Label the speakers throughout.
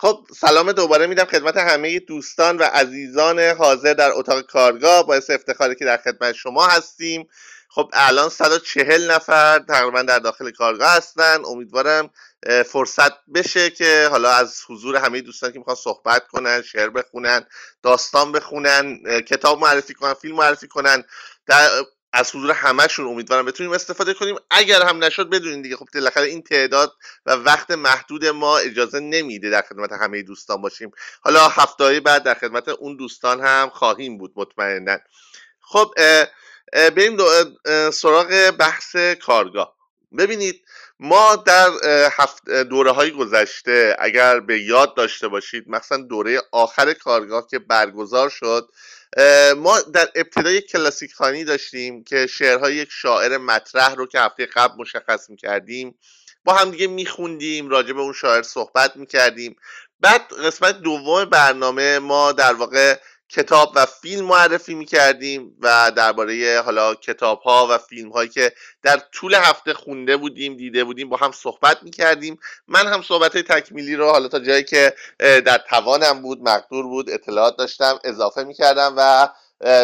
Speaker 1: خب سلام دوباره میدم خدمت همه دوستان و عزیزان حاضر در اتاق کارگاه باعث افتخاری که در خدمت شما هستیم. خب الان 140 نفر تقریبا در داخل کارگاه هستن. امیدوارم فرصت بشه که حالا از حضور همه دوستان که می‌خوان صحبت کنن شعر بخونن داستان بخونن کتاب معرفی کنن فیلم معرفی کنن در از حضور همهشون امیدوارم بتونیم استفاده کنیم. اگر هم نشد بدونین دیگه. خب بالاخره این تعداد و وقت محدود ما اجازه نمیده در خدمت همه دوستان باشیم. حالا هفته بعد در خدمت اون دوستان هم خواهیم بود مطمئنا. خب بریم سراغ بحث کارگاه. ببینید ما در هفت دوره های گذشته اگر به یاد داشته باشید مثلا دوره آخر کارگاه که برگزار شد ما در ابتدای کلاسیک خانی داشتیم که شعرهای یک شاعر مطرح رو که هفته قبل مشخص می‌کردیم با هم دیگه میخوندیم راجع به اون شاعر صحبت می‌کردیم. بعد قسمت دوم برنامه ما در واقع کتاب و فیلم معرفی می‌کردیم و درباره حالا کتاب ها و فیلم هایی که در طول هفته خونده بودیم دیده بودیم با هم صحبت می‌کردیم. من هم صحبت های تکمیلی رو حالا تا جایی که در توانم بود مقدور بود اطلاعات داشتم اضافه می‌کردم و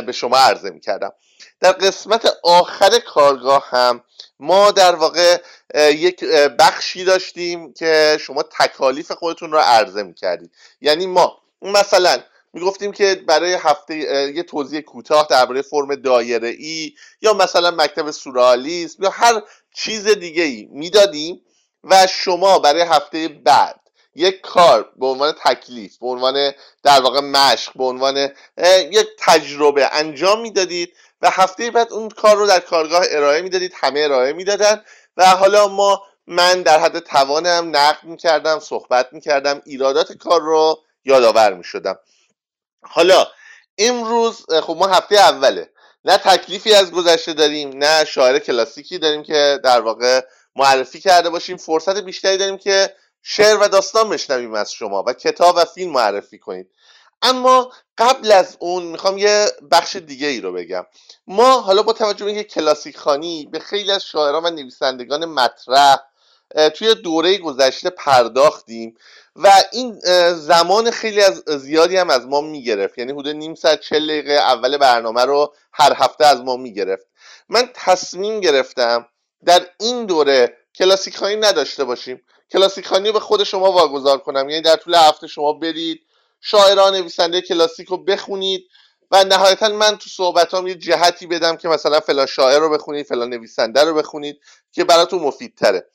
Speaker 1: به شما عرضه می‌کردم. در قسمت آخر کارگاه هم ما در واقع یک بخشی داشتیم که شما تکالیف خودتون رو عرضه می‌کردید. یعنی ما مثلا می‌گفتیم که برای هفته یه توضیح کوتاه درباره فرم دایره ای یا مثلا مکتب سورالیسم یا هر چیز دیگه ای می‌دادیم و شما برای هفته بعد یک کار به عنوان تکلیف به عنوان در واقع مشق به عنوان یک تجربه انجام می‌دادید و هفته بعد اون کار رو در کارگاه ارائه می‌دادید همه ارائه می‌دادن و حالا ما من در حد توانم نقد می‌کردم صحبت می‌کردم ایرادات کار رو یادآور می‌شدم. حالا امروز خب ما هفته اوله. نه تکلیفی از گذشته داریم نه شاعر کلاسیکی داریم که در واقع معرفی کرده باشیم. فرصت بیشتری داریم که شعر و داستان بشنویم از شما و کتاب و فیلم معرفی کنید. اما قبل از اون می‌خوام یه بخش دیگه ای رو بگم. ما حالا با توجه به اینکه کلاسیک خانی به خیلی از شاعران و نویسندگان مطرح توی دوره گذشته پرداختیم و این زمان خیلی از زیادی هم از ما می‌گرفت. یعنی حدود نیم ساعت چل دقیقه اول برنامه رو هر هفته از ما می‌گرفت. من تصمیم گرفتم در این دوره کلاسیک خانی نداشته باشیم. کلاسیک خانی رو به خود شما واگذار کنم. یعنی در طول هفته شما برید شاعران نویسنده کلاسیک رو بخونید و نهایتا من تو صحبتام یه جهتی بدم که مثلا فلان شاعر رو بخونید فلان نویسنده رو بخونید که براتون مفیدتره.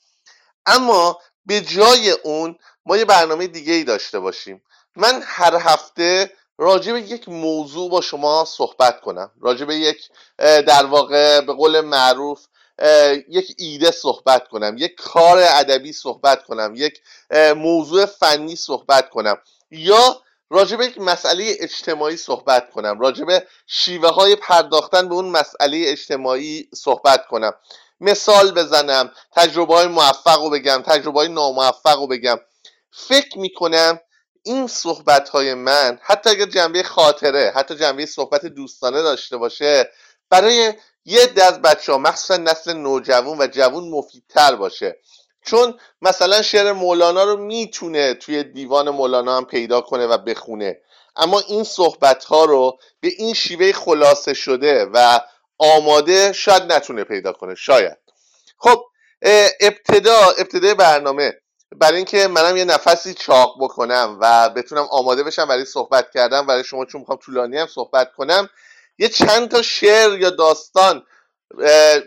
Speaker 1: اما به جای اون ما یه برنامه دیگه ای داشته باشیم. من هر هفته راجع به یک موضوع با شما صحبت کنم. راجع به یک در واقع به قول معروف یک ایده صحبت کنم یک کار ادبی صحبت کنم یک موضوع فنی صحبت کنم یا راجع به یک مسئله اجتماعی صحبت کنم. راجع به شیوه های پرداختن به اون مسئله اجتماعی صحبت کنم. مثال بزنم تجربه های موفق رو بگم تجربه های ناموفق رو بگم. فکر می‌کنم این صحبت های من حتی اگر جنبه خاطره حتی جنبه صحبت دوستانه داشته باشه برای یه دست بچه ها مخصوصا نسل نوجوان و جوان مفیدتر باشه. چون مثلا شعر مولانا رو می‌تونه توی دیوان مولانا هم پیدا کنه و بخونه. اما این صحبت ها رو به این شیوه خلاصه شده و آماده شاید نتونه پیدا کنه شاید. خب ابتدا ابتدای برنامه برای اینکه منم یه نفسی چاق بکنم و بتونم آماده بشم برای صحبت کردم برای شما چون می‌خوام طولانی هم صحبت کنم یه چند تا شعر یا داستان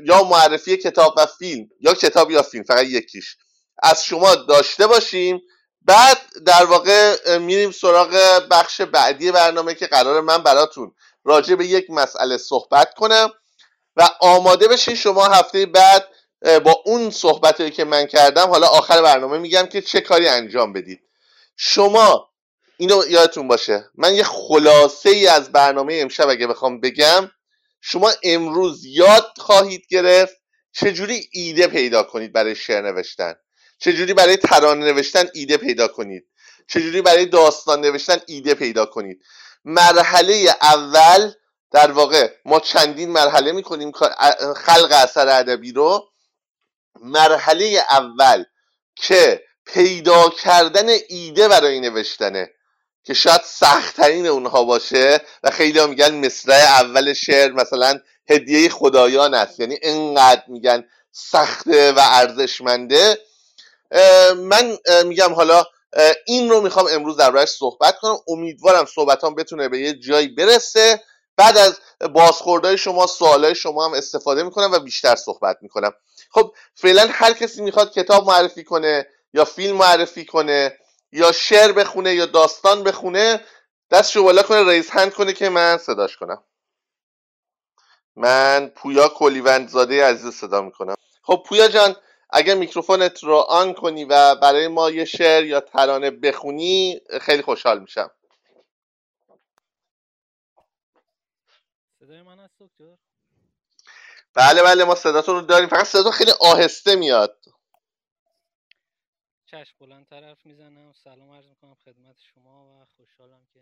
Speaker 1: یا معرفی کتاب و فیلم یا کتاب یا فیلم فقط یکیش. از شما داشته باشیم. بعد در واقع میریم سراغ بخش بعدی برنامه که قرار من براتون راجع به یک مسئله صحبت کنم و آماده بشین شما هفته بعد با اون صحبتی که من کردم حالا آخر برنامه میگم که چه کاری انجام بدید. شما اینو یادتون باشه من یه خلاصه ای از برنامه امشب اگه بخوام بگم شما امروز یاد خواهید گرفت چجوری ایده پیدا کنید برای شعر نوشتن؟ چجوری برای ترانه نوشتن ایده پیدا کنید؟ چجوری برای داستان نوشتن ایده پیدا کنید؟ مرحله اول در واقع ما چندین مرحله می‌کنیم خلق اثر ادبی رو. مرحله اول که پیدا کردن ایده برای نوشتنه که شاید سختترین اونها باشه و خیلی ها میگن مصرع اول شعر مثلا هدیه خدایان است. یعنی انقدر میگن سخته و ارزشمنده. من میگم حالا این رو می‌خوام امروز در صحبت کنم. امیدوارم صحبتام بتونه به یه جایی برسه. بعد از بازخوردهای شما سوالای شما هم استفاده می‌کنم و بیشتر صحبت می‌کنم. خب فعلا هر کسی می‌خواد کتاب معرفی کنه یا فیلم معرفی کنه یا شعر بخونه یا داستان بخونه دستشو بالا کنه رئیس هند کنه که من صداش کنم. من پویا کلیوندزاده عزیز صدا می‌کنم. خب پویا جان اگر میکروفونت رو آن کنی و برای ما یه شعر یا ترانه بخونی خیلی خوشحال میشم.
Speaker 2: صدای من هست دکتر؟
Speaker 1: بله بله ما صداتون رو داریم. فقط صداتون خیلی آهسته میاد.
Speaker 2: چشم بلند طرف می‌زنم. سلام عرض می‌کنم خدمت شما و خوشحالم که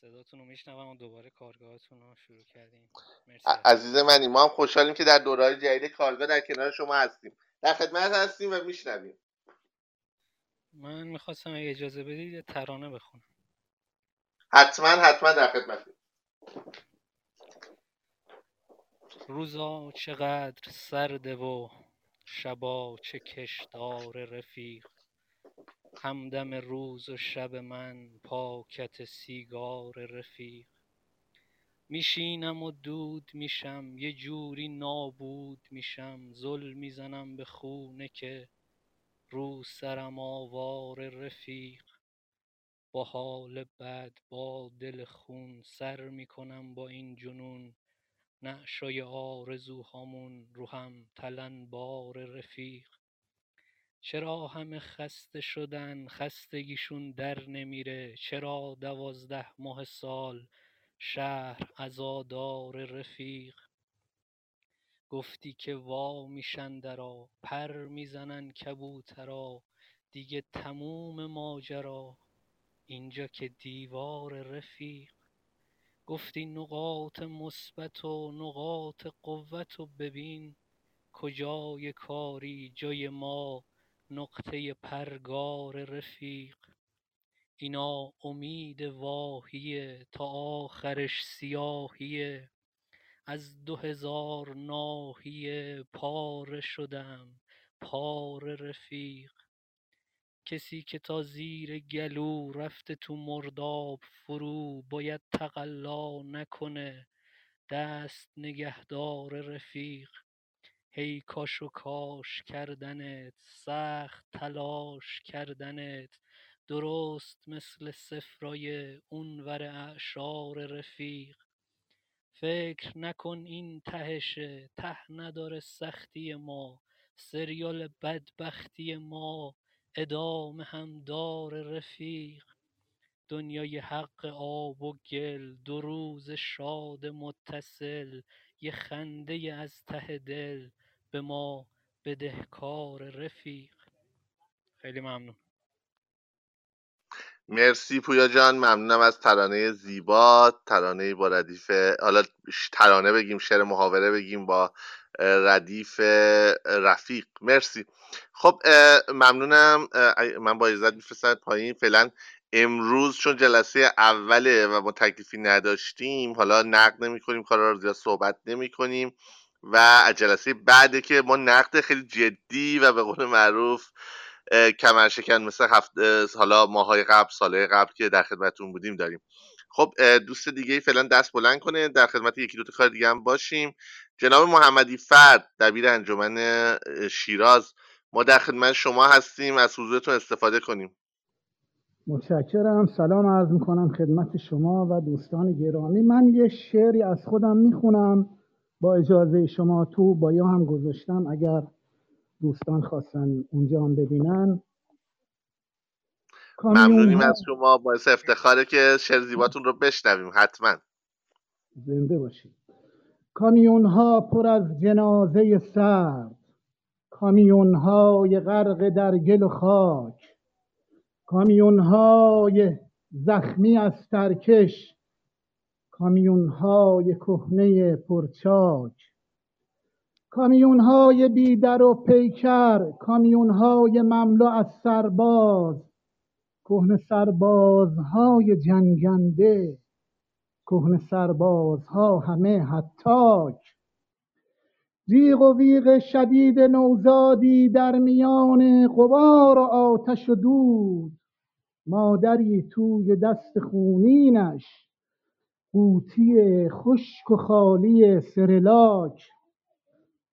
Speaker 2: صداتون رو میشنوم و دوباره کارگاهتون رو شروع کردیم.
Speaker 1: مرسی عزیز منی ما هم خوشحالیم که در دورهای جدید کارگاه در کنار شما هستیم. در خدمت هستیم و میشنویم.
Speaker 2: من می‌خواستم اگه اجازه بدید ترانه بخونم.
Speaker 1: حتما حتما در خدمتیم
Speaker 2: روزا چقدر سرده و شبا چه کشدار رفیق. همدم روز و شب من پاکت سیگار رفیق. میشینم و دود میشم یه جوری نابود میشم. زل می‌زنم به خونه که رو سرم آوار رفیق. با حال بد با دل خون سر می‌کنم با این جنون. نعشای آرزوهامون رو هم بار رفیق. چرا همه خسته شدن خستگیشون در نمیره؟ چرا دوازده ماه سال شهر عزادار رفیق؟ گفتی که وا میشن درا پر می‌زنن کبوترا دیگه تموم ماجرا. اینجا که دیوار رفیق. گفتی نقاط مثبت و نقاط قوت و ببین کجای کاری جای ما. نقطه پرگار رفیق. اینا امید واهیه تا آخرش سیاهیه. از دو هزار ناحیه پاره شدم پاره رفیق. کسی که تا زیر گلو رفته تو مرداب فرو باید تقلا نکنه دست نگهدار رفیق. هی کاش و کاش کردنت سخت تلاش کردنت. درست مثل سفرای اونور اعشار رفیق. فکر نکن این تهشه ته نداره سختی ما. سریال بدبختی ما ادامه هم دار رفیق. دنیای حق آب و گل دو روز شاد متصل. یه خنده از ته دل. به ما بدهکار رفیق. خیلی ممنون.
Speaker 1: مرسی پویا جان ممنونم از ترانه زیبا ترانه با ردیف حالا ترانه بگیم شعر محاوره بگیم با ردیف رفیق. مرسی. خب ممنونم. من با عزت میفرستم پایین. فعلا امروز چون جلسه اوله و ما تکلیفی نداشتیم حالا نقد نمی کنیم کارا رو زیاد صحبت نمی کنیم و جلسه بعده که ما نقد خیلی جدی و به قول معروف کمرشکن مثل هفت حالا ماهای قبل ساله قبل که در خدمتون بودیم داریم. خب دوست دیگه فعلا دست بلند کنه در خدمت یکی دو کار دیگه هم باشیم. جناب محمدی فرد دبیر انجمن شیراز ما در خدمت شما هستیم از حضورتون استفاده کنیم.
Speaker 3: متشکرم. سلام عرض می‌کنم خدمت شما و دوستان گرامی. من یه شعری از خودم می‌خونم. با اجازه شما تو با یا هم گذاشتم اگر دوستان خواستن اونجا هم ببینن.
Speaker 1: ممنونیم از شما باعث افتخاره که شعر زیباتون رو بشنویم حتما.
Speaker 3: زنده باشید. کامیون ها پر از جنازه سرد. کامیون های غرق در گل و خاک. کامیون های زخمی از ترکش. کامیون های کهنه پرچاک. کامیون های بیدر و پیکر کامیون های مملو از سرباز. کهن سربازهای جنگنده کهن سربازها همه حتاک. جیغ و ویغ شدید نوزادی در میان غبار و آتش و دود. مادری توی دست خونینش قوطی خشک و خالی سرلاک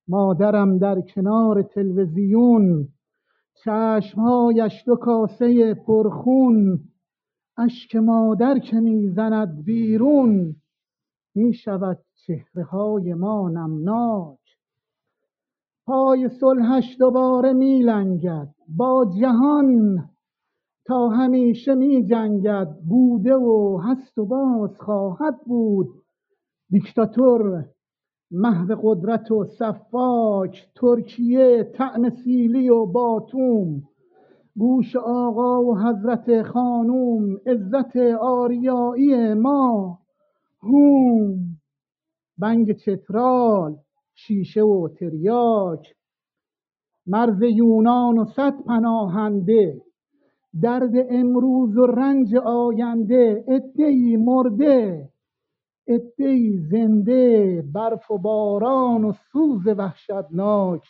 Speaker 3: مادرم در کنار تلویزیون چشمهایش دو کاسه پرخون. اشک مادر که می‌زند بیرون می‌شود چهره های ما نمناک. پای صلحش دوباره میلنگد با جهان تا همیشه می جنگد بوده و هست و باز خواهد بود. دیکتاتور محو قدرت و صفاک ترکیه طعم سیلی و باتوم. گوش آقا و حضرت خانوم عزت آریایی ما. هوم. بنگ چترال شیشه و تریاک. مرز یونان و صد پناهنده. درد امروز و رنج آینده ادهی مرده. ادهی زنده برف و باران و سوز وحشتناک.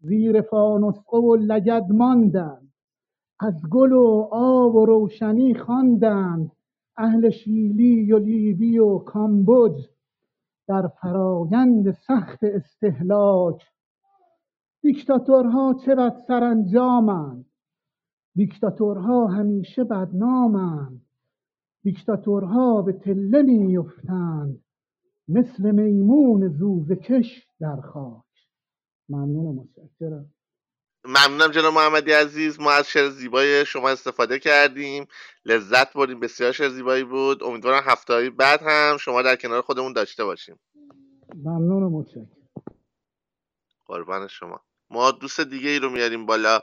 Speaker 3: زیر فانوسقه و لگد ماندند. از گل و آب و روشنی خواندند. اهل شیلی و لیبی و کامبوج. در فرایند سخت استهلاک. دیکتاتورها بد سرانجامند؟ دیکتاتورها همیشه بدنامند. دیکتاتورها به تله میافتند. مثل میمون زوزه کش در خاک. ممنون و متشکرم
Speaker 1: ممنونم جناب محمدی عزیز. ما از شعر زیبای شما استفاده کردیم. لذت بردیم. بسیار شعر زیبایی بود. امیدوارم هفته بعد هم شما در کنار خودمون داشته باشیم.
Speaker 3: ممنون و متشکرم
Speaker 1: قربان شما. ما دوست دیگه ای رو میاریم بالا.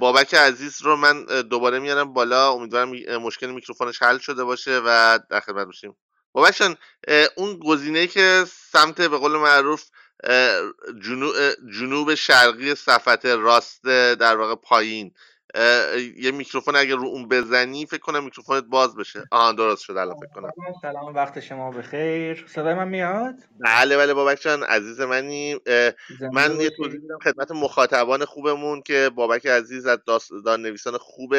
Speaker 1: بابک عزیز رو من دوباره میارم بالا. امیدوارم مشکل میکروفونش حل شده باشه و در خدمت باشیم. بابک اون گزینه که سمت به قول معروف جنوب شرقی صفت راست در واقع پایین یه میکروفون اگر رو اون بزنی فکر کنم میکروفونت باز بشه. آها درست شد الان فکر کنم.
Speaker 4: سلام وقت شما بخیر. صدای من میاد؟
Speaker 1: بله بله بابک جان عزیز منی. من یه توضیح میدم خدمت مخاطبان خوبمون که بابک عزیز از داستان نویسان خوب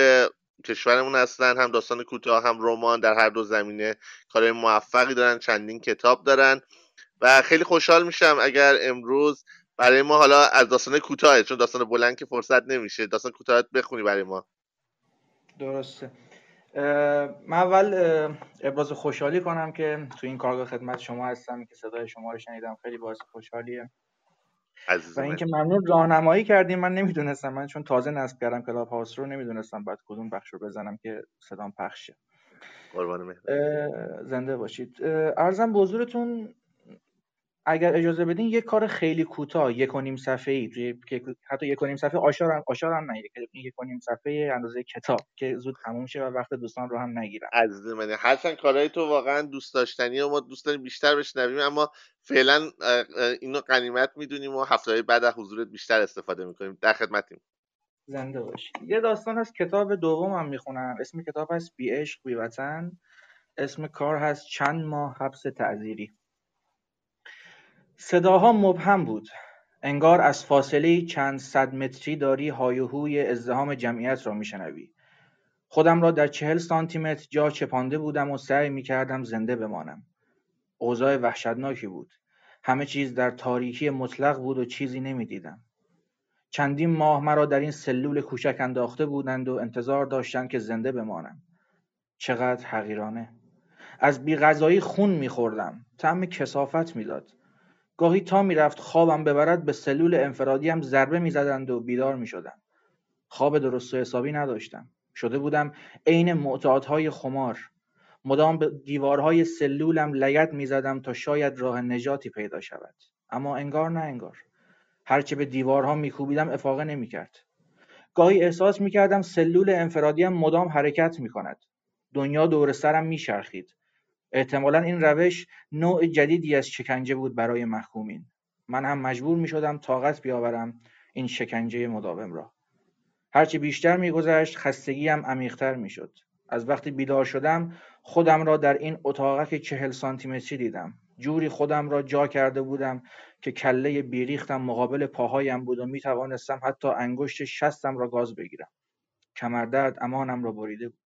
Speaker 1: کشورمون هستن. هم داستان کوتاه هم رمان در هر دو زمینه کارهای موفقی دارن چندین کتاب دارن. و خیلی خوشحال میشم اگر امروز برای ما حالا از داستان کوتاه چون داستان بلند که فرصت نمیشه. داستان کوتاه بخونی برای ما.
Speaker 4: درسته. من اول ابراز خوشحالی کنم که تو این کارگاه خدمت شما هستم که صدای شما رو شنیدم. خیلی باعث خوشحالیه. و اینکه ممنون راهنمایی کردیم. من نمی‌دونستم. من چون تازه نصب کردم کلاب هاوس رو نمی‌دونستم بعد کدوم بخش رو بزنم که صدام پخشه. زنده باشید. ارزم به حضورتون اگر اجازه بدین یک کار خیلی کوتاه یک و نیم صفحه ای حتی یک و نیم صفحه آشار هم آشار هم نه یک و نیم صفحه اندازه کتاب که زود تموم شه و وقت دوستان رو هم نگیرم
Speaker 1: عزیز منه حسن کارهای تو واقعا دوست داشتنی و ما دوست داریم بیشتر بشنویم اما فعلا اینو قنیمت می‌دونیم و هفته بعد از حضورت بیشتر استفاده می‌کنیم. در خدمتیم.
Speaker 4: زنده باشید یه داستان از کتاب دومم می‌خونم. اسم کتاب هست بی عشق بی وطن اسم کار هست چند ماه حبس تعذیری. صداها مبهم بود. انگار از فاصله چند صد متری داری هایهوی ازدهام جمعیت را میشنوی. خودم را در چهل سانتیمتر جا چپانده بودم و سعی می‌کردم زنده بمانم. اوضاع وحشتناکی بود. همه چیز در تاریکی مطلق بود و چیزی نمی‌دیدم. چندین ماه مرا در این سلول کوچک انداخته بودند و انتظار داشتند که زنده بمانم. چقدر حقیرانه. از بیغذایی خون میخوردم. طعم کسافت می‌داد. گاهی تا می‌رفت خوابم ببرد به سلول انفرادیم ضربه می‌زدند و بیدار می‌شدم. خواب درست و حسابی نداشتم. شده بودم عین معتادهای خمار. مدام به دیوارهای سلولم لگت می‌زدم تا شاید راه نجاتی پیدا شود. اما انگار نه انگار. هرچه به دیوارها میکوبیدم افاقه نمی‌کرد. گاهی احساس می‌کردم سلول انفرادیم مدام حرکت می‌کند. دنیا دور سرم میچرخید. احتمالا این روش نوع جدیدی از شکنجه بود برای محکومین من هم مجبور می شدم طاقت بیاورم این شکنجه مداوم را. هرچی بیشتر میگذشت خستگیم عمیقتر می‌شد. از وقتی بیدار شدم خودم را در این اتاقک چهل سانتیمتری دیدم. جوری خودم را جا کرده بودم که کله بیریختم مقابل پاهایم بود و می توانستم حتی انگشت شستم را گاز بگیرم. کمردرد امانم را بریده بود.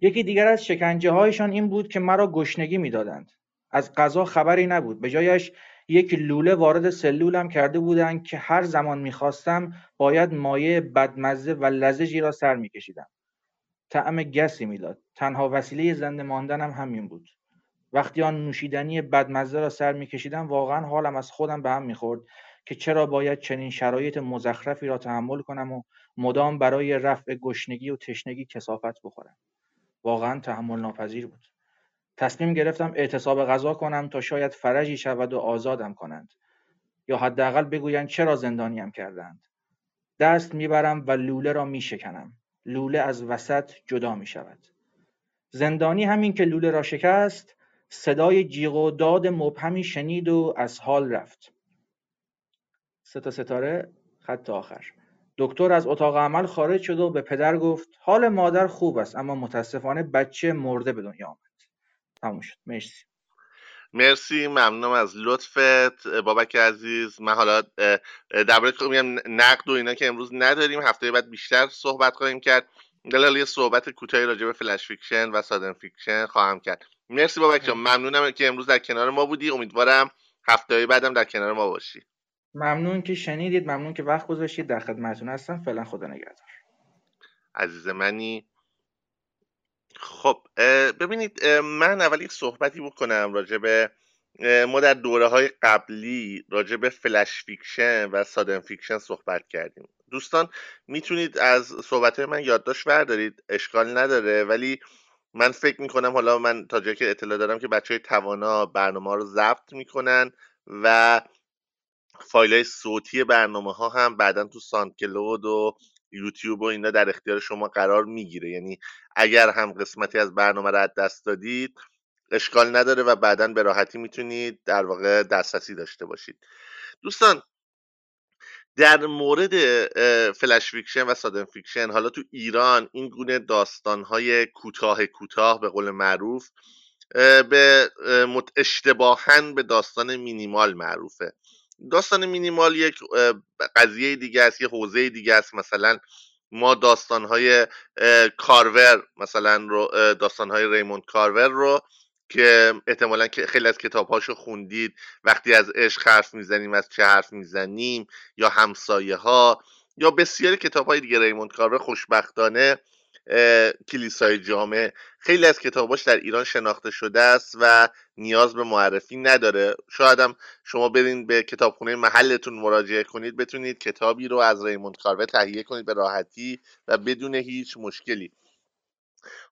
Speaker 4: یکی دیگر از شکنجه هایشان این بود که مرا گشنگی می‌دادند. از غذا خبری نبود. به جایش یک لوله وارد سلولم کرده بودند که هر زمان می‌خواستم باید مایه بدمزه و لزجی را سر میکشیدم. طعم گسی می‌داد. تنها وسیله زنده ماندنم همین بود. وقتی آن نوشیدنی بدمزه را سر میکشیدم واقعا حالم از خودم به هم می‌خورد که چرا باید چنین شرایط مزخرفی را تحمل کنم و مدام برای رفع گشنگی و تشنگی کسافت بخورم. واقعا تحمل ناپذیر بود. تصمیم گرفتم اعتصاب غذا کنم تا شاید فرجی شود و آزادم کنند. یا حداقل بگویند چرا زندانیم کردند. دست می‌برم و لوله را میشکنم. لوله از وسط جدا می شود زندانی همین که لوله را شکست صدای جیغ و داد مبهمی شنید و از حال رفت. سه تا ستاره خط آخر. دکتر از اتاق عمل خارج شد و به پدر گفت حال مادر خوب است اما متاسفانه بچه مرده به دنیا آمد. تموم شد. مرسی.
Speaker 1: مرسی. ممنونم از لطفت. بابک عزیز من حالا درباره میگم نقد و اینا که امروز نداریم هفته بعد بیشتر صحبت خواهیم کرد. دلیل یه صحبت کوتاهی راجع به flash fiction و sudden fiction خواهم کرد. مرسی بابک جان. ممنونم که امروز در کنار ما بودی. امیدوارم هفته بعدم در کنار ما باشی.
Speaker 4: ممنون که شنیدید ممنون که وقت گذاشتید. در خدمتتون هستم. فعلا خدا نگهدار.
Speaker 1: عزیز منی. خب ببینید من اول یک صحبتی بکنم راجع به ما در دوره های قبلی راجع به flash fiction و sudden fiction صحبت کردیم. دوستان می‌تونید از صحبت های من یادداشت بردارید. اشکال نداره. ولی من فکر می‌کنم حالا من تا جایی که اطلاع دارم که بچه های توانا برنامه رو ضبط می‌کنن و فایل های صوتی برنامه ها هم بعدا تو ساندکلود و یوتیوب و اینا در اختیار شما قرار می‌گیره. یعنی اگر هم قسمتی از برنامه رو از دست دادید اشکال نداره و بعدا به راحتی می‌تونید در واقع دسترسی داشته باشید. دوستان در مورد flash fiction و sudden fiction حالا تو ایران این گونه داستانهای کوتاه کوتاه به قول معروف به اشتباهاً به داستان مینیمال معروفه. داستان مینیمال یک قضیه دیگه است یه حوزه دیگه است. مثلا ما داستانهای کارور مثلا رو داستانهای ریموند کارور رو که احتمالا خیلی از کتابهاشو خوندید. وقتی از عشق حرف می‌زنیم از چه حرف می‌زنیم یا همسایه ها یا بسیاری کتاب های دیگه ریموند کارور خوشبختانه کلیسای جامعه خیلی از کتاباش در ایران شناخته شده است و نیاز به معرفی نداره. شاید هم شما برین به کتابخونه محلتون مراجعه کنید بتونید کتابی رو از ریموند کاروه تهیه کنید به راحتی و بدون هیچ مشکلی.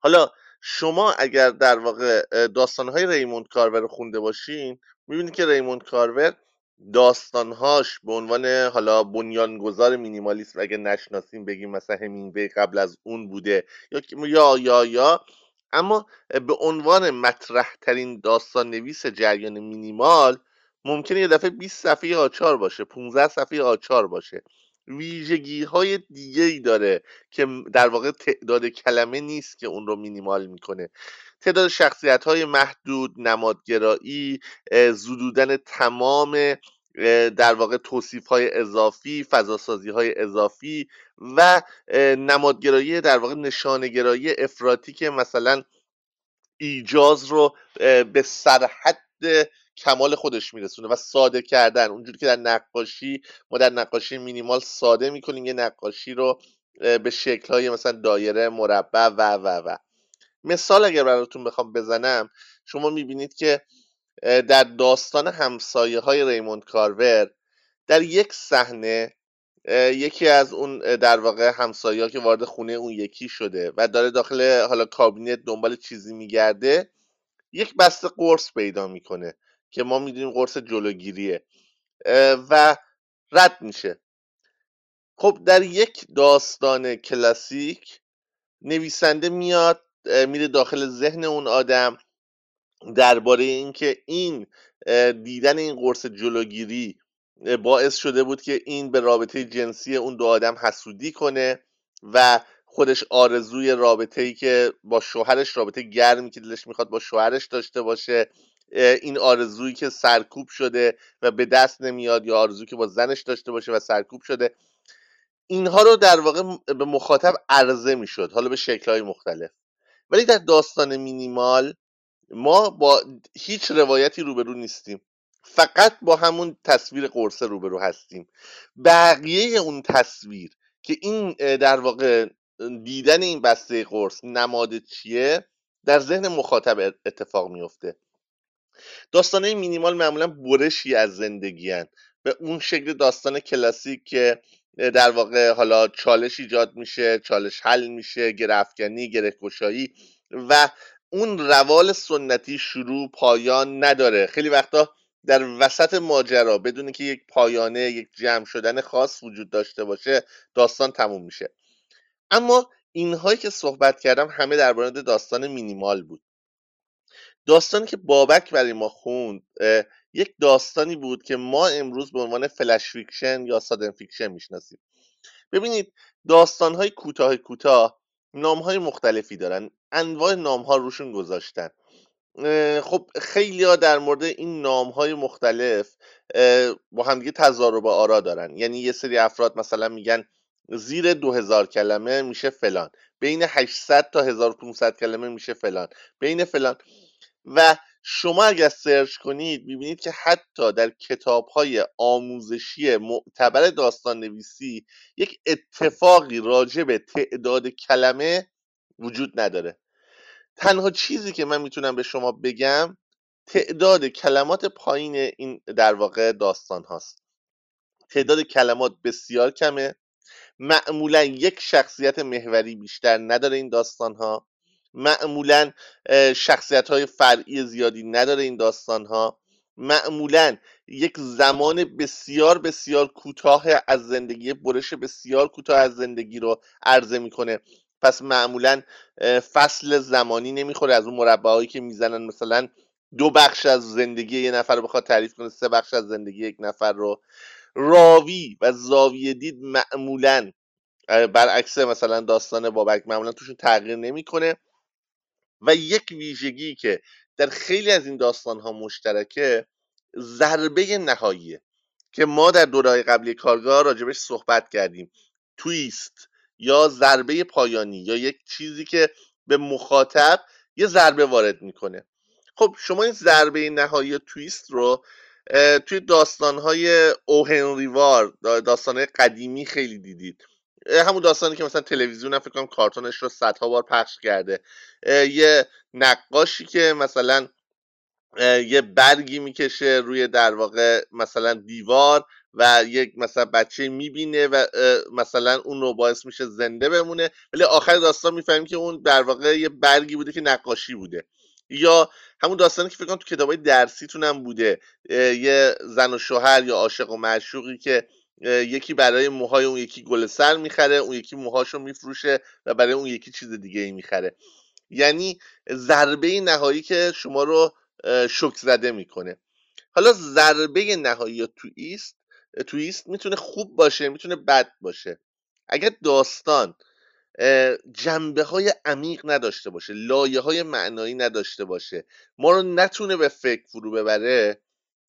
Speaker 1: حالا شما اگر در واقع داستانهای ریموند کارور رو خونده باشین می‌بینید که ریموند کارور داستانهاش به عنوان حالا بنیانگذار مینیمالیسم اگه نشناسیم بگیم مثلا همینگوی قبل از اون بوده یا یا یا یا. اما به عنوان مطرح ترین داستان نویس جریان مینیمال ممکنه یه دفعه 20 صفحه آچار باشه 15 صفحه آچار باشه. ویژگی های دیگه ای داره که در واقع تعداد کلمه نیست که اون رو مینیمال می‌کنه. تعداد شخصیت های محدود نمادگرایی زدودن تمام در واقع توصیف های اضافی فضاسازی های اضافی و نمادگرایی در واقع نشانگرایی افراطی که مثلا ایجاز رو به سرحد کمال خودش میرسونه و ساده کردن. اونجوری که در نقاشی ما در نقاشی مینیمال ساده می‌کنیم یه نقاشی رو به شکل های مثلا دایره مربع و و و. مثال اگر براتون بخوام بزنم شما می‌بینید که در داستان همسایه های ریموند کارور در یک صحنه یکی از اون در واقع همسایه که وارد خونه اون یکی شده و داره داخل حالا کابینت دنبال چیزی میگرده یک بسته قرص پیدا می‌کنه که ما می‌دونیم قرص جلوگیریه و رد میشه. خب در یک داستان کلاسیک نویسنده میاد میره داخل ذهن اون آدم درباره اینکه این دیدن این قرص جلوگیری باعث شده بود که این به رابطه جنسی اون دو آدم حسودی کنه و خودش آرزوی رابطه ای که با شوهرش رابطه گرمی که دلش می‌خواد با شوهرش داشته باشه این آرزویی که سرکوب شده و به دست نمیاد یا آرزویی که با زنش داشته باشه و سرکوب شده اینها رو در واقع به مخاطب عرضه می‌شد حالا به شکلهای مختلف. ولی در داستان مینیمال ما با هیچ روایتی روبرو نیستیم. فقط با همون تصویر قرصه روبرو هستیم. بقیه اون تصویر که این در واقع دیدن این بسته قرص نماد چیه در ذهن مخاطب اتفاق میفته داستانه مینیمال معمولا برشی از زندگی هن. به اون شکل داستان کلاسیک که در واقع حالا چالش ایجاد میشه چالش حل میشه گرفکنی گرهگشایی و اون روال سنتی شروع پایان نداره. خیلی وقتا در وسط ماجرا بدون که یک پایانه یک جمع شدن خاص وجود داشته باشه داستان تموم میشه. اما اینهایی که صحبت کردم همه در مورد داستان مینیمال بود. داستانی که بابک برای ما خوند یک داستانی بود که ما امروز به عنوان flash fiction یا sudden fiction می‌شناسیم. ببینید داستان های کوتاه کوتاه نام های مختلفی دارن انواع نام ها روشون گذاشتن. خب خیلی ها در مورد این نام های مختلف با همدیگه تضارب آرا دارن. یعنی یه سری افراد مثلا میگن زیر 2000 کلمه میشه فلان. بین 800 تا 1500 کلمه میشه فلان. بین فلان. و شما اگر سرچ کنید می‌بینید که حتی در کتاب های آموزشی معتبر داستان نویسی یک اتفاقی راجع به تعداد کلمه وجود نداره. تنها چیزی که من می‌تونم به شما بگم تعداد کلمات پایین این در واقع داستان هاست. تعداد کلمات بسیار کمه. معمولا یک شخصیت محوری بیشتر نداره این داستان ها معمولا شخصیت های فرعی زیادی نداره این داستان ها معمولا یک زمان بسیار بسیار کوتاه از زندگی برش بسیار کوتاه از زندگی رو عرضه می‌کنه. پس معمولا فصل زمانی نمی‌خوره از اون مربع که می‌زنن. مثلا دو بخش از زندگی یه نفر رو بخواد تعریف کنه سه بخش از زندگی یک نفر رو. راوی و زاویه دید معمولا برعکس مثلا داستان بابک معمولا توشون تغییر نمی‌کنه. و یک ویژگی که در خیلی از این داستان ها مشترکه ضربه نهاییه که ما در دورهای قبلی کارگاه راجبش صحبت کردیم. تویست یا ضربه پایانی یا یک چیزی که به مخاطب یه ضربه وارد می‌کنه. خب شما این ضربه نهایی تویست رو توی داستانهای اوهنریوار داستانهای قدیمی خیلی دیدید. همون داستانی که مثلا تلویزیون هم فکر کنم کارتونش رو صدها بار پخش کرده. یه نقاشی که مثلا یه برگی می‌کشه روی در واقع مثلا دیوار و یک مثلا بچه می‌بینه و مثلا اون رو باعث میشه زنده بمونه. ولی آخر داستان می‌فهمیم که اون در واقع یه برگی بوده که نقاشی بوده. یا همون داستانی که فکر کنم تو کتابای درسیتون هم بوده. یه زن و شوهر یا عاشق و معشوقی که یکی برای موهای اون یکی گل سر می‌خره اون یکی موهاشو میفروشه و برای اون یکی چیز دیگه ای می‌خره. یعنی ضربه نهایی که شما رو شک زده می‌کنه. حالا ضربه نهایی تویست تویست می‌تونه خوب باشه می‌تونه بد باشه. اگر داستان جنبه های عمیق نداشته باشه لایه های معنایی نداشته باشه ما رو نتونه به فکر فرو ببره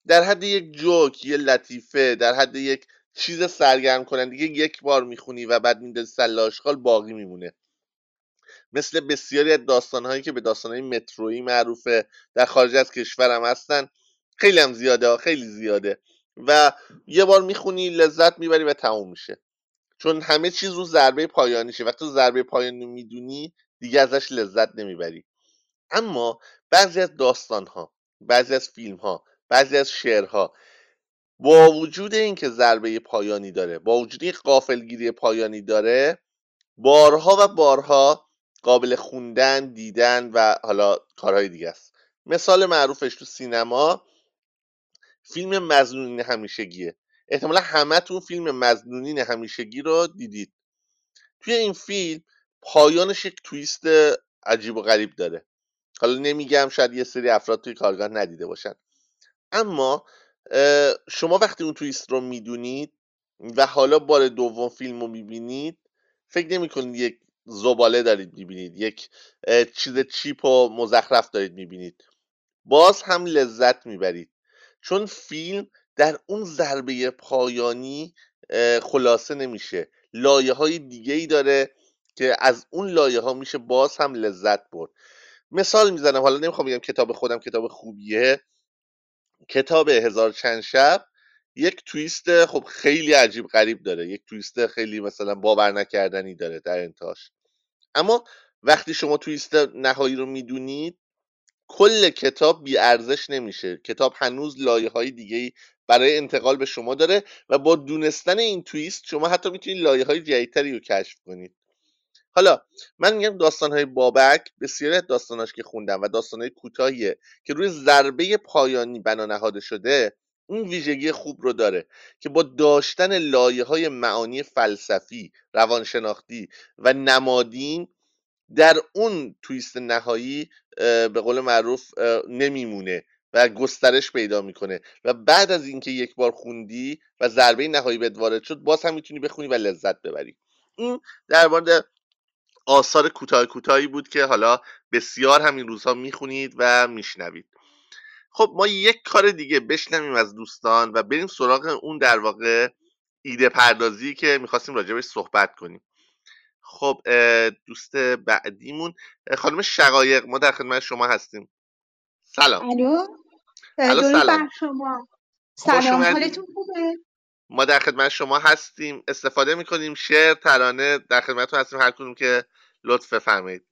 Speaker 1: در حد یک جوک یه لطیفه در حد یک چیز سرگرم کننده یک بار می‌خونی و بعد میندازی سله آشغال باقی میمونه. مثل بسیاری از داستانهایی که به داستانهای مترویی معروفه در خارج از کشورم هستن خیلی هم زیاده خیلی زیاده. و یه بار می‌خونی لذت می‌بری و تموم میشه. چون همه چیز رو ضربه پایانیشه وقتی ضربه پایانی می‌دونی دیگه ازش لذت نمی‌بری. اما بعضی از داستان ها بعضی از فیلم ها بعضی از شعرها با وجود اینکه ضربه پایانی داره با وجود این قافلگیری پایانی داره بارها و بارها قابل خوندن دیدن و حالا کارهای دیگه است. مثال معروفش تو سینما فیلم مزنونین همیشگیه. احتمالا همه فیلم مزنونین همیشگی رو دیدید. توی این فیلم پایانش یک تویست عجیب و غریب داره. حالا نمیگم شاید یه سری افراد توی کارگاه ندیده باشن. اما شما وقتی اون تویست رو می‌دونید و حالا بار دوم فیلم رو می‌بینید فکر نمی کنید یک زباله دارید می‌بینید یک چیز چیپ و مزخرف دارید می‌بینید. باز هم لذت می‌برید. چون فیلم در اون ضربه پایانی خلاصه نمیشه. لایه های دیگه ای داره که از اون لایه ها میشه باز هم لذت برد. مثال می‌زنم حالا نمی‌خوام بگم کتاب خودم کتاب خوبیه. کتاب هزار چند شب یک تویست خب خیلی عجیب غریب داره. یک تویست خیلی مثلا باور نکردنی داره در انتهاش. اما وقتی شما تویست نهایی رو می‌دونید کل کتاب بی ارزش نمیشه. کتاب هنوز لایه های دیگه برای انتقال به شما داره و با دونستن این تویست شما حتی می‌تونید لایه های جدیدتری رو کشف کنید. حالا من میگم داستان های بابک بسیاری از داستاناش که خوندم و داستان های کوتاهیه که روی ضربه پایانی بنا نهاده شده این ویژگی خوب رو داره که با داشتن لایه های معانی فلسفی روانشناختی و نمادین در اون تویست نهایی به قول معروف نمیمونه و گسترش پیدا می‌کنه و بعد از اینکه یک بار خوندی و ضربه نهایی بهت وارد شد باز هم می‌تونی بخونی و لذت ببری. این در مورد آثار کوتاه کوتاهی بود که حالا بسیار همین روزها می‌خونید و میشنوید. خب ما یک کار دیگه بشنویم از دوستان و بریم سراغ اون در واقع ایده پردازی که می‌خواستیم راجبش صحبت کنیم. خب دوست بعدیمون خانم شقایق ما در خدمت شما هستیم. سلام.
Speaker 5: الو؟
Speaker 1: سلام.
Speaker 5: بر شما. سلام حالتون خوبه؟
Speaker 1: ما در خدمت شما هستیم. استفاده می‌کنیم. شعر ترانه در خدمتتون هستیم. هر کدوم که لطف بفرمایید.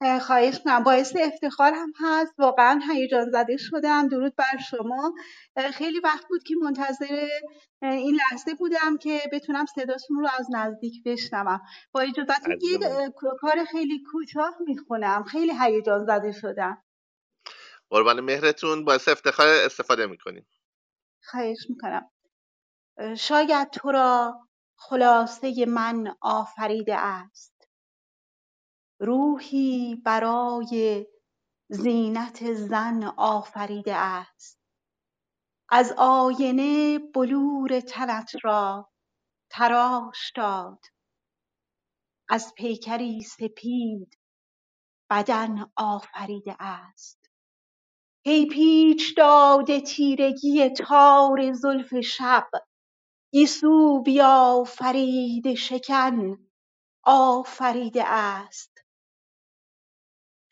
Speaker 5: اه، خواهش می‌کنم. باعث افتخار هم هست. واقعا هیجان زده شدم. درود بر شما. خیلی وقت بود که منتظر این لحظه بودم که بتونم صداتون رو از نزدیک بشنوم. با اجازهتون اه، کار خیلی کوتاه می‌خونم. خیلی هیجان زده شدم.
Speaker 1: قربان مهرتون. باعث افتخار استفاده می‌کنیم.
Speaker 5: خواهش می‌کنم. شاید تو را خلاصه من آفریده است. روحی برای زینت زن آفریده است. از آینه بلور تنت را تراش داد. از پیکری سپید بدن آفریده است. هی پیچ داده تیرگی تار زلف شب گیسو بیافرید شکن آفریده است.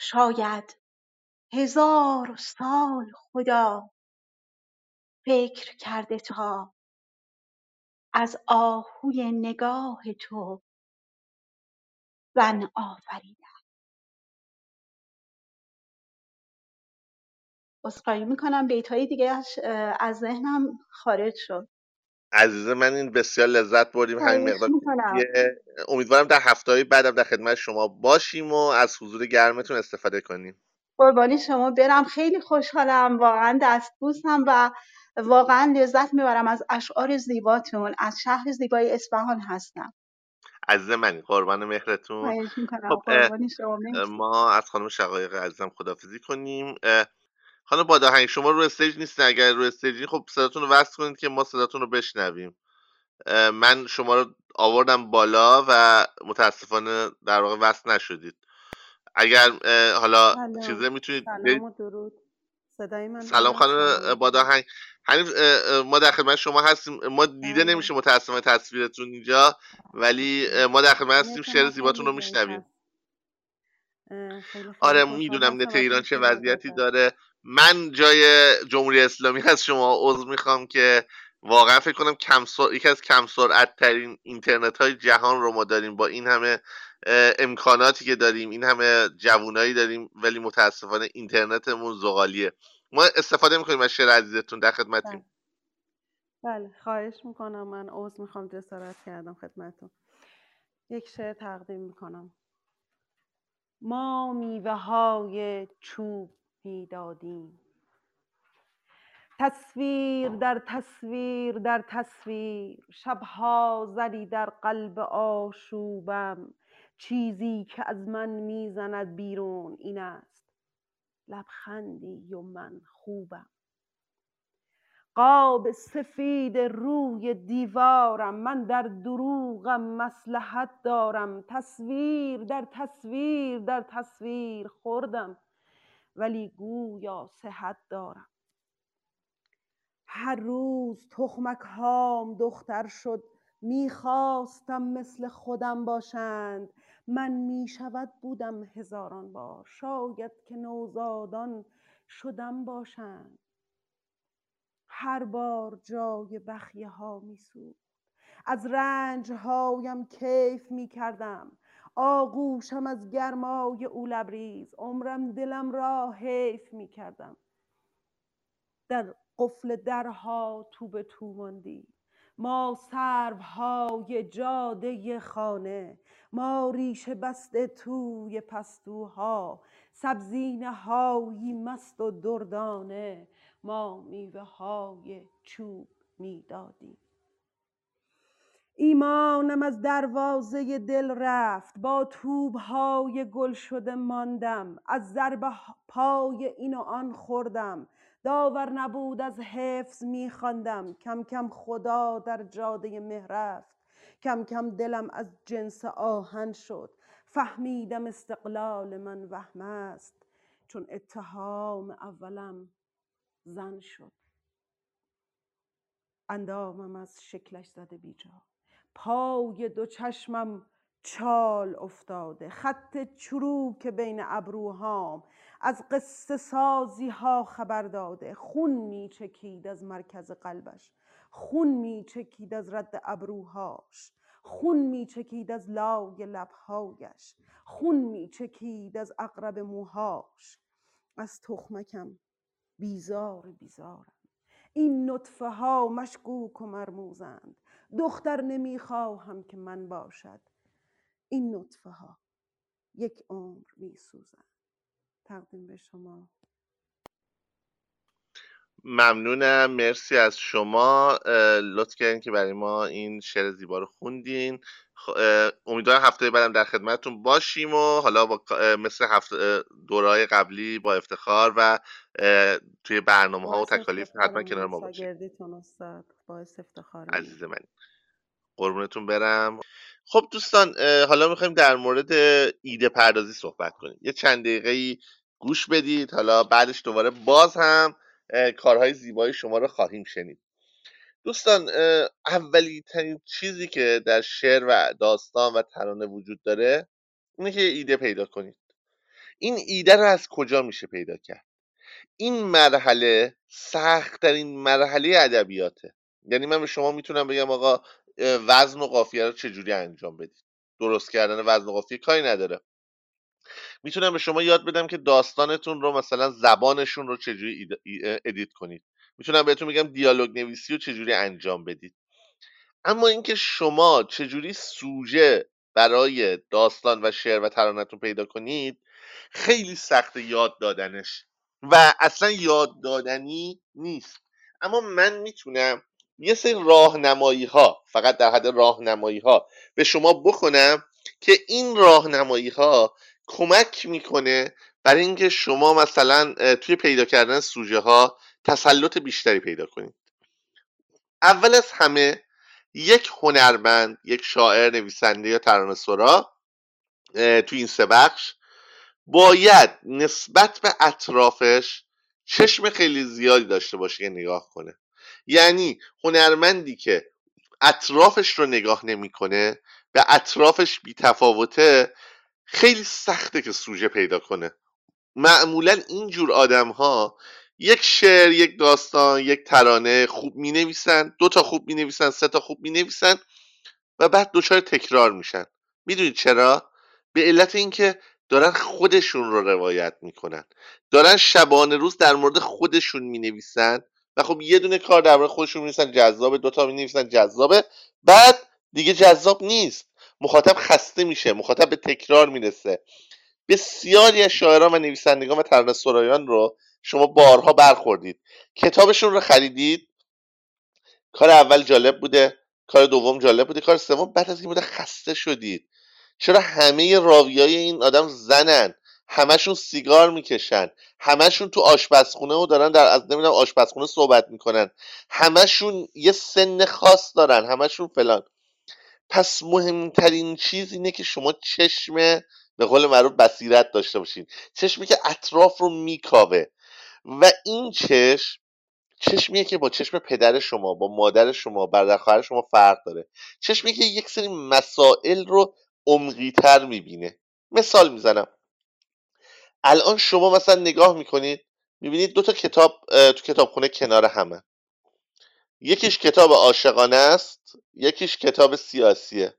Speaker 5: شاید هزار سال خدا فکر کرده تا از آهوی نگاه تو زن آفریده عذرخواهی می‌کنم بیتهای دیگه از از ذهنم خارج شد.
Speaker 1: عزیز من این بسیار لذت بردیم. همین مقدار امیدوارم در هفته های بعدم در خدمت شما باشیم و از حضور گرمتون استفاده کنیم.
Speaker 5: قربانی شما برم. خیلی خوشحالم. واقعا دستبوسم و واقعا لذت می‌برم از اشعار زیباتون از شهر زیبای اصفهان هستم.
Speaker 1: عزیز من قربان مهرتون. خب ما از خانم شقایق عزیزم خدافزی کنیم. خانم باداهنگ شما رو استیج نیستین اگر رو استیجی خب صداتون رو وصل کنید که ما صداتون رو بشنویم. من شما رو آوردم بالا و متاسفانه در واقع وصل نشدید. اگر حالا
Speaker 6: سلام.
Speaker 1: چیزه می‌تونید
Speaker 6: سلام و درود. صدای من
Speaker 1: سلام خانم باداهنگ اه، ما در خدمت شما هستیم. ما دیده نمیشه متاسفانه تصویرتون اینجا ولی ما در خدمت هستیم. شعر زیباتون رو میشنویم.
Speaker 6: خیلی
Speaker 1: آره می‌دونم نت ایران چه وضعیتی داره. من جای جمهوری اسلامی از شما عضو می‌خوام که واقعا فکر کنم کم سر... یکی از کم سرعت ترین اینترنت های جهان رو ما داریم. با این همه امکاناتی که داریم این همه جوونایی داریم ولی متاسفانه اینترنتمون زغالیه. ما استفاده می‌کنیم از شعر عزیزتون در خدمتیم.
Speaker 6: بله. بله خواهش می‌کنم. من عذر می‌خوام جسارت کردم خدمتون یک شعر تقدیم می‌کنم. ما میوه های چوب می‌دادیم. تصویر در تصویر در تصویر شبها زدی در قلب آشوبم. چیزی که از من می‌زند بیرون این است. لبخندی و من خوبم. قاب سفید روی دیوارم من در دروغم مسلحت دارم. تصویر در تصویر در تصویر خوردم ولی گویا صحت دارم. هر روز تخمک هام دختر شد می‌خواستم مثل خودم باشند. من می‌شود بودم هزاران بار شاید که نوزادان شدم باشند. هر بار جای بخیه ها میسوخت. از رنج هایم کیف می کردم آغوشم از گرمای او لبریز. عمرم دلم را حیف می کردم در قفل درها تو به تو ماندی. ما سروهای جاده خانه. ما ریشه بسته توی پستوها. سبزینه هایی مست و دردانه. ما میوه های چوب می‌دادیم. ایمانم از دروازه دل رفت با توب های گل شده ماندم. از ضربه پای این و آن خوردم. داور نبود از حفظ میخواندم. کم کم خدا در جاده مه رفت. کم کم دلم از جنس آهن شد. فهمیدم استقلال من وهم است. چون اتهام اولم زن شد. اندامم از شکلش زده بیجا. پای دو چشمم چال افتاده. خط چروک بین ابروهام. از قصه سازی ها خبر داده. خون می چکید از مرکز قلبش. خون می چکید از رد ابروهاش. خون می چکید از لای لبهایش. خون می چکید از اقرب موهاش. از تخمکم بیزار بیزارم. این نطفه ها مشکوک و مرموزند. دختر نمی‌خواهم که من باشد. این نطفه ها یک عمر میسوزند. تقدیم به شما.
Speaker 1: ممنونم. مرسی از شما. لطف کردین که برای ما این شعر زیبا رو خوندین. امیدوارم هفته بعدم در خدمتتون باشیم و حالا با مثل هفته دورهای قبلی با افتخار و توی برنامه ها و تکالیف حتما کنار ما باشیم. عزیز من. قربونتون برم. خب دوستان حالا می‌خوایم در مورد ایده پردازی صحبت کنیم. یه چند دقیقه گوش بدید. حالا بعدش دوباره باز هم کارهای زیبای شما رو خواهیم شنید. دوستان اولی ترین چیزی که در شعر و داستان و ترانه وجود داره اینه که ایده پیدا کنید. این ایده رو از کجا میشه پیدا کرد؟ این مرحله سختترین مرحله ادبیاته. یعنی من به شما می‌تونم بگم آقا وزن و قافیه رو چجوری انجام بدید؟ درست کردن وزن و قافیه کاری نداره. می‌تونم به شما یاد بدم که داستانتون رو مثلا زبانشون رو چجوری ادیت کنید. می‌تونم بهتون میگم دیالوگ نویسی رو چجوری انجام بدید. اما اینکه شما چجوری سوژه برای داستان و شعر و ترانتون پیدا کنید خیلی سخت یاد دادنش و اصلا یاد دادنی نیست. اما من می‌تونم یه سری راهنمایی ها فقط در حد راهنمایی ها به شما بکنم که این راهنمایی ها کمک می‌کنه برای اینکه شما مثلا توی پیدا کردن سوژه ها تسلط بیشتری پیدا کنید. اول از همه یک هنرمند یک شاعر نویسنده یا ترانه سرا توی این سه بخش باید نسبت به اطرافش چشم خیلی زیادی داشته باشه که نگاه کنه. یعنی هنرمندی که اطرافش رو نگاه نمی‌کنه به اطرافش بیتفاوته خیلی سخته که سوژه پیدا کنه. معمولا اینجور آدم ها یک شعر یک داستان یک ترانه خوب می نویسن دو تا خوب می نویسن سه تا خوب می نویسن و بعد دچار تکرار میشن. می‌دونید چرا؟ به علت اینکه دارن خودشون رو روایت می‌کنن. دارن شبانه روز در مورد خودشون می نویسن و خب یه دونه کار در مورد خودشون می نویسن جذابه دوتا می نویسن جذابه. بعد دیگه جذاب نیست. مخاطب خسته میشه مخاطب به تکرار می‌رسه. بسیاری از شاعران و نویسندگان و ترانه سرایان رو شما بارها برخوردید. کتابشون رو خریدید. کار اول جالب بوده کار دوم جالب بوده کار سوم بعد از این بوده خسته شدید. چرا همه راویای این آدم زنن؟ همشون سیگار می‌کشن. همشون تو آشپزخونه و دارن در از نمی‌دونم آشپزخونه صحبت می‌کنن. همشون یه سن خاص دارن. همشون فلان. پس مهمترین چیز اینه که شما چشم به قول معروف بصیرت داشته باشین. چشمی که اطراف رو میکاوه. و این چشم چشمیه که با چشم پدر شما با مادر شما برادر خواهر شما فرق داره. چشمی که یک سری مسائل رو عمقیتر می‌بینه. مثال می‌زنم. الان شما مثلا نگاه می‌کنید می‌بینید دو تا کتاب تو کتابخونه کنار همه. یکیش کتاب عاشقانه است یکیش کتاب سیاسیه.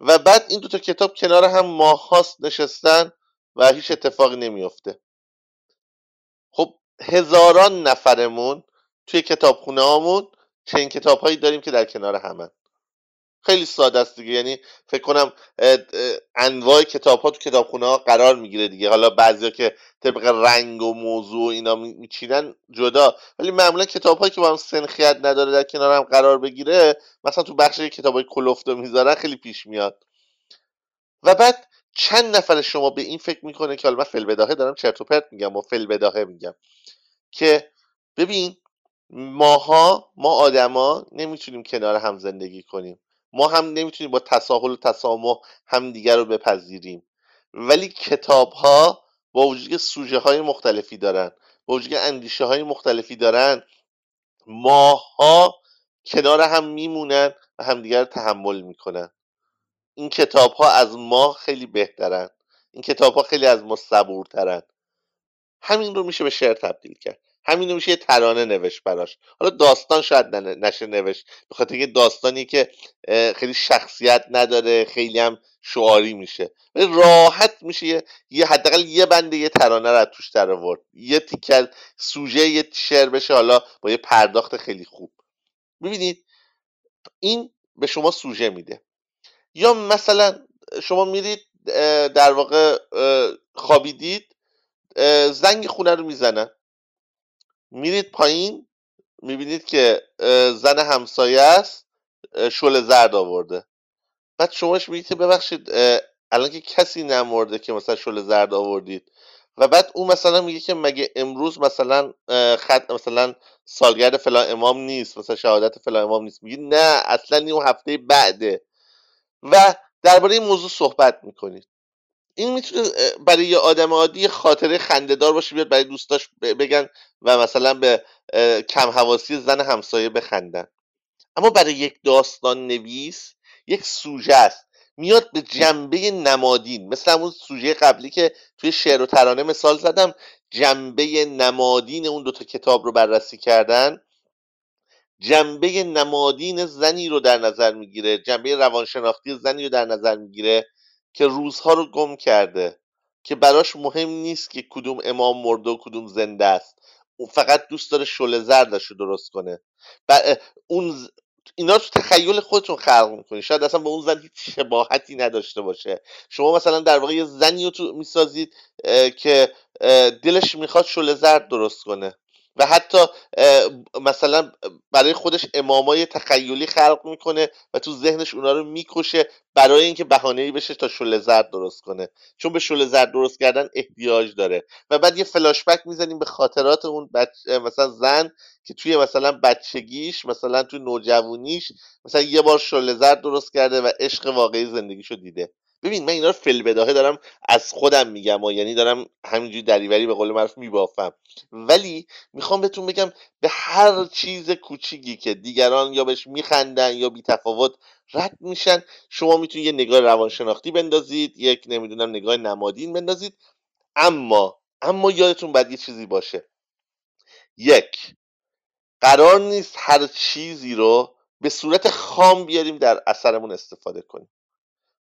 Speaker 1: و بعد این دو تا کتاب کنار هم ماهاست نشستن و هیچ اتفاقی نمیفته خب هزاران نفرمون توی کتابخونه هامون چنین کتاب هایی داریم که در کنار همن. خیلی ساده است دیگه. یعنی فکر کنم انواع کتاب ها تو کتابخونه ها قرار می‌گیره دیگه. حالا بعضیا که طبق رنگ و موضوع اینا میچینن جدا. ولی معمولا کتاب هایی که با هم سنخیت نداره در کنار هم قرار بگیره مثلا تو بخش کتاب های کلفته می‌ذارن خیلی پیش میاد. و بعد چند نفر شما به این فکر می‌کنه که حالا من فلبداهه دارم چرت و پرت میگم و فلبداهه میگم که ببین ماها ما آدما نمی‌تونیم کنار هم زندگی کنیم. ما هم نمی‌تونیم با تساهل و تسامح همدیگر رو بپذیریم. ولی کتاب ها با وجود که سوژه های مختلفی دارن با وجود که اندیشه های مختلفی دارن ماها کنار هم میمونن و همدیگر رو تحمل می‌کنن. این کتاب ها از ما خیلی بهترن. این کتاب ها خیلی از ما صبورترن. همین رو میشه به شعر تبدیل کرد. همین میشه یه ترانه نوشت براش. حالا داستان شاید نشه نوشت به خاطر اینکه داستانی که خیلی شخصیت نداره خیلی هم شعاری میشه. راحت میشه یه, حداقل یه بنده یه ترانه رو توش در آورد. یه تیکر سوژه یه شعر بشه حالا با یه پرداخت خیلی خوب. ببینید این به شما سوژه میده. یا مثلا شما میرید در واقع خوابیدید زنگ خونه رو می‌زنن. میرید پایین می‌بینید که زن همسایه است شل زرد آورده. بعد شماش میگید که ببخشید الان که کسی نمورده که مثلا شل زرد آوردید. و بعد اون مثلا میگه که مگه امروز مثلا خط مثلا سالگرد فلان امام نیست مثلا شهادت فلان امام نیست. میگه نه اصلا این هفته بعده. و درباره این موضوع صحبت می‌کنید. این می‌تونه برای یه آدم عادی خاطره خندهدار باشه بیاد برای دوستاش بگن و مثلا به کم حواسی زن همسایه بخندن. اما برای یک داستان نویس یک سوژه است. میاد به جنبه نمادین. مثل همون سوژه قبلی که توی شعر و ترانه مثال زدم. جنبه نمادین اون دوتا کتاب رو بررسی کردن. جنبه نمادین زنی رو در نظر می‌گیره. جنبه روانشناختی زنی رو در نظر می‌گیره. که روزها رو گم کرده که براش مهم نیست که کدوم امام مرده و کدوم زنده است. اون فقط دوست داره شل زردش رو درست کنه. اون اینا رو تو تخیل خودتون خلق می‌کنید شاید اصلا به اون زن هیچ شباهتی نداشته باشه. شما مثلا در واقع یه زنی رو تو می‌سازید که دلش می‌خواد شل زرد درست کنه. و حتی مثلا برای خودش امامای تخیلی خلق می‌کنه و تو ذهنش اونا رو می‌کشه برای اینکه بهانه‌ای بشه تا شل زرد درست کنه. چون به شل زرد درست کردن احتیاج داره. و بعد یه فلاشبک می‌زنیم به خاطرات اون بچ... مثلا زن که توی مثلا بچگیش مثلا توی نوجوانیش مثلا یه بار شل زرد درست کرده و عشق واقعی زندگیشو دیده. ببین من اینا رو فل بداهه دارم از خودم میگم و یعنی دارم همینجوری دریوری به قول معروف میبافم. ولی می‌خوام بهتون بگم به هر چیز کوچیکی که دیگران یا بهش میخندن یا بی تفاوت رد میشن شما می‌تونید یه نگاه روانشناختی بندازید یک نمی‌دونم نگاه نمادین بندازید. اما اما یادتون باید یه چیزی باشه. یک قرار نیست هر چیزی رو به صورت خام بیاریم در اثرمون استفاده کنیم.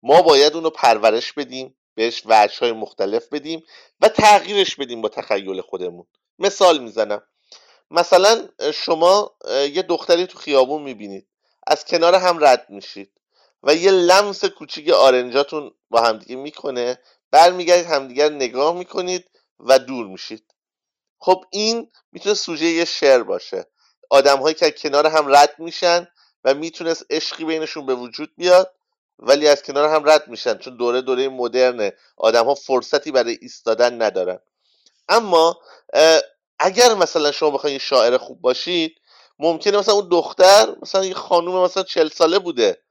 Speaker 1: ما باید اونو پرورش بدیم بهش وجه های مختلف بدیم و تغییرش بدیم با تخیل خودمون. مثال می‌زنم. مثلا شما یه دختری تو خیابون می‌بینید. از کنار هم رد میشید و یه لمس کوچیک آرنجاتون با همدیگه می‌کنه. برمیگردید همدیگر نگاه می‌کنید و دور میشید. خب این می‌تونه سوژه یه شعر باشه. آدم هایی که کنار هم رد میشن و می‌تونست عشقی بینشون به وجود بیاد ولی از کنار هم رد میشن چون دوره دوره مدرنه. آدم ها فرصتی برای ایستادن ندارن. اما اگر مثلا شما بخواید شاعر خوب باشید ممکنه مثلا اون دختر مثلا یه خانوم مثلا چل ساله بوده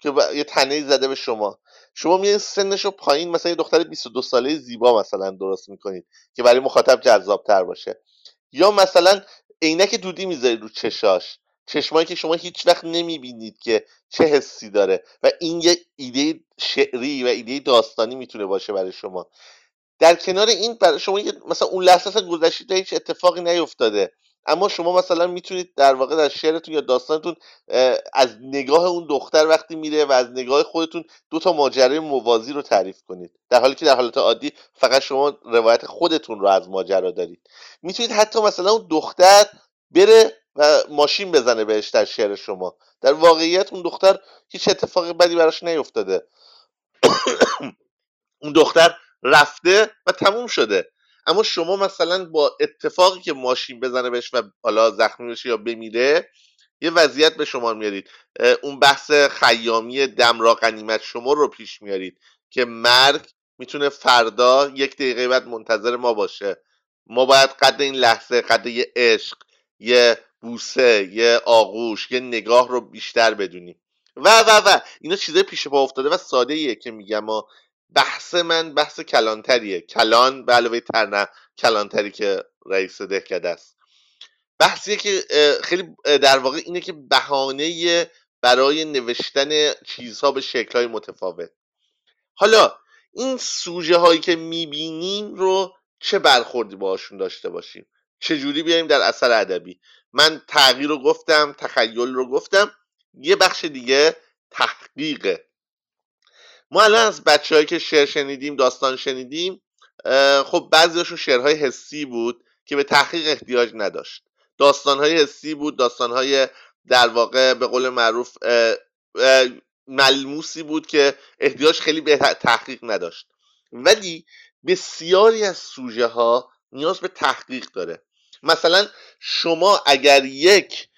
Speaker 1: که یه تنه زده به شما. شما میایین سنش رو پایین مثلا یه دختر 22 ساله زیبا مثلا درست می‌کنید که برای مخاطب جذاب تر باشه. یا مثلا عینک دودی می‌ذارید رو چشاش. چشمایی که شما هیچ وقت نمی‌بینید که چه حسی داره و این یه ایده شعری و ایده داستانی می‌تونه باشه برای شما. در کنار این برای شما مثلا اون لحظه اصلا گذشته هیچ اتفاقی نیفتاده. اما شما مثلا می‌تونید در واقع در شعرتون یا داستانتون از نگاه اون دختر وقتی میره و از نگاه خودتون دو تا ماجرای موازی رو تعریف کنید. در حالی که در حالت عادی فقط شما روایت خودتون رو از ماجرا دارید. می‌تونید حتی مثلا اون دختر بره و ماشین بزنه بهش در شعر شما. در واقعیت اون دختر هیچ اتفاقی بدی براش نیفتاده. اون دختر رفته و تموم شده. اما شما مثلا با اتفاقی که ماشین بزنه بهش و حالا زخمی بشه یا بمیره یه وضعیت به شما میارید. اون بحث خیامی دم را قنیمت شما رو پیش میارید که مرگ می‌تونه فردا یک دقیقه بعد منتظر ما باشه. ما باید قد این لحظه قد یه عشق یه بوسه یه آغوش یه نگاه رو بیشتر بدونیم و و و. اینا چیزای پیش پا افتاده و ساده ایه که میگم و بحث من بحث کلانتریه. کلان به علاوه ترنه کلانتری که رئیس دهکده است. بحثیه که خیلی در واقع اینه که بهانه برای نوشتن چیزها به شکلهای متفاوت. حالا این سوژه هایی که می‌بینیم رو چه برخوردی باشون داشته باشیم؟ چجوری بیایم در اثر ادبی؟ من تغییر رو گفتم تخیل رو گفتم یه بخش دیگه تحقیقه. ما الان از بچههایی که شعر شنیدیم داستان شنیدیم خب بعضیشون شعرهای حسی بود که به تحقیق احتیاج نداشت. داستانهای حسی بود داستانهای در واقع به قول معروف ملموسی بود که احتیاج خیلی به تحقیق نداشت. ولی بسیاری از سوژه ها نیاز به تحقیق داره. مثلا شما اگر یک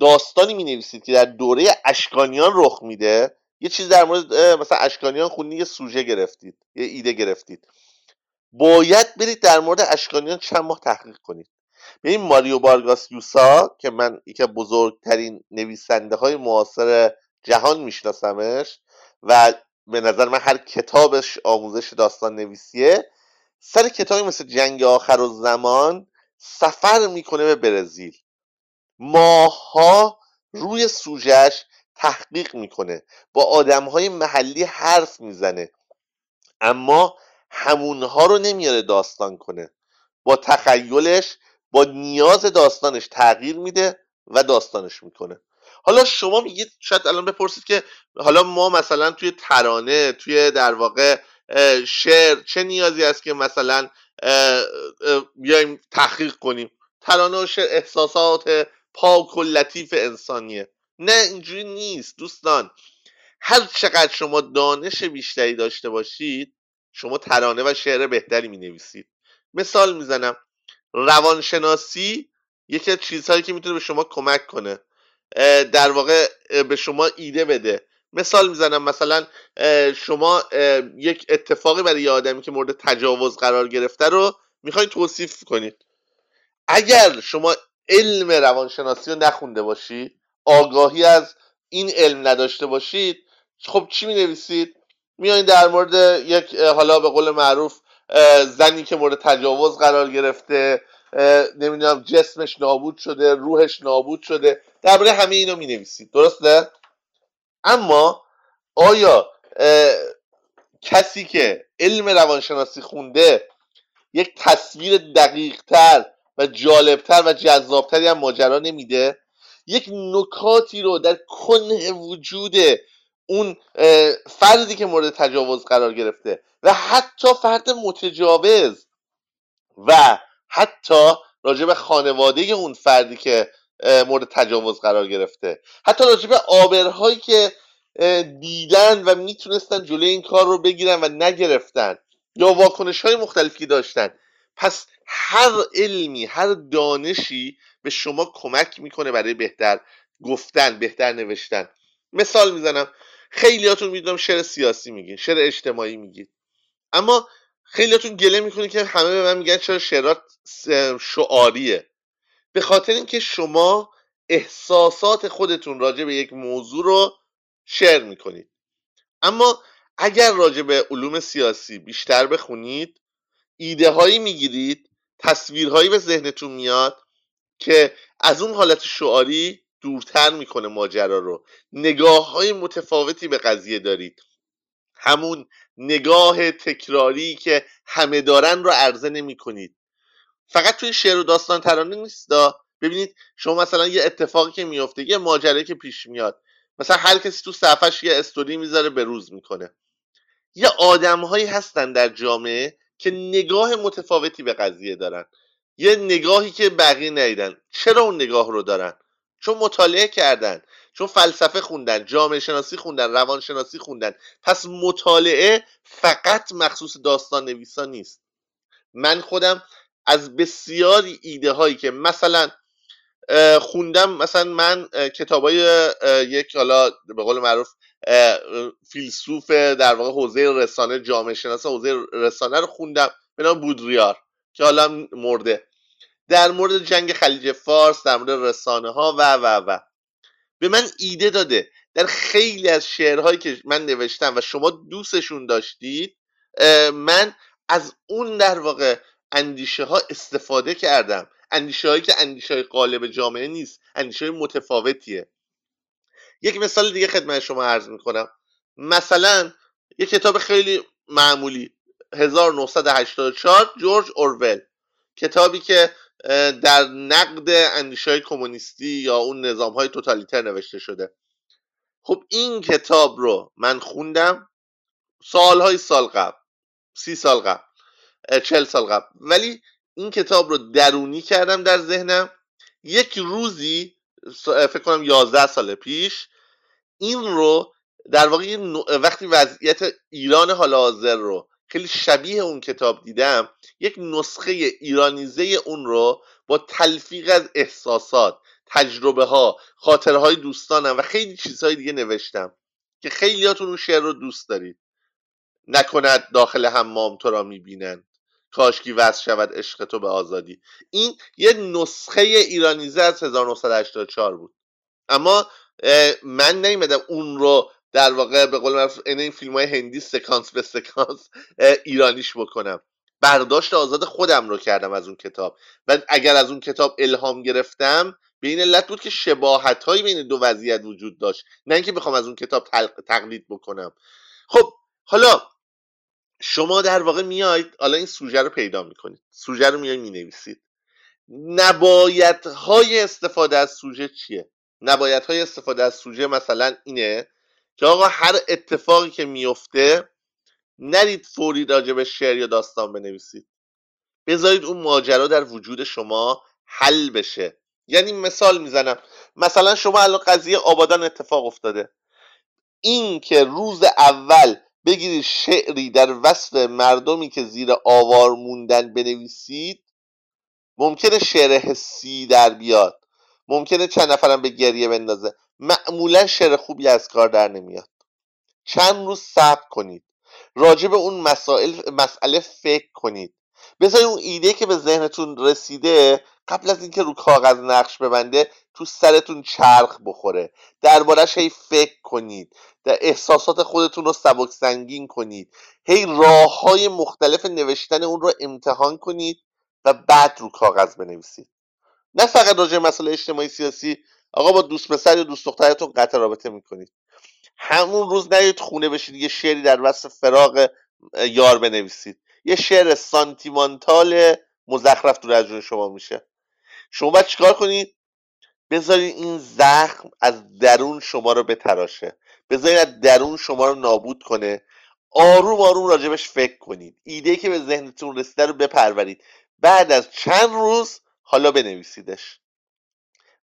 Speaker 1: داستانی می نویسید که در دوره اشکانیان رخ میده یه چیز در مورد مثلا اشکانیان خونی یه سوژه گرفتید یه ایده گرفتید. باید برید در مورد اشکانیان چند ماه تحقیق کنید. به ماریو بارگاس یوسا که من یکی بزرگترین نویسنده های معاصر جهان میشناسمش و به نظر من هر کتابش آموزش داستان نویسیه سر کتابی مثل جنگ آخر و زمان سفر می‌کنه به برزیل. ماها روی سوژهش تحقیق می‌کنه با آدم های محلی حرف می‌زنه اما همونها رو نمیاره داستان کنه. با تخیلش با نیاز داستانش تغییر میده و داستانش می‌کنه. حالا شما میگید شاید الان بپرسید که حالا ما مثلا توی ترانه توی در واقع شعر چه نیازی است که مثلا بیایم تحقیق کنیم؟ ترانه و شعر احساسات پاک و لطیف انسانیه. نه اینجوری نیست دوستان. هر چقدر شما دانش بیشتری داشته باشید شما ترانه و شعر بهتری می نویسید مثال می‌زنم. روانشناسی یکی از چیزهایی که می‌تونه به شما کمک کنه. در واقع به شما ایده بده. مثال می‌زنم مثلا شما یک اتفاقی برای یه آدمی که مورد تجاوز قرار گرفته رو می‌خواین توصیف کنید. اگر شما علم روانشناسی رو نخونده باشید آگاهی از این علم نداشته باشید خب چی می نویسید میایین در مورد یک حالا به قول معروف زنی که مورد تجاوز قرار گرفته نمی‌دونم جسمش نابود شده روحش نابود شده درباره همه اینو می نویسید درسته؟ اما آیا کسی که علم روانشناسی خونده یک تصویر دقیقتر و جالبتر و جذابتری هم ماجرا نمیده؟ یک نکاتی رو در کنه وجود اون فردی که مورد تجاوز قرار گرفته و حتی فرد متجاوز و حتی راجع به خانواده اون فردی که مورد تجاوز قرار گرفته. حتی راجع به آبرهایی که دیدن و می‌تونستن جلوی این کار رو بگیرن و نگرفتن یا واکنش های مختلفی داشتن. پس هر علمی هر دانشی به شما کمک می‌کنه برای بهتر گفتن بهتر نوشتن. مثال می‌زنم خیلیاتون می‌دونم شعر سیاسی میگین شعر اجتماعی میگین. اما خیلیاتون گله می‌کنید که همه به من میگن چرا شعرات شعاریه. به خاطر اینکه شما احساسات خودتون راجع به یک موضوع رو شعر می‌کنید. اما اگر راجع به علوم سیاسی بیشتر بخونید ایده هایی می‌گیرید تصویرهایی به ذهنتون میاد که از اون حالت شعاری دورتر می‌کنه ماجرا رو. نگاه های متفاوتی به قضیه دارید. همون نگاه تکراری که همه دارن رو عرضه نمی کنید فقط توی شعر و داستان ترانه نیستا ببینید شما مثلا یه اتفاقی که میفته یه ماجرایی که پیش میاد مثلا هر کسی تو صفحش یه استوری می‌ذاره به روز می‌کنه. یه آدمهایی هستن در جامعه که نگاه متفاوتی به قضیه دارن. یه نگاهی که بقیه ندیدن. چرا اون نگاه رو دارن؟ چون مطالعه کردن چون فلسفه خوندن جامعه شناسی خوندن روان شناسی خوندن. پس مطالعه فقط مخصوص داستان نویسا نیست. من خودم از بسیاری ایده هایی که مثلا خوندم مثلا من کتاب های یک حالا به قول معروف فیلسوف در واقع حوزه رسانه جامعه شناس حوزه رسانه رو خوندم به نام بودریار که حالا مرده. در مورد جنگ خلیج فارس در مورد رسانه ها و و و. به من ایده داده. در خیلی از شعرهایی که من نوشتم و شما دوستشون داشتید من از اون در واقع اندیشه ها استفاده کردم. اندیشه هایی که اندیشه های قالب جامعه نیست اندیشه های متفاوتیه. یک مثال دیگه خدمت شما عرض می‌کنم. مثلا یک کتاب خیلی معمولی 1984 جورج اورول کتابی که در نقد اندیشه های کمونیستی یا اون نظام های توتالیتر نوشته شده. خب این کتاب رو من خوندم سالهای سال قبل سی سال قبل. چل سال قبل. ولی این کتاب رو درونی کردم در ذهنم. یک روزی فکر کنم یازده سال پیش این رو در واقع وقتی وضعیت ایران حال حاضر رو خیلی شبیه اون کتاب دیدم یک نسخه ایرانیزه اون رو با تلفیق از احساسات تجربه ها خاطره های دوستانم و خیلی چیزهای دیگه نوشتم که خیلیاتون اون شعر رو دوست دارید. نکند داخل حمام تو را می‌بینند کاشکی وصل شود عشق تو به آزادی. این یه نسخه ایرانیزه از 1984 بود. اما من نیمدم اون رو در واقع به قول این, این فیلم های هندی سکانس به سکانس ایرانیش بکنم. برداشت آزاد خودم رو کردم از اون کتاب. و اگر از اون کتاب الهام گرفتم به این علت بود که شباهت هایی بین دو وضعیت وجود داشت. نه اینکه بخوام از اون کتاب تقلید بکنم. خب حالا شما در واقع میاید حالا این سوژه رو پیدا می‌کنید. سوژه رو میاید می‌نویسید. نبایت های استفاده از سوژه چیه؟ نبایت های استفاده از سوژه مثلا اینه که آقا هر اتفاقی که میفته نرید فوری راجع به شعر یا داستان بنویسید. بذارید اون ماجرا در وجود شما حل بشه. یعنی مثال می‌زنم. مثلا شما الان قضیه آبادان اتفاق افتاده. این که روز اول بگیرید شعری در وصف مردمی که زیر آوار موندن بنویسید ممکنه شعر حسی در بیاد ممکنه چند نفرم به گریه بندازه. معمولا شعر خوبی از کار در نمیاد. چند روز صبر کنید. راجع به اون مسائل مسئله فکر کنید. بذارید اون ایده که به ذهنتون رسیده قبل از اینکه رو کاغذ نقش ببنده تو سرتون چرخ بخوره. دربارهش هی فکر کنید. در احساسات خودتون رو سبک سنگین کنید. هی راه های مختلف نوشتن اون رو امتحان کنید و بعد رو کاغذ بنویسید. نه فقط راجع مسئله اجتماعی سیاسی. آقا با دوست پسر یا دوست دخترتون قطع رابطه می‌کنید. همون روز نیاید خونه بشید یه شعری در وصف فراغ یار بنویسید. یه شعر سانتیمانتال مزخرف تو از شما میشه. شما باید چیکار کنید بذارید این زخم از درون شما رو بتراشه. بذارید از درون شما رو نابود کنه. آروم آروم راجبش فکر کنید. ایده که به ذهنتون رسیده رو بپرورید. بعد از چند روز حالا بنویسیدش.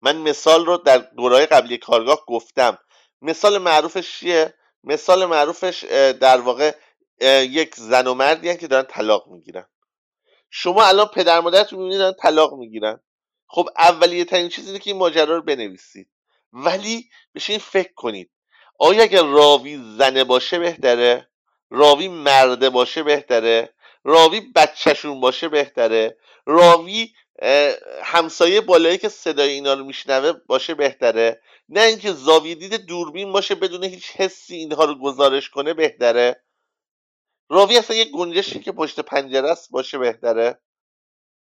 Speaker 1: من مثال رو در دورای قبلی کارگاه گفتم. مثال معروفش چیه؟ مثال معروفش در واقع یک زن و مردی که دارن طلاق می‌گیرن. شما الان پدر مادرتون می‌بینید دارن طلاق می‌گیرن. خب اولیه ترین چیزی که این ماجرا رو بنویسید. ولی بشین فکر کنید. آیا اگر راوی زنه باشه بهتره؟ راوی مرده باشه بهتره؟ راوی بچهشون باشه بهتره؟ راوی همسایه بالایی که صدای اینا رو میشنوه باشه بهتره؟ نه اینکه زاویه دید دوربین باشه بدون هیچ حسی اینها رو گزارش کنه بهتره؟ راوی اصلا یه گنجشی که پشت پنجره است باشه بهتره؟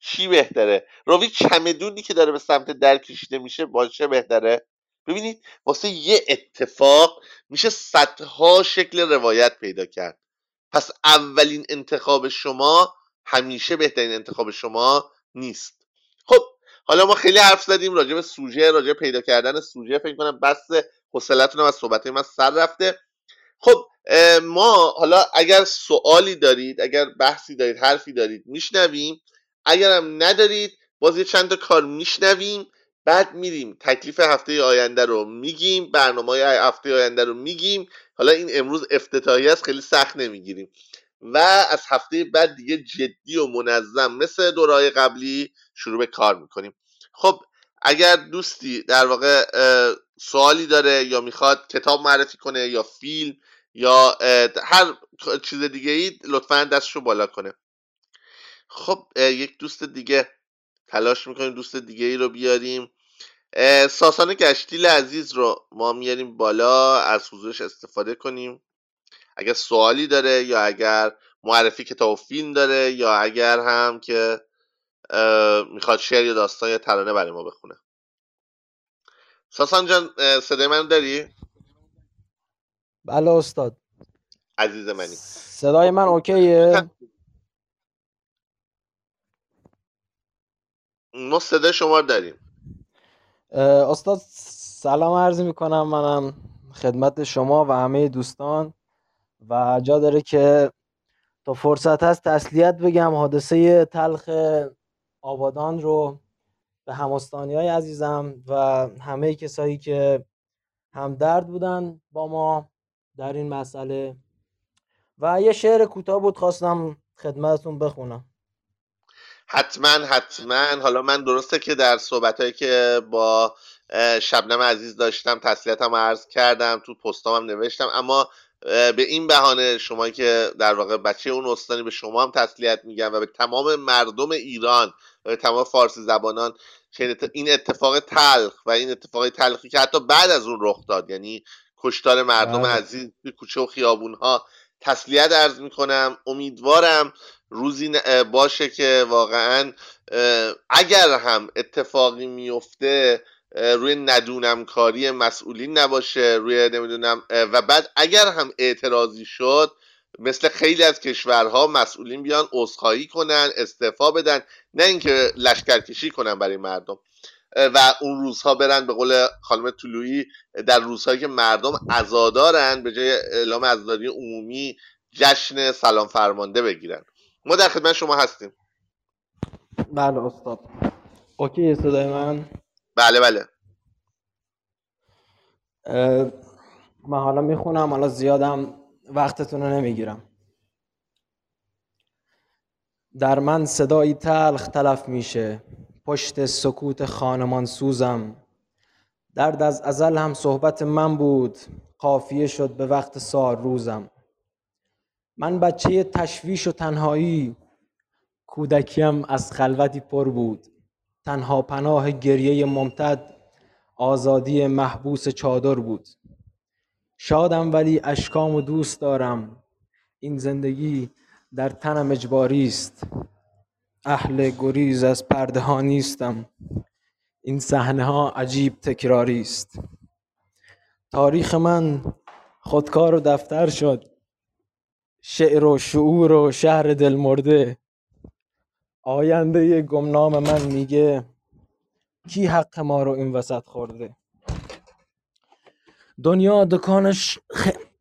Speaker 1: چی بهتره؟ راوی چمدونی که داره به سمت در کشیده میشه باشه بهتره؟ ببینید واسه یه اتفاق میشه صدها شکل روایت پیدا کرد. پس اولین انتخاب شما همیشه بهترین انتخاب شما نیست. خب حالا ما خیلی حرف زدیم راجع به سوژه راجع پیدا کردن سوژه. فکر کنم بس حوصلتون از صحبت من سر رفته. خب ما حالا اگر سوالی دارید اگر بحثی دارید حرفی دارید میشنویم. اگرم ندارید باز یه چند تا کار میشنویم بعد میریم. تکلیف هفته آینده رو میگیم برنامه هفته آینده رو میگیم. حالا این امروز افتتاحی است خیلی سخت نمی‌گیریم. و از هفته بعد دیگه جدی و منظم مثل دورهای قبلی شروع به کار می‌کنیم. خب اگر دوستی در واقع سوالی داره یا می‌خواد کتاب معرفی کنه یا فیلم یا هر چیز دیگه ای لطفا دستشو بالا کنه. خب یک دوست دیگه تلاش می‌کنیم دوست دیگه ای رو بیاریم. ساسان گشتیل عزیز رو ما میاریم بالا از حضورش استفاده کنیم. اگر سوالی داره یا اگر معرفی کتاب و فیلم داره یا اگر هم که می‌خواد شعر یا داستان یا ترانه برای ما بخونه. ساسان جان صدای من داری؟
Speaker 7: بله استاد.
Speaker 1: عزیز منی.
Speaker 7: صدای من اوکیه؟
Speaker 1: ما صدای شما داریم.
Speaker 7: استاد سلام عرض می‌کنم. منم خدمت شما و همه دوستان و جا داره که تا فرصت هست تسلیت بگم. حادثه تلخ آبادان رو به همستانی های عزیزم و همه کسایی که همدرد بودن با ما. در این مسئله. و یه شعر کوتاه بود خواستم خدمتتون بخونم.
Speaker 1: حتما حتما. حالا من درسته که در صحبت که با شبنم عزیز داشتم تسلیتم عرض کردم تو پستام هم نوشتم اما به این بهانه شما که در واقع بچه اون استانی به شما هم تسلیت میگم و به تمام مردم ایران و به تمام فارسی زبانان این اتفاق تلخ و این اتفاق تلخی که حتی بعد از اون رخ داد یعنی کشتار مردم بله. عزیز کوچه و خیابون ها تسلیت ارز می‌کنم. امیدوارم روزی باشه که واقعا اگر هم اتفاقی میفته روی ندونم کاری مسئولین نباشه روی نمی‌دونم و بعد اگر هم اعتراضی شد مثل خیلی از کشورها مسئولین بیان عذرخواهی کنن استعفا بدن نه اینکه لشکرکشی کنن برای مردم. و اون روزها برن به قول خانم طلویی در روزهایی که مردم عزادارن به جای اعلام عزاداری عمومی جشن سلام فرمانده بگیرن. ما در خدمت شما هستیم.
Speaker 7: بله استاد. اوکی صدای من؟
Speaker 1: بله بله.
Speaker 7: من حالا می‌خونم حالا زیادم وقتتون رو نمی‌گیرم. در من صدایی تلخ تلف میشه. پشت سکوت خانمان سوزم. درد از ازل هم صحبت من بود قافیه شد به وقت سار روزم. من بچه تشویش و تنهایی کودکیم از خلوتی پر بود. تنها پناه گریه ممتد آزادی محبوس چادر بود. شادم ولی اشکام و دوست دارم. این زندگی در تنم اجباری است اهل گریز از پرده ها نیستم. این صحنه ها عجیب تکراری است. تاریخ من خودکار و دفتر شد. شعر و شعور و شهر دل مرده. آینده گمنام من میگه کی حق ما رو این وسط خورده؟ دنیا دکانش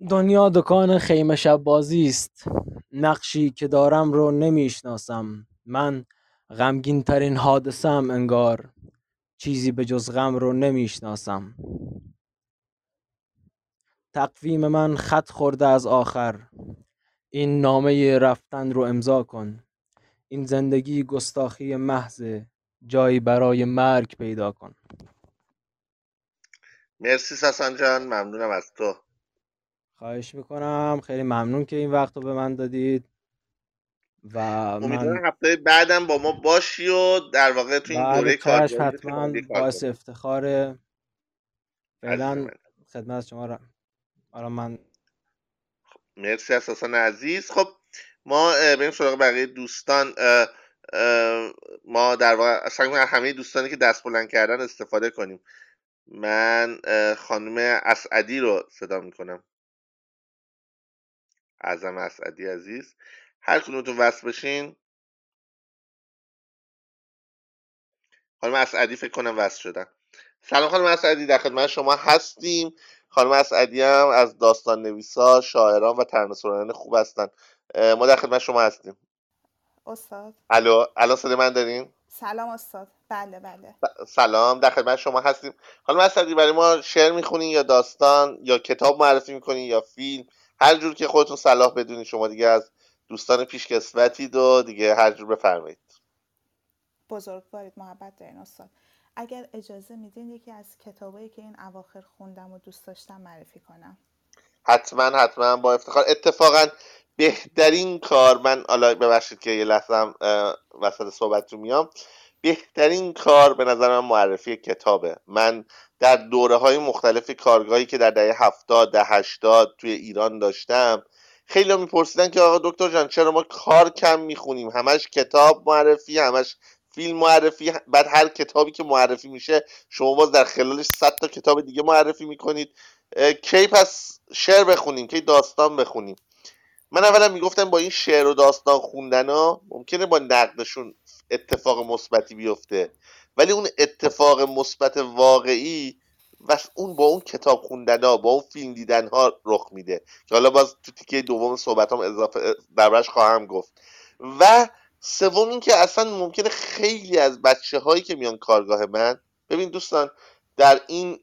Speaker 7: دنیا دکان خیمه شب بازی است. نقشی که دارم رو نمی‌شناسم. من غمگین ترین حادثم انگار چیزی به جز غم رو نمی‌شناسم. تقویم من خط خورده از آخر. این نامه رفتن رو امضا کن. این زندگی گستاخی محض جایی برای مرگ پیدا کن.
Speaker 1: مرسی ساسان جان ممنونم از تو.
Speaker 7: خواهش می‌کنم. خیلی ممنون که این وقت رو به من دادید. و
Speaker 1: امیدوارم
Speaker 7: من
Speaker 1: هفته بعدم با ما باشی و در واقع تو این دوره
Speaker 7: چشم
Speaker 1: کارگاهی
Speaker 7: حتما
Speaker 1: کار
Speaker 7: باعث
Speaker 1: عزیز
Speaker 7: فعلا خدمت شما را حالا من.
Speaker 1: مرسی از حسن عزیز. خب ما بریم سراغ بقیه دوستان. اه، اه، ما در واقع سعی همه دوستانی که دست بلند کردن استفاده کنیم. من خانم اسعدی رو صدا می‌کنم. اعظم اسعدی عزیز. هر کدومتون وصل بشین. خانم اسعدی فکر کنم وصل شدن. سلام خانم اسعدی در خدمت شما هستیم. خانم اسعدی هم از داستان نویسا شاعران و ترانه‌سرایان خوب هستن. ما در خدمت شما هستیم.
Speaker 8: استاد.
Speaker 1: الو الان صدای من دارین؟
Speaker 8: سلام استاد. بله بله.
Speaker 1: سلام در خدمت شما هستیم. خانم اسدی برای ما شعر می‌خونین یا داستان یا کتاب معرفی می‌کنین یا فیلم هر جور که خودتون صلاح بدونین شما دیگه از دوستان پیشکسوتید و دیگه هر جور بفرمایید.
Speaker 8: بزرگوارید محبت دارین استاد. اگر اجازه میدین یکی از کتابایی که این اواخر خوندم و دوست داشتم معرفی کنم.
Speaker 1: حتما حتما با افتخار. اتفاقا بهترین کار من حالا ببخشید که یه لحظه هم وسط صحبت رو میام. بهترین کار به نظر من معرفی کتابه. من در دوره های مختلف کارگاهی که در دهه هفتاد ده هشتاد توی ایران داشتم خیلی میپرسیدن که آقا دکتر جان چرا ما کار کم می‌خونیم؟ همش کتاب معرفی همش فیلم معرفی بعد هر کتابی که معرفی میشه شما باز در خلالش 100 تا کتاب دیگه معرفی می‌کنید. کی پس شعر بخونیم؟ کی داستان بخونیم؟ من اولا می‌گفتم با این شعر و داستان خوندن ها ممکنه با نقدشون اتفاق مثبتی بیفته ولی اون اتفاق مثبت واقعی و اون با اون کتاب خوندن ها با اون فیلم دیدن ها رخ میده. که حالا باز تو تیکه دوم صحبت هم اضافه دربارش خواهم گفت. و سوم این که اصلا ممکنه خیلی از بچه هایی که میان کارگاه من ببین دوستان در این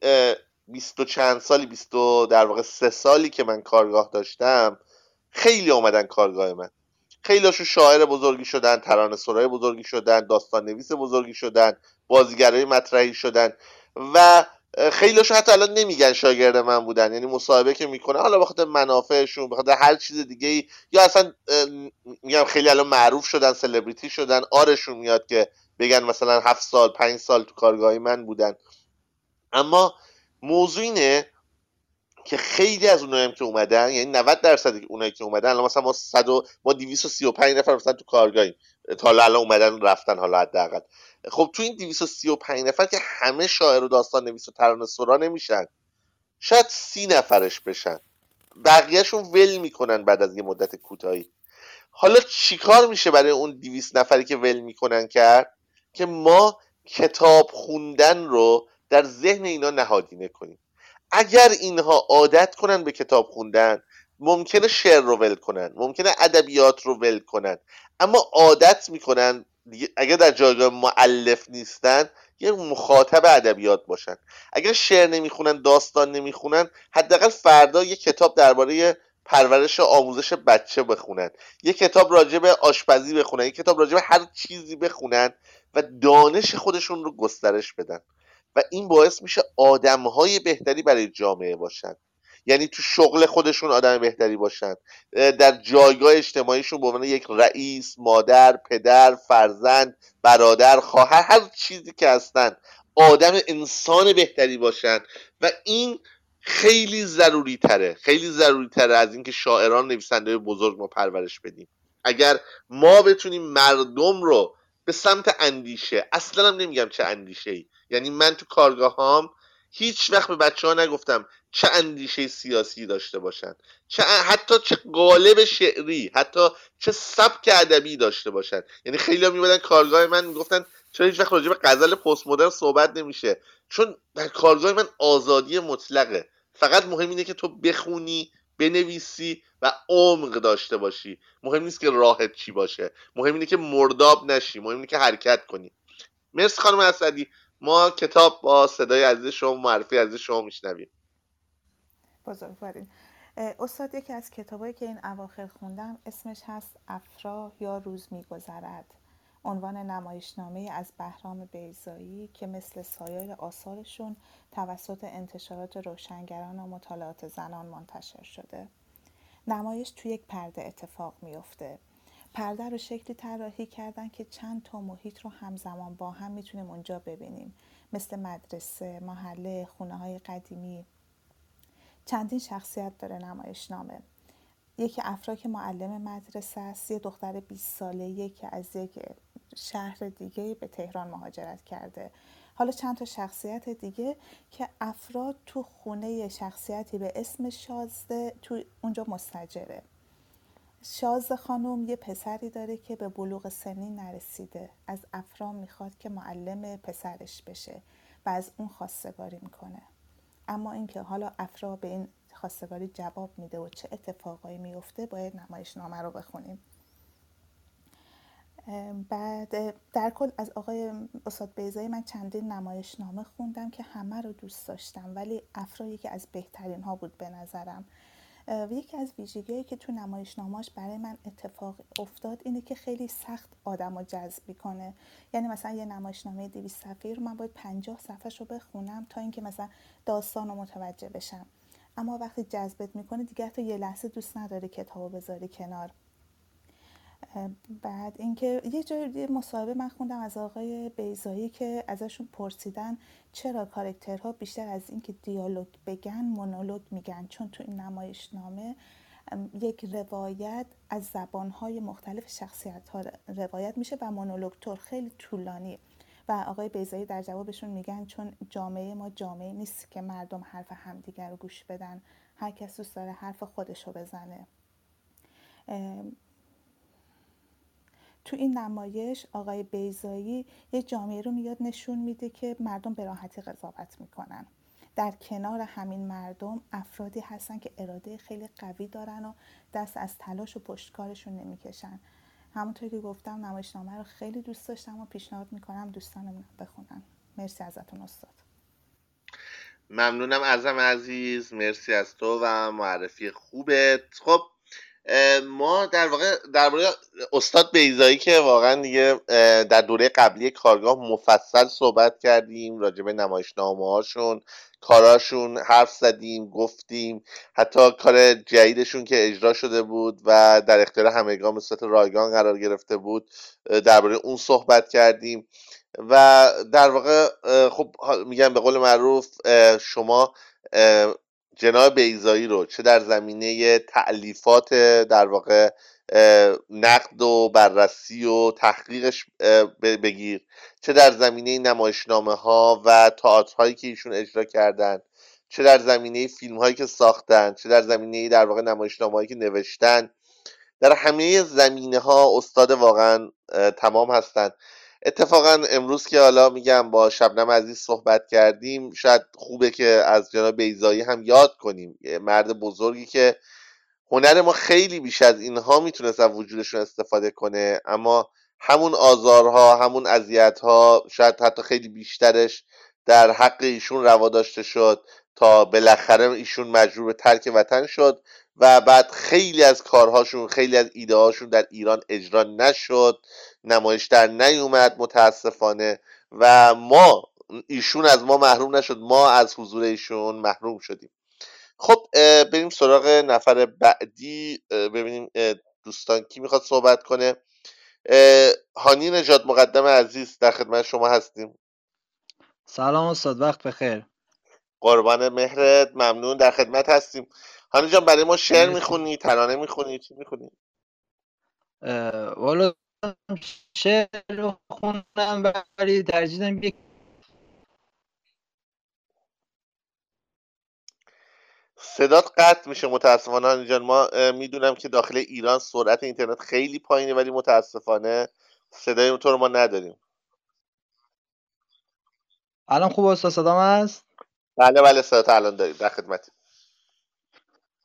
Speaker 1: بیست و چند سالی بیست و در واقع سه سالی که من کارگاه داشتم خیلی اومدن کارگاه من. خیلیشون شاعر بزرگی شدن ترانه سرای بزرگی شدن داستان نویس بزرگی شدن بازیگرای مطرحی شدن. و خیلیشون حتی الان نمیگن شاگرد من بودن یعنی مصاحبه که می‌کنه حالا بخاطر منافعشون بخاطر هر چیز دیگه ای یا اصلا میگم خیلی الان معروف شدن سلبریتی شدن آرشون میاد که بگن مثلا هفت سال پنج سال تو کارگاهی من بودن. اما موضوع اینه که خیلی از اونایی هم که اومدن یعنی 90 درصد اونایی که اومدن الان مثلا ما 100 و ما 235 نفر مثلا تو کارگاهیم. تا حالا الان اومدن رفتن حالا حداقل. خب تو این 235 نفر که همه شاعر و داستان نویس و ترانه سرا نمیشن شاید سی نفرش بشن. بقیهشون ول می‌کنن بعد از یه مدت کوتاهی. حالا چیکار میشه برای اون 200 نفری که ول می‌کنن کرد که ما کتاب خوندن رو در ذهن اینا نهادینه کنیم. اگر اینها عادت کنن به کتاب خوندن ممکنه شعر رو ول کنن ممکنه ادبیات رو ول کنن اما عادت می‌کنن اگر در جایگاه معلف نیستن یه مخاطب ادبیات باشن. اگر شعر نمی‌خونن داستان نمی‌خونن حداقل فردا یه کتاب درباره پرورش و آموزش بچه بخونن. یه کتاب راجع به آشپزی بخونن یه کتاب راجع به هر چیزی بخونن و دانش خودشون رو گسترش بدن. و این باعث میشه آدمهای بهتری برای جامعه باشن. یعنی تو شغل خودشون آدم بهتری باشن. در جایگاه اجتماعیشون به عنوان یک رئیس مادر پدر فرزند برادر خواهر هر چیزی که هستن آدم انسان بهتری باشن. و این خیلی ضروری تره خیلی ضروری تره از اینکه شاعران نویسنده بزرگ ما پرورش بدیم. اگر ما بتونیم مردم رو به سمت اندیشه اصلا هم نمیگم چه اندیشه ای یعنی من تو کارگاه هام هیچ وقت به بچه ها نگفتم چه اندیشه سیاسی داشته باشن چه حتی چه قالب شعری حتی چه سبک ادبی داشته باشن. یعنی خیلی ها میبادن کارگاه من می‌گفتن چرا هیچ وقت راجع به غزل پست مدرن صحبت نمیشه. چون در کارگاه من آزادی مطلقه. فقط مهم اینه که تو بخونی بنویسی و عمق داشته باشی. مهم نیست که راحت چی باشه. مهم اینه که مرداب نشی. مهم اینه که حرکت کنی. مرسی خانم اسدی ما کتاب با صدای عزیز شما معرفی عزیز شما میشنویم.
Speaker 8: بزرگوارید اه، استاد یکی از کتابایی که این اواخر خوندم اسمش هست افرا یا روز میگذرد. عنوان نمایشنامه از بهرام بیزایی که مثل سایر آثارشون توسط انتشارات روشنگران و مطالعات زنان منتشر شده. نمایش توی یک پرده اتفاق میفته پرده رو شکلی طراحی کردن که چند تا محیط رو همزمان با هم می‌تونیم اونجا ببینیم. مثل مدرسه، محله، خونه های قدیمی. چندین شخصیت داره نمایشنامه. یکی افرا که معلم مدرسه است یه دختر 20 ساله که از یک شهر دیگه به تهران مهاجرت کرده. حالا چند تا شخصیت دیگه که افراد تو خونه شخصیتی به اسم شازده تو اونجا مستجره. شازده خانم یه پسری داره که به بلوغ سنی نرسیده. از افرام می‌خواد که معلم پسرش بشه و از اون خواستگاری می‌کنه. اما اینکه حالا افرا به این خواستگاری جواب میده و چه اتفاقایی میفته باید نمایشنامه رو بخونیم. بعد در کل از آقای استاد بیزایی من چندین نمایشنامه خوندم که همه رو دوست داشتم ولی افرا یکی از بهترین ها بود به نظرم. و یکی از ویژگیهایی که تو نمایشنامهاش برای من اتفاق افتاد اینه که خیلی سخت آدم رو جذب می‌کنه. یعنی مثلا یه نمایشنامه 200 صفحه رو من باید 50 صفحه رو بخونم تا اینکه مثلا داستان رو متوجه بشم. اما وقتی جذبت می‌کنه دیگه تو یه لحظه دوست نداره کتابو بذاری کنار. بعد اینکه یه جای مصاحبه من خوندم از آقای بیزایی که ازشون پرسیدن چرا کارکترها بیشتر از اینکه دیالوگ بگن مونولوگ میگن. چون تو این نمایشنامه یک روایت از زبانهای مختلف شخصیت ها روایت میشه و مونولوگ طور خیلی طولانی و آقای بیزایی در جوابشون میگن چون جامعه ما جامعه نیست که مردم حرف همدیگر رو گوش بدن. هر کس دوست داره حرف خودش رو بزنه تو این نمایش آقای بیزایی یه جامعه رو میاد نشون میده که مردم به راحتی قضاوت می‌کنن. در کنار همین مردم افرادی هستن که اراده خیلی قوی دارن و دست از تلاش و پشتکارشون نمی‌کشن. همونطور که گفتم نمایشنامه رو خیلی دوست داشتم و پیشنهاد می‌کنم دوستانمون بخونن. مرسی ازتون استاد.
Speaker 1: ممنونم ازم عزیز. مرسی از تو و معرفی خوبت. خب ما در واقع درباره استاد بیزایی که واقعا دیگه در دوره قبلی کارگاه مفصل صحبت کردیم راجع به نمایشنامه هاشون کاراشون حرف زدیم گفتیم حتی کار جدیدشون که اجرا شده بود و در اختیار همگان به رایگان قرار گرفته بود درباره اون صحبت کردیم. و در واقع خب میگم به قول معروف شما جناب بیزایی رو چه در زمینه تعلیفات در واقع نقد و بررسی و تحقیقش بگیر چه در زمینه نمایشنامه ها و تئاتر هایی که ایشون اجرا کردن چه در زمینه فیلم هایی که ساختن چه در زمینه در واقع نمایشنامه هایی که نوشتن در همه زمینه ها استاد واقعا تمام هستند اتفاقا امروز که حالا میگم با شبنم عزیز صحبت کردیم شاید خوبه که از جناب بیزایی هم یاد کنیم. مرد بزرگی که هنر ما خیلی بیش از اینها می‌تونست از وجودشون استفاده کنه اما همون آزارها همون اذیتها شاید حتی خیلی بیشترش در حق ایشون روا داشته شد تا بالاخره ایشون مجبور به ترک وطن شد. و بعد خیلی از کارهاشون خیلی از ایده هاشون در ایران اجرا نشد نمایش در نیومد متاسفانه و ما ایشون از ما محروم نشد ما از حضور ایشون محروم شدیم. خب بریم سراغ نفر بعدی. ببینیم دوستان کی می‌خواد صحبت کنه. هانی نجات مقدم عزیز در خدمت شما هستیم.
Speaker 9: سلام استاد وقت بخیر.
Speaker 1: قربان مهرت ممنون در خدمت هستیم. هانی جان برای ما شعر. می‌خونی ترانه می‌خونی چی می‌خونی؟
Speaker 9: والا شعر رو خوندم ولی ترجیح دادم یک
Speaker 1: صدات قطع میشه متاسفانه جان. ما می‌دونم که داخل ایران سرعت اینترنت خیلی پایینه ولی متاسفانه صدای تو رو ما نداریم.
Speaker 9: الان خوب استاد صدام هست؟
Speaker 1: بله بله صدات الان داریم در خدمت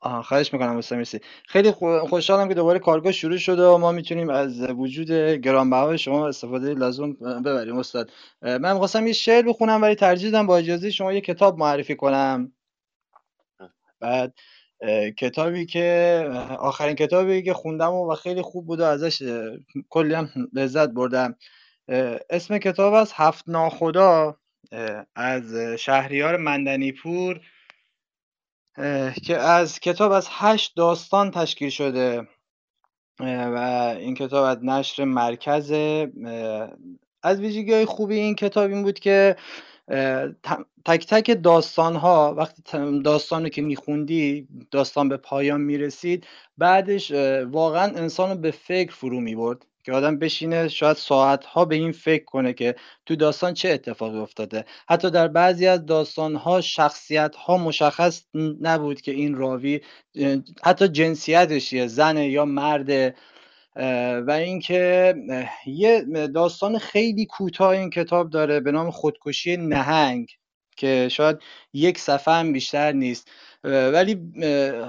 Speaker 9: آها خواهش می‌کنم استاد مرسی خیلی خو- خوشحالم که دوباره کارگاه شروع شده و ما می‌تونیم از وجود گرانبهای شما استفاده لازم ببریم استاد. من می‌خواستم یه شعر بخونم ولی ترجیح دادم با اجازه شما یه کتاب معرفی کنم. بعد کتابی که آخرین کتابی که خوندم و خیلی خوب بود و ازش کلی هم لذت بردم. اسم کتاب از هفت ناخدا از شهریار مندنیپور. که از کتاب از هشت داستان تشکیل شده. و این کتاب از نشر مرکز از ویژگی های خوبی این کتاب این بود که تک تک داستان ها وقتی داستان رو که میخوندی داستان به پایان می‌رسید بعدش واقعا انسان رو به فکر فرو می‌برد. که آدم بشینه شاید ساعت ها به این فکر کنه که تو داستان چه اتفاقی افتاده. حتی در بعضی از داستان ها شخصیت ها مشخص نبود که این راوی حتی جنسیتش زن یا مرد و اینکه یه داستان خیلی کوتاه این کتاب داره به نام خودکشی نهنگ که شاید یک صفحه هم بیشتر نیست. ولی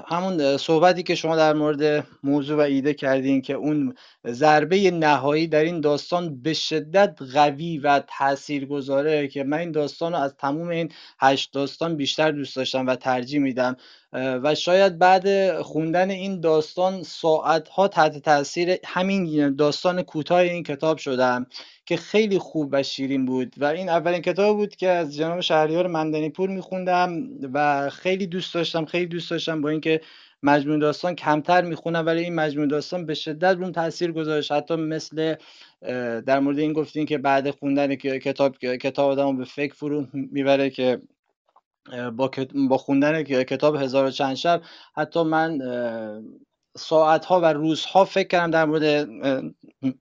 Speaker 9: همون صحبتی که شما در مورد موضوع و ایده کردین که اون ضربه نهایی در این داستان به شدت قوی و تأثیر گذاره که من این داستان رو از تموم این هشت داستان بیشتر دوست داشتم و ترجیح میدم. و شاید بعد خوندن این داستان ساعت ها تحت تاثیر همین داستان کوتاه این کتاب شدم که خیلی خوب و شیرین بود و این اولین کتاب بود که از جناب شهریار مندنی پور میخوندم و خیلی دوست داشتم خیلی دوست داشتم با اینکه مجموع داستان کمتر می‌خونم ولی این مجموع داستان به شدت اون تاثیر گذاشت. حتی مثل در مورد این گفتین که بعد خوندن کتاب کتاب آدمو به فکر فرو می‌بره که با, با خوندن کتاب هزار و چند شب. حتی من ساعت ها و روزها فکر کردم در مورد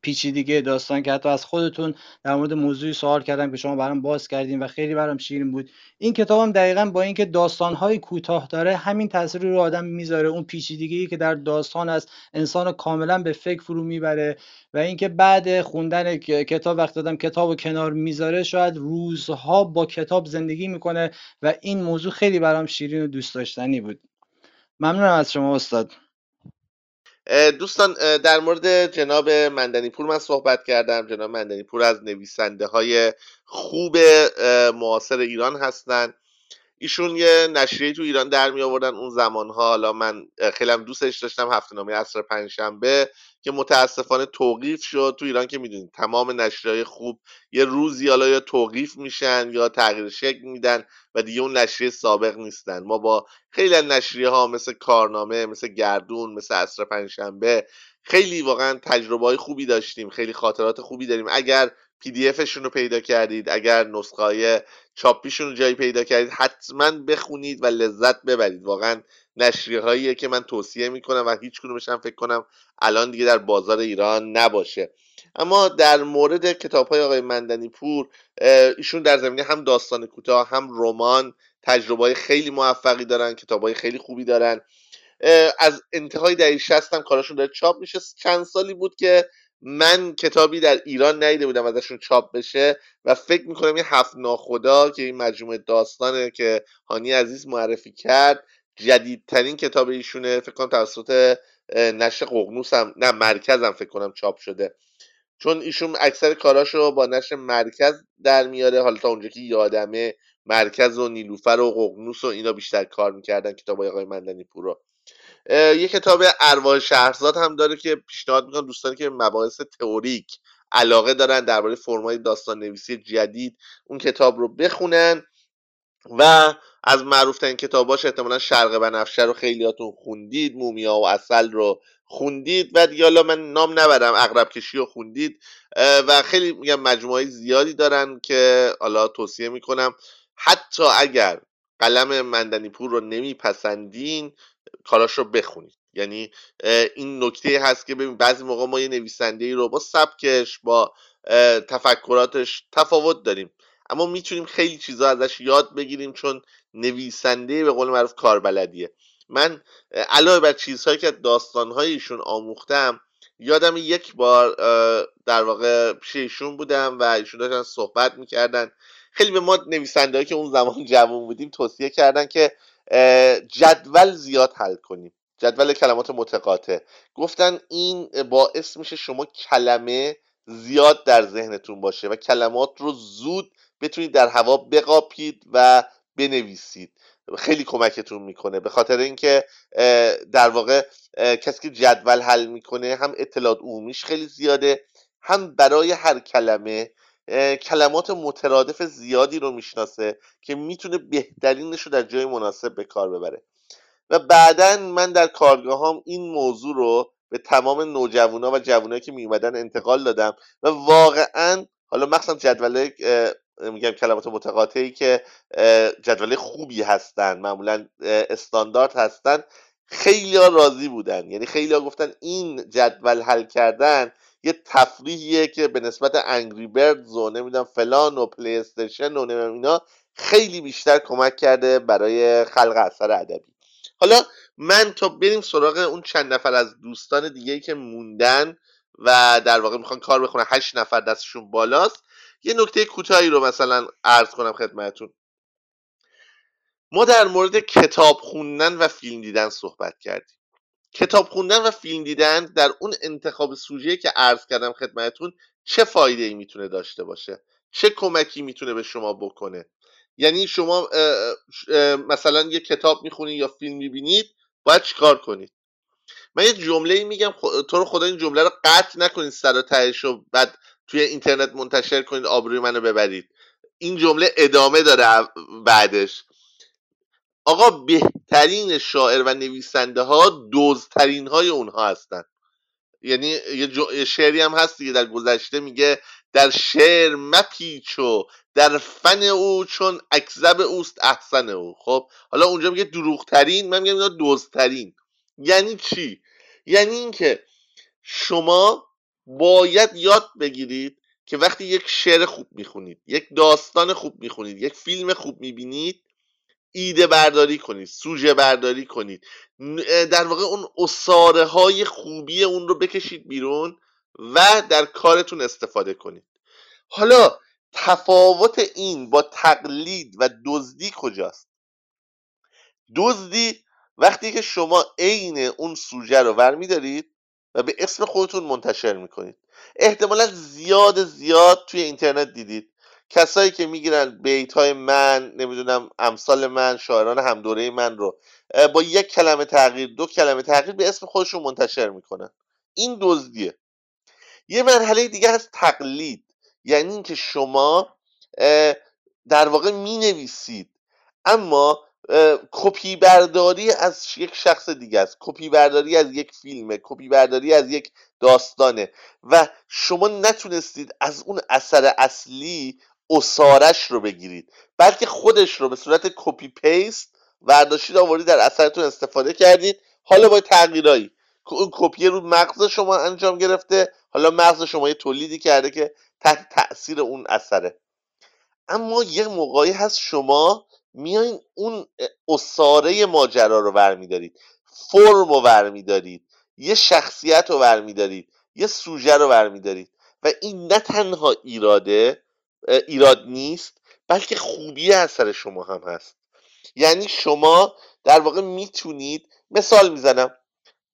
Speaker 9: پیچیدگی داستان که حتی از خودتون در مورد موضوعی سوال کردم که شما برام باز کردین و خیلی برام شیرین بود. این کتابم دقیقا با اینکه داستان های کوتاه داره همین تاثیر رو آدم می‌ذاره. اون پیچیدگی که در داستان از انسان کاملا به فکر فرو می‌بره و اینکه بعد خوندن کتاب وقت دادم کتاب و کنار می‌ذاره شاید روزها با کتاب زندگی می‌کنه و این موضوع خیلی برام شیرین و دوست داشتنی بود. ممنونم از شما استاد.
Speaker 1: دوستان در مورد جناب مندنی پور من صحبت کردم. جناب مندنی پور از نویسنده های خوب معاصر ایران هستند ایشون یه نشریه تو ایران در می آوردن اون زمان ها حالا من خیلی دوستش داشتم هفته نامه عصر پنجشنبه که متاسفانه توقیف شد. تو ایران که می‌دونید تمام نشریه خوب یه روزی حالا یا توقیف میشن یا تغییر شکل میدن و دیگه اون نشریه سابق نیستن. ما با خیلی از نشریه ها مثل کارنامه مثل گردون مثل عصر پنجشنبه خیلی واقعا تجربه های خوبی داشتیم خیلی خاطرات خوبی داریم. اگر پی دی افشون رو پیدا کردید. اگر نسخه چاپیشون رو جایی پیدا کردید حتما بخونید و لذت ببرید. واقعا نشریه هاییه که من توصیه می‌کنم و هیچ کدومش فکر کنم الان دیگه در بازار ایران نباشه. اما در مورد کتاب های آقای مندنی پور ایشون در زمینه هم داستان کوتاه هم رمان تجربه خیلی موفقی دارن کتاب های خیلی خوبی دارن. از انتهای دهه 60 هم کاراشون داره چاپ میشه. چند سالی بود که من کتابی در ایران ندیده بودم ازشون چاپ بشه و فکر می‌کنم این هفت ناخدا که این مجموعه داستانه که هانی عزیز معرفی کرد جدیدترین کتاب ایشونه. فکر کنم توسط نشر ققنوس هم نه مرکز هم فکر کنم چاپ شده. چون ایشون اکثر کاراشو با نشر مرکز در میاره. حالا تا اونجا که یادمه مرکز و نیلوفر و ققنوس و اینا بیشتر کار می‌کردن کتاب های آقای مندنی پورو. یه کتاب ارواح شهرزاد هم داره که پیشنهاد می‌کنم دوستانی که مباحث تئوریک علاقه دارن درباره فرمای داستان نویسی جدید اون کتاب رو بخونن و از معروف ترین کتاباش احتمالا شرق بنفشه رو خیلیاتون خوندید مومیا و اصل رو خوندید و دیگه حالا من نام نبرم اقرب کشی رو خوندید و خیلی میگم مجموعه زیادی دارن که حالا توصیه می‌کنم حتی اگر قلم مندنی پور رو نمیپسندین کاراش رو بخونید. یعنی این نکته هست که ببین بعضی موقع ما یه نویسنده ای رو با سبکش با تفکراتش تفاوت داریم. اما می‌تونیم خیلی چیزا ازش یاد بگیریم چون نویسنده به قول معروف کاربلدیه. من علاوه بر چیزهایی که داستانهای ایشون آموختم یادم یک بار در واقع پیش ایشون بودم و ایشون داشتن صحبت می‌کردن. خیلی به ما نویسنده که اون زمان جوان بودیم توصیه کردن که جدول زیاد حل کنیم. جدول کلمات متقاطع. گفتن این باعث میشه شما کلمه زیاد در ذهنتون باشه و کلمات رو زود بتونید در هوا بقاپید و بنویسید. خیلی کمکتون می‌کنه. به خاطر اینکه در واقع کسی که جدول حل می‌کنه هم اطلاعات عمومیش خیلی زیاده هم برای هر کلمه کلمات مترادف زیادی رو می‌شناسه که می‌تونه بهترینش رو در جای مناسب به کار ببره. و بعدا من در کارگاه هم این موضوع رو به تمام نوجوانا و جوانایی که میومدن انتقال دادم و واقعا حالا مخصوصا جدول میگم کلمات متقاطعی که جدول خوبی هستن معمولا استاندارد هستن خیلی ها راضی بودن. یعنی خیلی گفتن این جدول حل کردن یه تفریحیه که به نسبت انگری بردز و نمی‌دونم فلان و پلی استیشن و نمی‌دونم اینا خیلی بیشتر کمک کرده برای خلق اثر ادبی. حالا من تا بریم سراغ اون چند نفر از دوستان دیگه که موندن و در واقع می‌خوان کار بخونن هشت نفر دستشون بالاست یه نکته کوتاهی رو مثلا عرض کنم خدمتون ما در مورد کتاب خوندن و فیلم دیدن صحبت کردیم. کتاب خوندن و فیلم دیدن در اون انتخاب سوژه که عرض کردم خدمتون چه فایده ای می‌تونه داشته باشه؟ چه کمکی می‌تونه به شما بکنه؟ یعنی شما مثلا یه کتاب می‌خونید یا فیلم می‌بینید باید چیکار کنید؟ من یه جمله میگم تو رو خدا این جمله رو قطع نکنید سر تهش و بعد توی اینترنت منتشر کنید آبروی منو ببرید. این جمله ادامه داره بعدش. آقا بهترین شاعر و نویسنده ها دوزترین های اونها هستن. یعنی یه شعری هم هست دیگه در گذشته میگه در شعر مپیچ در فن او چون اکذب اوست احسن او. خب حالا اونجا میگه دروغترین من میگم اینا دوزترین یعنی چی؟ یعنی اینکه شما باید یاد بگیرید که وقتی یک شعر خوب می‌خونید یک داستان خوب می‌خونید یک فیلم خوب می‌بینید ایده برداری کنید سوژه برداری کنید. در واقع اون اصاره های خوبی اون رو بکشید بیرون و در کارتون استفاده کنید. حالا تفاوت این با تقلید و دزدی کجاست؟ دزدی وقتی که شما عین اون سوژه رو ورمیدارید و به اسم خودتون منتشر می‌کنید. احتمالا زیاد زیاد توی اینترنت دیدید. کسایی که می‌گیرن بیت های من نمی‌دونم امثال من شاعران همدوره من رو با یک کلمه تغییر دو کلمه تغییر به اسم خودشون منتشر می‌کنن. این دزدیه. یه مرحله دیگه هست تقلید. یعنی اینکه شما در واقع می نویسید اما کپی برداری از یک شخص دیگه است. کپی برداری از یک فیلمه. کپی برداری از یک داستانه. و شما نتونستید از اون اثر اصلی عصاره‌ش رو بگیرید. بلکه خودش رو به صورت copy paste ورداشتید آوردید در اثرتون استفاده کردید. حالا با تغییرایی. اون کپی رو مغز شما انجام گرفته. حالا مغز شما یه تولیدی کرده که تحت تاثیر اون اثره. اما یه موقعی هست شما میایین اون عصاره ماجرا رو برمیدارید. فرم رو برمیدارید. یه شخصیت رو برمیدارید. یه سوژه رو برمیدارید. و این نه تنها ایراده ایراد نیست بلکه خوبی اثر شما هم هست. یعنی شما در واقع می‌تونید مثال می‌زنم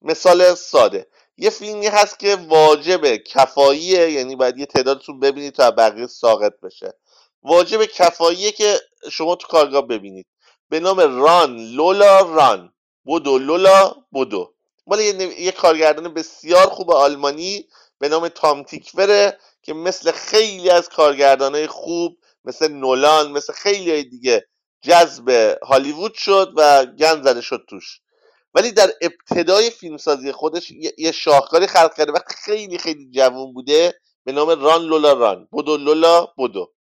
Speaker 1: مثال ساده. یه فیلمی هست که واجب کفاییه یعنی باید یه تعدادتون ببینید تا بقیه ساقط بشه. واجب کفاییه که شما تو کارگاه ببینید. به نام ران لولا ران. بودو لولا بودو. مال یه, یه کارگردان بسیار خوب آلمانی به نام تام تیکوره. که مثل خیلی از کارگردانهای خوب مثل نولان مثل خیلی دیگه جذب هالیوود شد و گن زده شد توش. ولی در ابتدای فیلمسازی خودش یه شاهکاری خلق کرده وقتی خیلی خیلی جوون بوده به نام ران لولا ران. بودو لولا بودو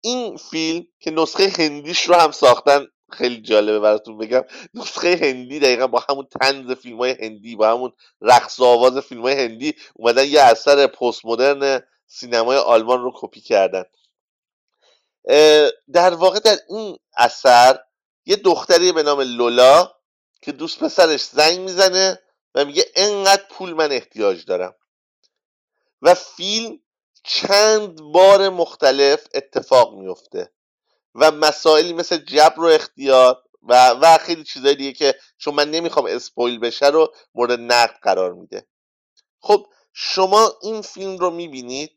Speaker 1: این فیلم که نسخه هندیش رو هم ساختن خیلی جالبه براتون بگم. نسخه هندی دقیقا با همون تنز فیلم های هندی با همون رقص آواز فیلم های هندی اومدن یه اثر پست مدرن سینمای آلمان رو کپی کردن. در واقع در این اثر یه دختری به نام لولا که دوست پسرش زنگ می‌زنه و میگه انقدر پول من احتیاج دارم. و فیلم چند بار مختلف اتفاق میفته و مسائلی مثل جبر و اختیار و و خیلی چیزای دیگه که چون من نمی‌خوام اسپویل بشه رو مورد نقد قرار میده. خب شما این فیلم رو می‌بینید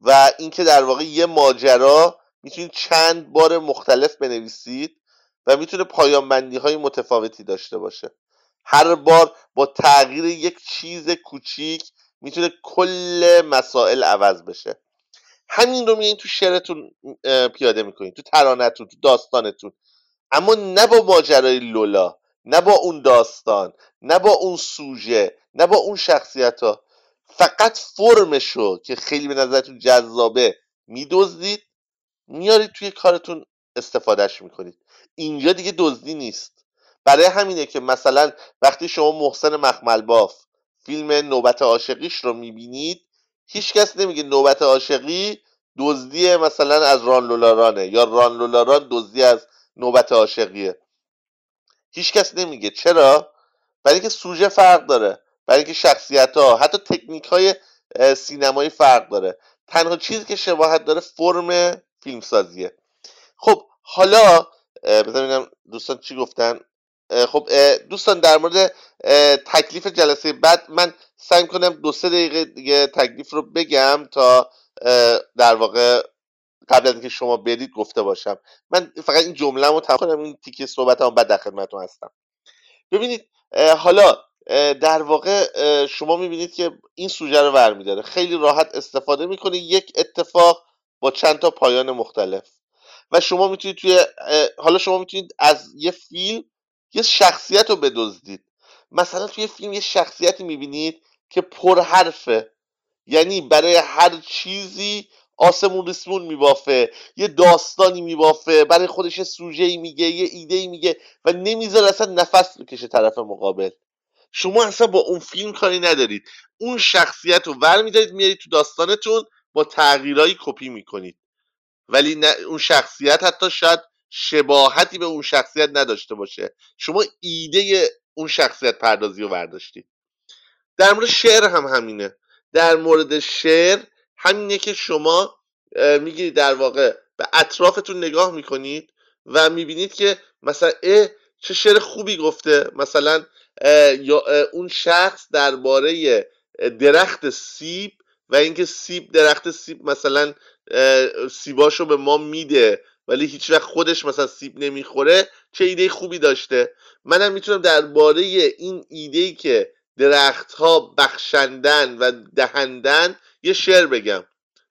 Speaker 1: و اینکه در واقع یه ماجرا می‌تونید چند بار مختلف بنویسید و می‌تونه پایان های متفاوتی داشته باشه. هر بار با تغییر یک چیز کوچیک می‌تونه کل مسائل عوض بشه. همین رو میایین تو شعرتون پیاده می‌کنین تو ترانتون تو داستانتون. اما نه با ماجرای لولا نه با اون داستان نه با اون سوژه نه با اون شخصیت ها فقط فرمشو که خیلی به نظرتون جذابه میدزدید میارید توی کارتون استفادهش می‌کنید. اینجا دیگه دزدی نیست. برای همینه که مثلا وقتی شما محسن مخمل باف فیلم نوبت عاشقیش رو می‌بینید هیچکس نمیگه نوبت عاشقی دزدی مثلا از ران لولارانه یا ران لولاران دزدی از نوبت عاشقیه. هیچکس نمیگه. چرا؟ برای اینکه سوژه فرق داره. برای اینکه شخصیت ها حتی تکنیک های سینمایی فرق داره. تنها چیزی که شباهت داره فرم فیلمسازیه. خب حالا بذارم دوستان چی گفتن. خب دوستان در مورد تکلیف جلسه بعد من سعی کنم دو سه دقیقه دیگه تکلیف رو بگم تا در واقع قبل از اینکه شما برید گفته باشم. من فقط این جمله رو تمام کنم این تیکه صحبت هم بعد در خدمتتون هستم. ببینید حالا در واقع شما می‌بینید که این سوژه رو برمیداره. خیلی راحت استفاده می‌کنه یک اتفاق با چند تا پایان مختلف. و شما می‌تونید توی حالا شما می‌تونید از یه فیلم یه شخصیت رو بدزدید. مثلا توی فیلم یه شخصیتی می‌بینید که پرحرفه. یعنی برای هر چیزی آسمون ریسمون میبافه یه داستانی میبافه برای خودش سوژه ای میگه یه ایده ای میگه و نمی‌ذاره اصلا نفس بکشه طرف مقابل. شما اصلا با اون فیلم کاری ندارید. اون شخصیت رو ور میدارید میارید تو داستانتون با تغییرایی کپی می‌کنید. ولی اون شخصیت حتی شاید شباهتی به اون شخصیت نداشته باشه. شما ایده اون شخصیت پردازی رو برداشتید در مورد شعر هم همینه. در مورد شعر همینه که شما می‌گیرید در واقع به اطرافتون نگاه می‌کنید و می‌بینید که مثلا اه چه شعر خوبی گفته. مثلا یا اون شخص درباره درخت سیب و اینکه سیب درخت سیب مثلا سیباشو به ما میده ولی هیچ وقت خودش مثلا سیب نمی‌خوره چه ایده خوبی داشته؟ منم می‌تونم درباره این ایده که درخت ها بخشندن و دهندن یه شعر بگم.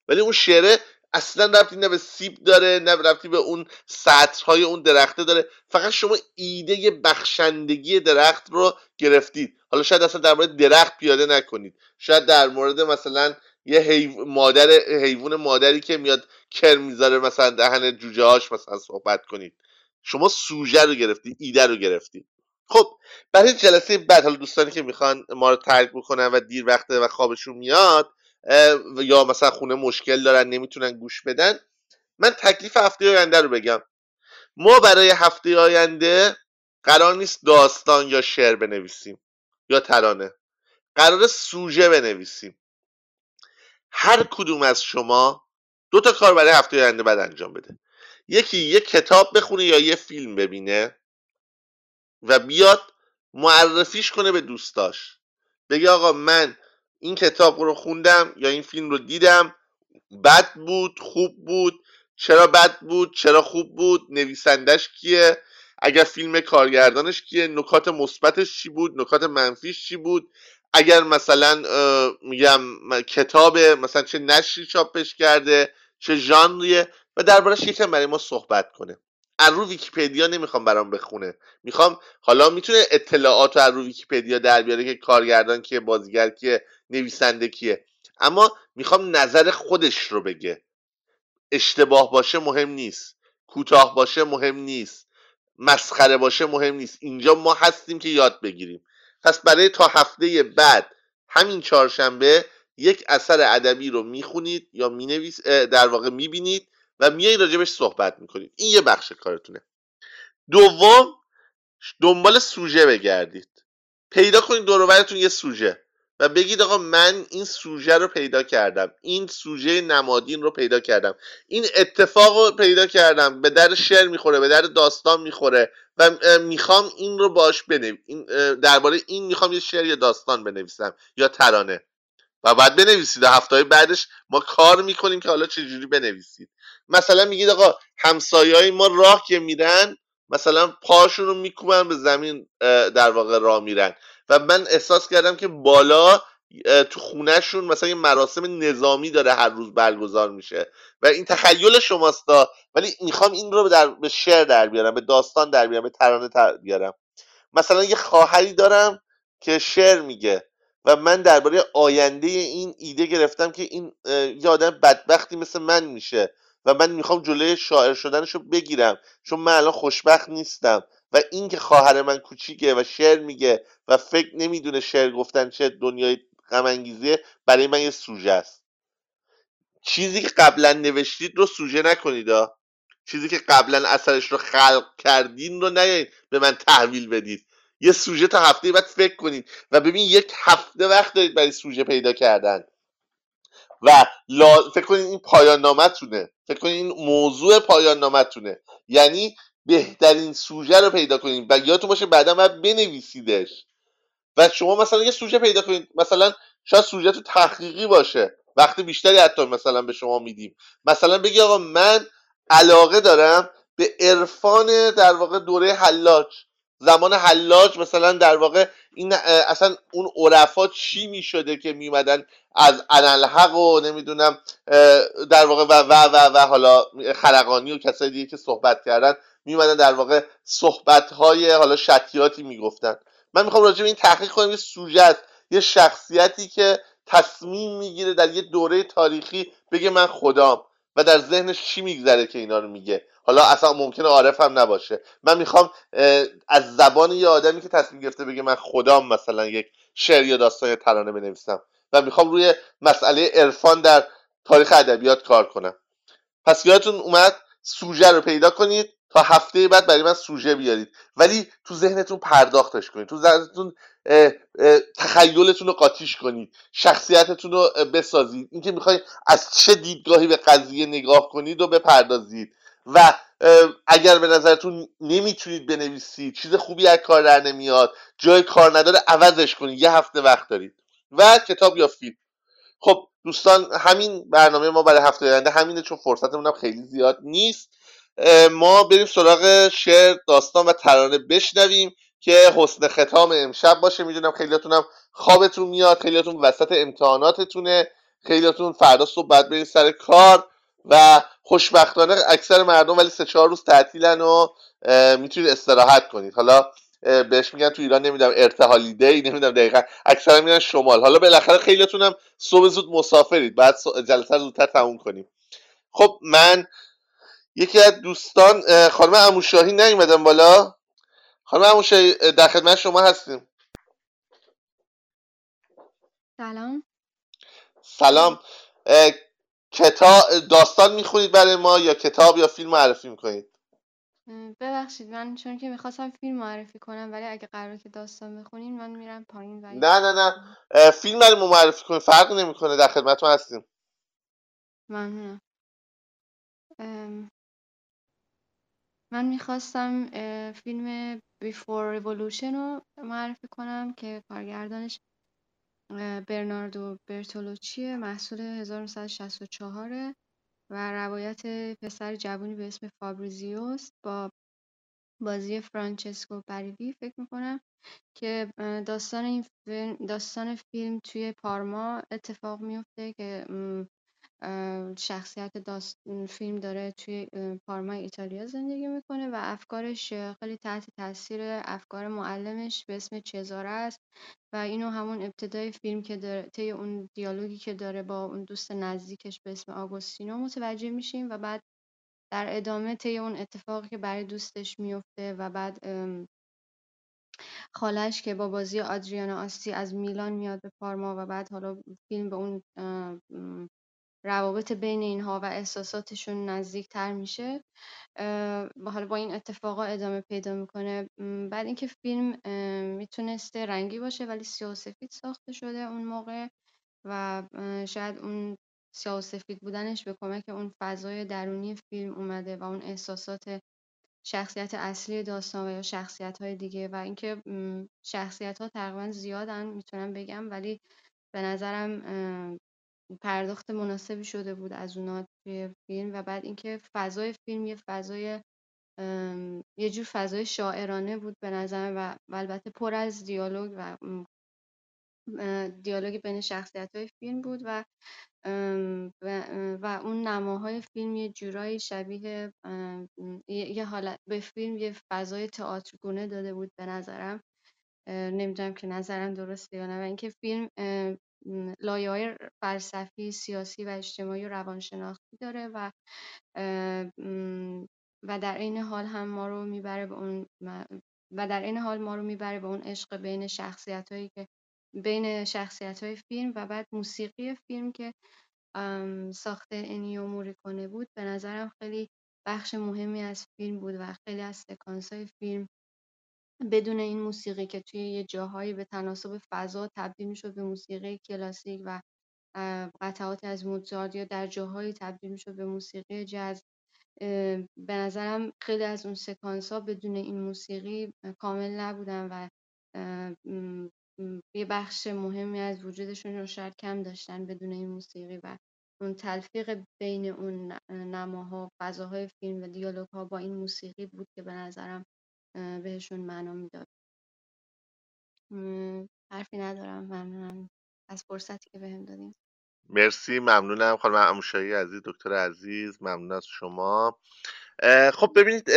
Speaker 1: ولی اون شعره اصلا رفتی نه به سیب داره نه رفتی به اون سطرهای اون درخته داره. فقط شما ایده بخشندگی درخت رو گرفتید. حالا شاید اصلا در مورد درخت پیاده نکنید. شاید در مورد مثلا یه حیو... مادر حیوان مادری که میاد کر می‌ذاره مثلا دهن جوجه هاش مثلا صحبت کنید. شما سوژه رو گرفتید ایده رو گرفتید خب برای جلسه بعد حالا دوستانی که می‌خوان ما رو ترک بکنن و دیر وقته و خوابشون میاد یا مثلا خونه مشکل دارن نمی‌تونن گوش بدن من تکلیف هفته آینده رو بگم. ما برای هفته آینده قرار نیست داستان یا شعر بنویسیم یا ترانه. قرار سوژه بنویسیم. هر کدوم از شما دو تا کار برای هفته آینده بعد انجام بده. یکی یه کتاب بخونه یا یه فیلم ببینه و بیاد معرفیش کنه به دوستاش. بگه آقا من این کتاب رو خوندم یا این فیلم رو دیدم بد بود خوب بود چرا بد بود چرا خوب بود نویسندش کیه اگر فیلم کارگردانش کیه نکات مثبتش چی بود نکات منفیش چی بود. اگر مثلا میگم کتاب مثلا چه نشری چاپش کرده چه ژانریه و دربارش یکم برای ما صحبت کنه. از رو ویکیپدیا نمی‌خوام برام بخونه. می‌خوام حالا می‌تونه اطلاعات از رو ویکیپدیا در بیاره که کارگردان کیه بازیگر کیه نویسنده کیه. اما می‌خوام نظر خودش رو بگه. اشتباه باشه مهم نیست. کوتاه باشه مهم نیست. مسخره باشه مهم نیست. اینجا ما هستیم که یاد بگیریم. پس برای تا هفته بعد همین چهارشنبه یک اثر ادبی رو می‌خونید یا مینویس در واقع می‌بینید و میایید راجبش صحبت می‌کنید. این یه بخش کارتونه. دوم دنبال سوژه بگردید. پیدا کنید دور یه سوژه. و بگید آقا من این سوژه رو پیدا کردم این سوژه نمادین رو پیدا کردم. این اتفاق رو پیدا کردم به در شعر می‌خوره به در داستان می‌خوره و می‌خوام این رو باش بنویسم درباره این می‌خوام یه شعر یا داستان بنویسم یا ترانه. و بعد بنویسید هفته بعدش ما کار می‌کنیم که حالا چجوری بنویسید. مثلا میگید آقا همسایه ما راه که میرن مثلا پاشون رو میکوبن به زمین در واقع راه میرن. و من احساس کردم که بالا تو خونهشون مثلا یه مراسم نظامی داره هر روز برگزار میشه و این تخیل شماستا ولی می‌خوام این رو در به شعر در بیارم به داستان در بیارم به ترانه در بیارم. مثلا یه خواهری دارم که شعر میگه و من درباره آینده این ایده گرفتم که این یه آدم بدبختی مثل من میشه و من می‌خوام جلوی شاعر شدنش رو بگیرم. چون من الان خوشبخت نیستم. و این که خواهر من کوچیکه و شعر میگه و فکر نمی‌دونه شعر گفتن چه دنیای غم برای من یه سوژه است. چیزی که قبلا نوشتید رو سوژه نکنید چیزی که قبلا اثرش رو خلق کردین رو نیایید به من تحویل بدید. یه سوژه تا هفته بعد فکر کنید. و ببین یک هفته وقت دارید برای سوژه پیدا کردن. و لا... فکر کنید این پایان نامتونه فکر کنید این موضوع پایان نامتونه یعنی بهترین سوژه رو پیدا کنید و یادتون باشه بعدا باید بنویسیدش. و شما مثلا یه سوژه پیدا کنید مثلا شاید سوژه تو تحقیقی باشه. وقت بیشتری حتی مثلا به شما میدیم. مثلا بگی آقا من علاقه دارم به عرفان در واقع دوره حلاج. زمان حلاج مثلا در واقع این اصلا اون عرفا چی می‌شده که میمدن از انالحق و نمی‌دونم در واقع و و و, و حالا خرقانی و کسای دیگه که صحبت کردن میمدن در واقع صحبت های حالا شتیاتی می‌گفتن. من می‌خوام راجع به این تحقیق کنم یه سوژه یه شخصیتی که تصمیم می‌گیره در یه دوره تاریخی بگه من خدام و در ذهنش چی میگذره که اینا رو میگه. حالا اصلا ممکنه عارف هم نباشه. من می‌خوام از زبان یه آدمی که تصمیم گرفته بگه من خدام مثلا یک شعر یا داستان یا ترانه بنویسم و می‌خوام روی مسئله عرفان در تاریخ ادبیات کار کنم. پس یادتون اومد سوژه رو پیدا کنید. تا هفته بعد برای من سوژه بیارید. ولی تو ذهنتون پرداختش کنید. تو ذهنتون تخیلتون رو قاطیش کنید. شخصیتتون رو بسازید. اینکه می‌خواید از چه دیدگاهی به قضیه نگاه کنید و بپردازید. و اگر به نظرتون نمی‌تونید بنویسید چیز خوبی از کار در نمیاد جای کار نداره عوضش کنید. یه هفته وقت دارید. و کتاب یا فیلم. خب دوستان همین برنامه ما برای هفته آینده همینه چون فرصتمون هم خیلی زیاد نیست. ما بریم سراغ شعر داستان و ترانه بشنویم که حسن ختام امشب باشه. می‌دونم خیلیاتون خوابتون میاد خیلیاتون وسط امتحاناتتونه خیلیاتون فردا صبح بعد برید سر کار و خوشبختانه اکثر مردم ولی سه چهار روز تعطیلن و می‌تونید استراحت کنید. حالا بهش میگن تو ایران نمی‌دونم ارتحالی دی نمی‌دونم دقیقا. اکثر میگن شمال. حالا بالاخره خیلیاتون صبح زود مسافرید. بعد جلسه زودتر تموم کنیم. خب من یکی از دوستان خانم اموشاهی نیومدن بالا. خانم اموشاهی در خدمت شما هستیم.
Speaker 10: سلام.
Speaker 1: سلام. کتاب داستان می‌خونید برای ما یا کتاب یا فیلم معرفی می‌کنید؟
Speaker 10: ببخشید من چون که می‌خواستم فیلم معرفی کنم ولی اگه قرار که داستان بخونین من میرم پایین
Speaker 1: و نه نه نه. فیلم برای ما معرفی کنید. فرق نمی‌کنه. در خدمتتون هستیم.
Speaker 10: ممنونم. من می‌خواستم فیلم Before Revolution رو معرفی کنم که کارگردانش برناردو برتولوچیه محصول 1964 و روایت پسر جوونی به اسم فابریزیوس با بازی فرانچسکو پریدی فکر می‌کنم که داستان این فیلم داستان فیلم توی پارما اتفاق میفته که شخصیت داست... فیلم داره توی پارما ایتالیا زندگی می‌کنه و افکارش خیلی تحت تاثیر افکار معلمش به اسم چزاره است و اینو همون ابتدای فیلم که داره طی اون دیالوگی که داره با اون دوست نزدیکش به اسم آگوستینو متوجه میشیم و بعد در ادامه طی اون اتفاقی که برای دوستش میفته و بعد خالش که با بازی آدریانا آستی از میلان میاد به پارما و بعد حالا فیلم به اون روابط بین اینها و احساساتشون نزدیکتر میشه. حالا با این اتفاقا ادامه پیدا می‌کنه. بعد اینکه فیلم می‌تونسته رنگی باشه ولی سیاه ساخته شده اون موقع و شاید اون سیاه بودنش به کمک اون فضای درونی فیلم اومده و اون احساسات شخصیت اصلی داستان و یا شخصیت های دیگه و اینکه شخصیت ها تقریبا زیادن می‌تونم بگم ولی به نظرم پرداخت مناسبی شده بود از اونا توی فیلم و بعد اینکه فضای فیلم یه فضای یه جور فضای شاعرانه بود به نظر و البته پر از دیالوگ و دیالوگ بین شخصیت های فیلم بود و و اون نماهای فیلم یه جورایی شبیه یه حالت به فیلم یه فضای تئاترگونه داده بود به نظرم. نمی‌دونم که نظرم درسته یا نه و اینکه فیلم لایه های فلسفی سیاسی و اجتماعی و روانشناختی داره و و در این حال هم ما رو می‌بره به اون و در این حال ما رو می‌بره به اون عشق بین شخصیت هایی که بین شخصیت های فیلم و بعد موسیقی فیلم که ساخته انیو کنه بود. به نظرم خیلی بخش مهمی از فیلم بود و خیلی از سکانس های فیلم بدون این موسیقی که توی یه جاهایی به تناسب فضا تبدیل می‌شد به موسیقی کلاسیک و قطعات از موزارت یا در جاهایی تبدیل می‌شد به موسیقی جاز به نظرم خیلی از اون سکانس ها بدون این موسیقی کامل نبودن و یه بخش مهمی از وجودشون رو شاید کم داشتن بدون این موسیقی و اون تلفیق بین اون نماها فضاهای فیلم و دیالوگ ها با این موسیقی بود که به نظرم بهشون معنا می‌داد. حرفی ندارم ممنونم از فرصتی که بهم دادین.
Speaker 1: مرسی ممنونم. خانم اموشایی عزیز دکتر عزیز ممنون از شما. خب ببینید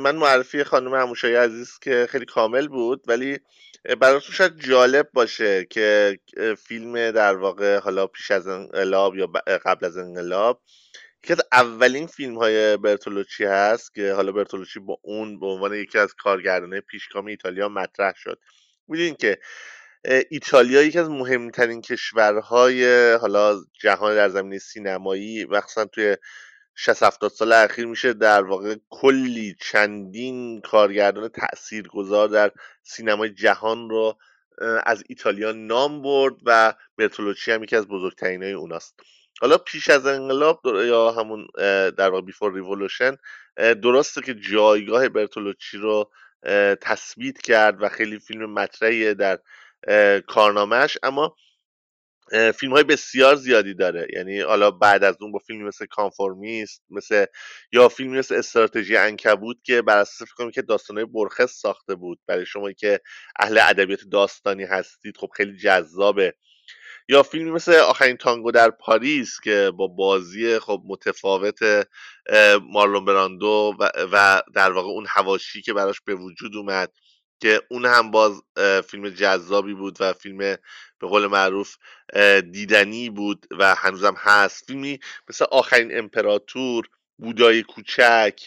Speaker 1: من معرفی خانم اموشایی عزیز که خیلی کامل بود ولی براتون شاید جالب باشه که فیلم در واقع حالا پیش از انقلاب یا قبل از انقلاب یکی از اولین فیلم های برتولوچی هست که حالا برتولوچی با اون به عنوان یکی از کارگردانه پیشگام ایتالیا مطرح شد. می‌دونین که ایتالیا یکی از مهمترین کشورهای حالا جهان در زمینه سینمایی مخصوصا توی 60 70 سال اخیر میشه در واقع کلی چندین کارگردان تاثیرگذار در سینمای جهان رو از ایتالیا نام برد و برتولوچی هم یکی از بزرگترین های اوناست. حالا پیش از انقلاب یا همون در واقع بیفور ریولوشن درسته که جایگاه برتولوچی رو تثبیت کرد و خیلی فیلم مطرحیه در کارنامهش اما فیلم های بسیار زیادی داره. یعنی حالا بعد از اون با فیلمی مثل کانفورمیست مثل یا فیلمی مثل استراتژی انکبوت که بر اساس فکر که داستانهای برخص ساخته بود. برای شما که اهل ادبیات داستانی هستید خب خیلی جذابه. یا فیلمی مثل آخرین تانگو در پاریس که با بازی خب متفاوت مارلون براندو و, و در واقع اون هواشی که براش به وجود اومد که اون هم باز فیلم جذابی بود و فیلم به قول معروف دیدنی بود و هنوزم هست. فیلمی مثل آخرین امپراتور بودای کوچک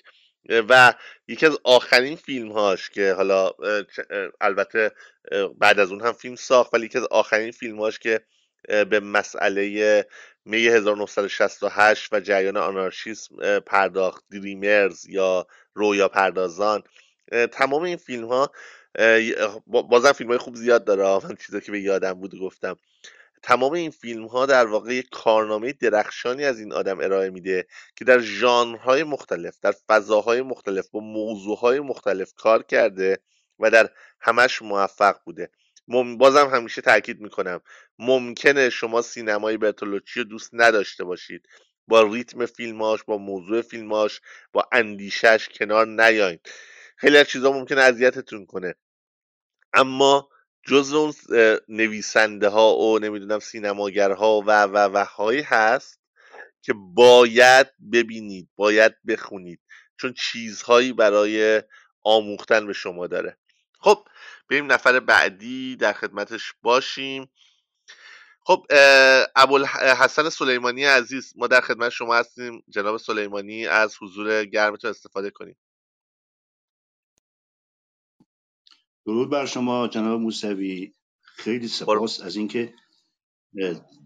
Speaker 1: و یکی از آخرین فیلم هاش که حالا البته بعد از اون هم فیلم ساخت ولی یکی از آخرین فیلم هاش که به مسئله می 1968 و جریان آنارشیسم پرداخت دریمرز یا رویا پردازان. تمام این فیلم ها بازم فیلم های خوب زیاد داره. من چیزا که به یادم بود گفتم. تمام این فیلم ها در واقع یک کارنامه درخشانی از این آدم ارائه میده که در ژانرهای مختلف در فضاهای مختلف با موضوعهای مختلف کار کرده و در همش موفق بوده. بازم همیشه تاکید می‌کنم. ممکنه شما سینمای برتولوچی رو دوست نداشته باشید. با ریتم فیلماش با موضوع فیلماش با اندیشش کنار نیاین. خیلی از چیزا ممکنه اذیتتون کنه. اما جز اون نویسنده ها و نمی‌دونم سینماگرها و و و هایی هست که باید ببینید باید بخونید. چون چیزهایی برای آموختن به شما داره. خب بریم نفر بعدی در خدمتش باشیم. خب ابوالحسن سلیمانی عزیز ما در خدمت شما هستیم. جناب سلیمانی از حضور گرمتون استفاده کنیم.
Speaker 11: درود بر شما جناب موسوی. خیلی سپاس از اینکه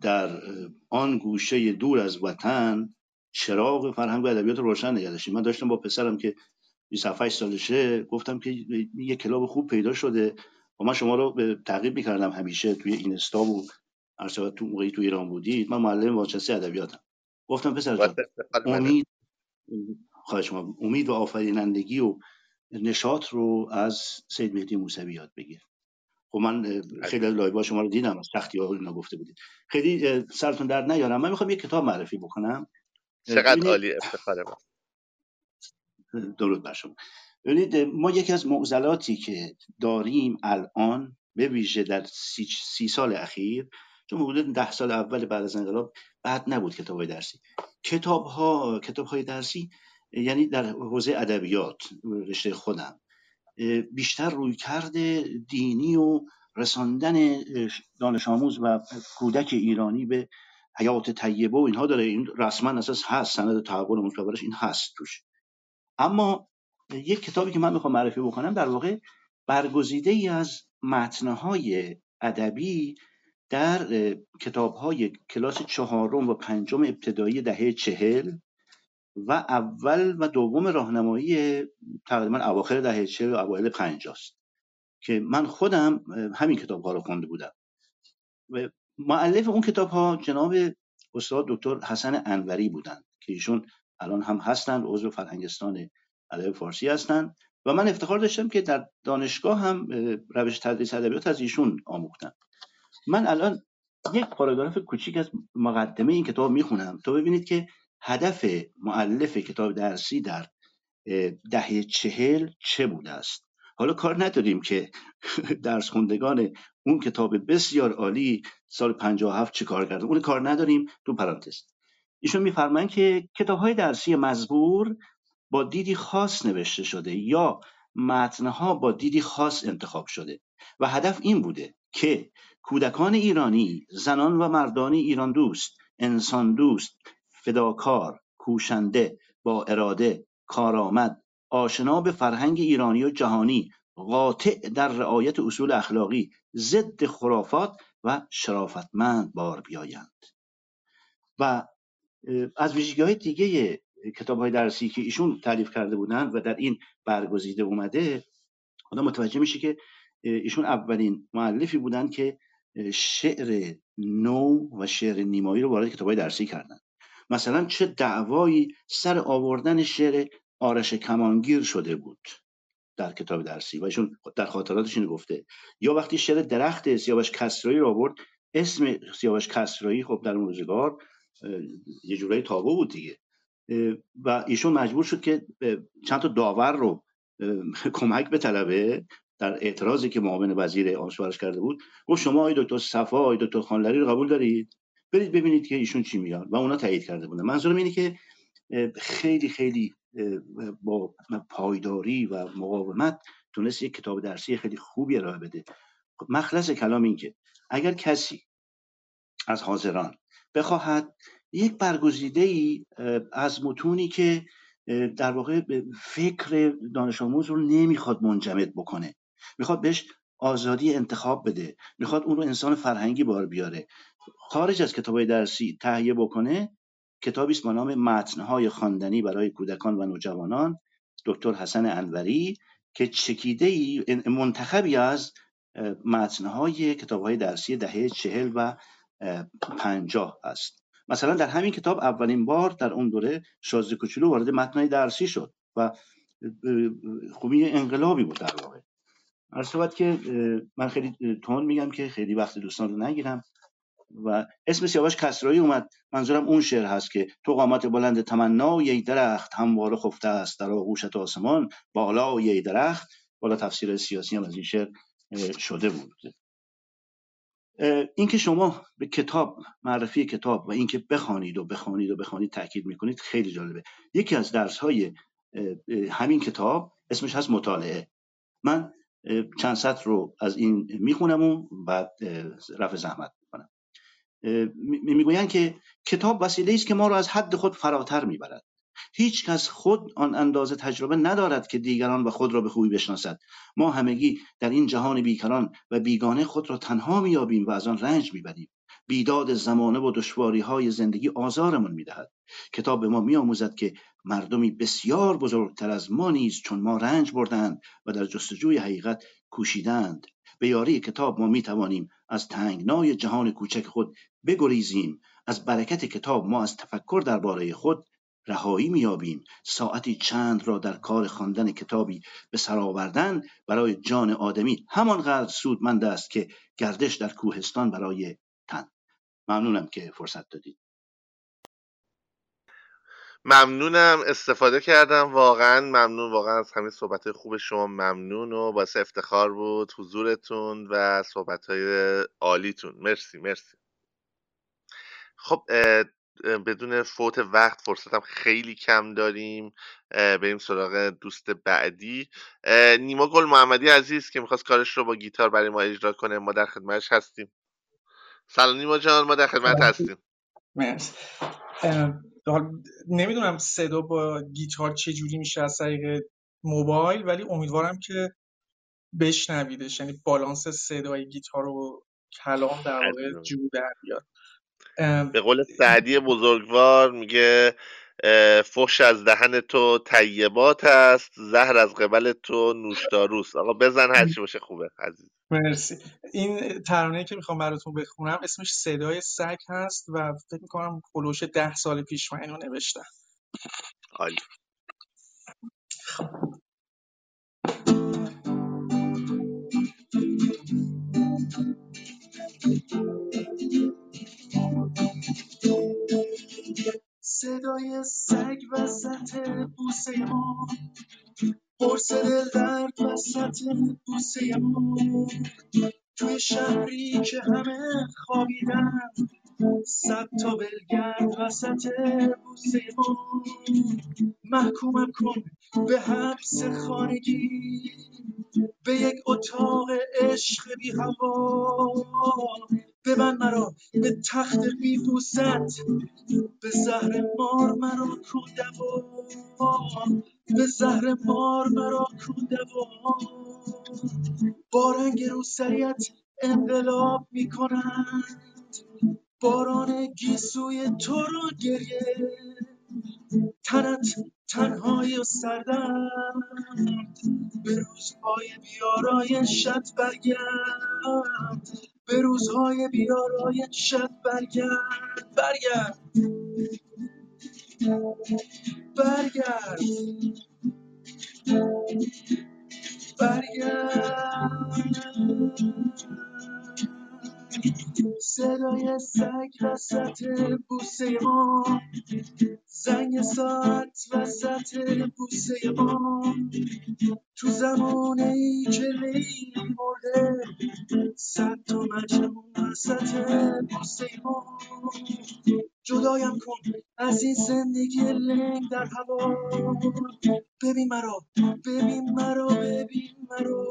Speaker 11: در آن گوشه دور از وطن چراغ فرهنگ و ادبیات روشن نگه من داشتم با پسرم که 28 سالشه. گفتم که یه کلاب خوب پیدا شده. و من شما رو به تعقیب می‌کردم همیشه توی این و تو موقعی تو ایران بودید. من معلم واچنسی ادبیاتم. گفتم پسر امید خواهش شما امید و آفرینندگی و نشاط رو از سید مهدی موسوی یاد بگیر. خب من خیلی لایبا شما رو دیدم از تختی ها اینا گفته بودید. خیلی سرتون در نیارم. من می‌خوام یه کتاب معرفی بکنم.
Speaker 1: چقدر عالی افتخار
Speaker 11: درود بر شما. ببینید ما یکی از معضلاتی که داریم الان به ویژه در سی, سی سال اخیر چون حدود ده سال اول بعد از انقلاب بعد نبود کتاب های درسی. کتاب ها کتاب های درسی یعنی در حوزه ادبیات رشته خودم بیشتر روی کرده دینی و رساندن دانش آموز و کودک ایرانی به حیات طیبه و اینها داره. این رسما اساس هست سند تحول مصورش این هست توش. اما یک کتابی که من می‌خوام معرفی بکنم در واقع برگزیده ای از متنهای ادبی در کتابهای کلاس چهارم و پنجم ابتدایی دهه چهل و اول و دوم راهنمایی تقریبا اواخر دهه چهل و اوایل پنجاست که من خودم همین کتاب رو خونده بودم. و معلف اون کتاب ها جناب استاد دکتر حسن انوری بودند که ایشون الان هم هستند عضو فرهنگستان ادب فارسی هستند و من افتخار داشتم که در دانشگاه هم روش تدریس ادبیات از ایشون آموختم. من الان یک پاراگراف کوچیک از مقدمه این کتاب می‌خونم. تا ببینید که هدف معلف کتاب درسی در دهه چهل چه بوده است. حالا کار نداریم که درس خوندگان اون کتاب بسیار عالی سال 57 چه کار کردن. اون کار نداریم. تو پرانتز. ایشون میفرمایند که کتاب های درسی مزبور با دیدی خاص نوشته شده یا متنها با دیدی خاص انتخاب شده و هدف این بوده که کودکان ایرانی زنان و مردان ایران دوست انسان دوست فداکار کوشنده با اراده کارآمد آشنا به فرهنگ ایرانی و جهانی قاطع در رعایت اصول اخلاقی ضد خرافات و شرافتمند بار بیایند. و از ویژگی های دیگه کتاب های درسی که ایشون تعریف کرده بودند و در این برگزیده اومده آدم متوجه میشه که ایشون اولین معلفی بودند که شعر نو و شعر نیمایی رو وارد کتاب های درسی کردن مثلا چه دعوایی سر آوردن شعر آرش کمانگیر شده بود در کتاب درسی؟ و ایشون در خاطراتش اینو گفته یا وقتی شعر درخت سیاوش کسرایی رو آورد اسم سیاوش کسرایی خب در اون روزگار یه جورایی تابو بود دیگه. و ایشون مجبور شد که چند تا داور رو کمک به طلبه در اعتراضی که معاون وزیر آموزش کرده بود. گفت شما آقای دکتر صفا آقای دکتر خانلری رو قبول دارید؟ برید ببینید که ایشون چی میاد و اونا تایید کرده بودن. منظورم اینه که خیلی خیلی با پایداری و مقاومت تونست یک کتاب درسی خیلی خوبی ارائه بده. خب، مخلص کلام این که اگر کسی از حاضران بخواهد یک برگزیده ای از متونی که در واقع فکر دانش آموز رو نمی‌خواد منجمد بکنه. می‌خواد بهش آزادی انتخاب بده. می‌خواد اون رو انسان فرهنگی بار بیاره. خارج از کتاب درسی تهیه بکنه. کتابی است با نام متنهای خواندنی برای کودکان و نوجوانان. دکتر حسن انوری که چکیده ای منتخبی از متنهای کتاب های درسی دهه چهل و پنجاه است مثلا در همین کتاب اولین بار در اون دوره شازده کوچولو وارد متنهای درسی شد و خوبی انقلابی بود در واقع. عرض که من خیلی تون میگم که خیلی وقت دوستان رو نگیرم و اسم سیاوش کسرایی اومد. منظورم اون شعر هست که تو قامت بلند تمنا ی درخت همواره خفته است در آغوشت آسمان بالا ی درخت. بالا تفسیر سیاسی هم از این شعر شده بود. اینکه شما به کتاب معرفی کتاب و اینکه بخوانید و بخوانید و بخوانید تاکید می‌کنید خیلی جالبه. یکی از درس های همین کتاب اسمش هست مطالعه. من چند سطر رو از این می‌خونم و بعد رفع زحمت می‌کنم. می‌گویند که کتاب وسیله است که ما رو از حد خود فراتر می‌برد. هیچ کس خود آن اندازه تجربه ندارد که دیگران و خود را به خوبی بشناسد. ما همگی در این جهان بیکران و بیگانه خود را تنها میابیم و از آن رنج می‌بریم. بیداد زمانه و دشواری های زندگی آزارمون می‌دهد. کتاب به ما میآموزد که مردمی بسیار بزرگتر از ما نیز چون ما رنج بردند و در جستجوی حقیقت کوشیدند به یاری کتاب ما می توانیم از تنگنای جهان کوچک خود بگریزیم. از برکت کتاب ما از تفکر درباره خود رهایی میابیم ساعتی چند را در کار خواندن کتابی به سر آوردن برای جان آدمی همانقدر سودمند است که گردش در کوهستان برای تن. ممنونم که فرصت دادید.
Speaker 1: ممنونم. استفاده کردم. واقعا ممنون. واقعا از همین صحبت خوب شما ممنون و باعث افتخار بود. حضورتون و صحبت های عالیتون. مرسی مرسی. خب بدون فوت وقت فرصتم خیلی کم داریم. بریم سراغ دوست بعدی. نیما گل محمدی عزیز که می‌خواست کارش رو با گیتار برای ما اجرا کنه ما در خدمتش هستیم. سلام نیما جان ما در خدمت هستیم.
Speaker 12: مرسی. نمی‌دونم صدا با گیتار چه جوری میشه از طریق موبایل ولی امیدوارم که بشنویدش یعنی بالانس صدای گیتار و کلام در واقع جو در بیاد.
Speaker 1: به قول سعدی بزرگوار میگه فحش از دهن تو طیبات است زهر از قبل تو نوشداروست. آقا بزن هرچی باشه خوبه عزیز.
Speaker 12: مرسی. این ترانه که می‌خوام براتون بخونم اسمش صدای سگ هست و فکر می‌کنم خلوش ده سال پیش من اینو نوشتم.
Speaker 1: عالی.
Speaker 13: صدای سگ وسط بوسه ما قرص دل درد وسط بوسه ما توی شهری که همه خوابیدن صد تا بلگرد وسط بوسه ما محکومم کن به حبس خانگی به یک اتاق عشق بی هوا. ببند مرا به تخت بی به زهر مار مرا کن دوا به زهر مار مرا کن دوا با رنگ روسریت انقلاب می‌کنند. باران گیسوی تو رو گریه تنت تنهایی و سردرد. به روزهای بیارای شد برگرد. به روزهای بیارای شد برگرد. برگرد. برگرد. برگرد. صدای سگ وسط بوسه ما. زنگ ساعت وسط بوسه ما. تو زمانه ای که لیلی مرده صد تا مجنون وسط بوسه ما. جدایم کن از این زندگی لنگ در هوا. ببین مرا ببین مرا ببین مرا.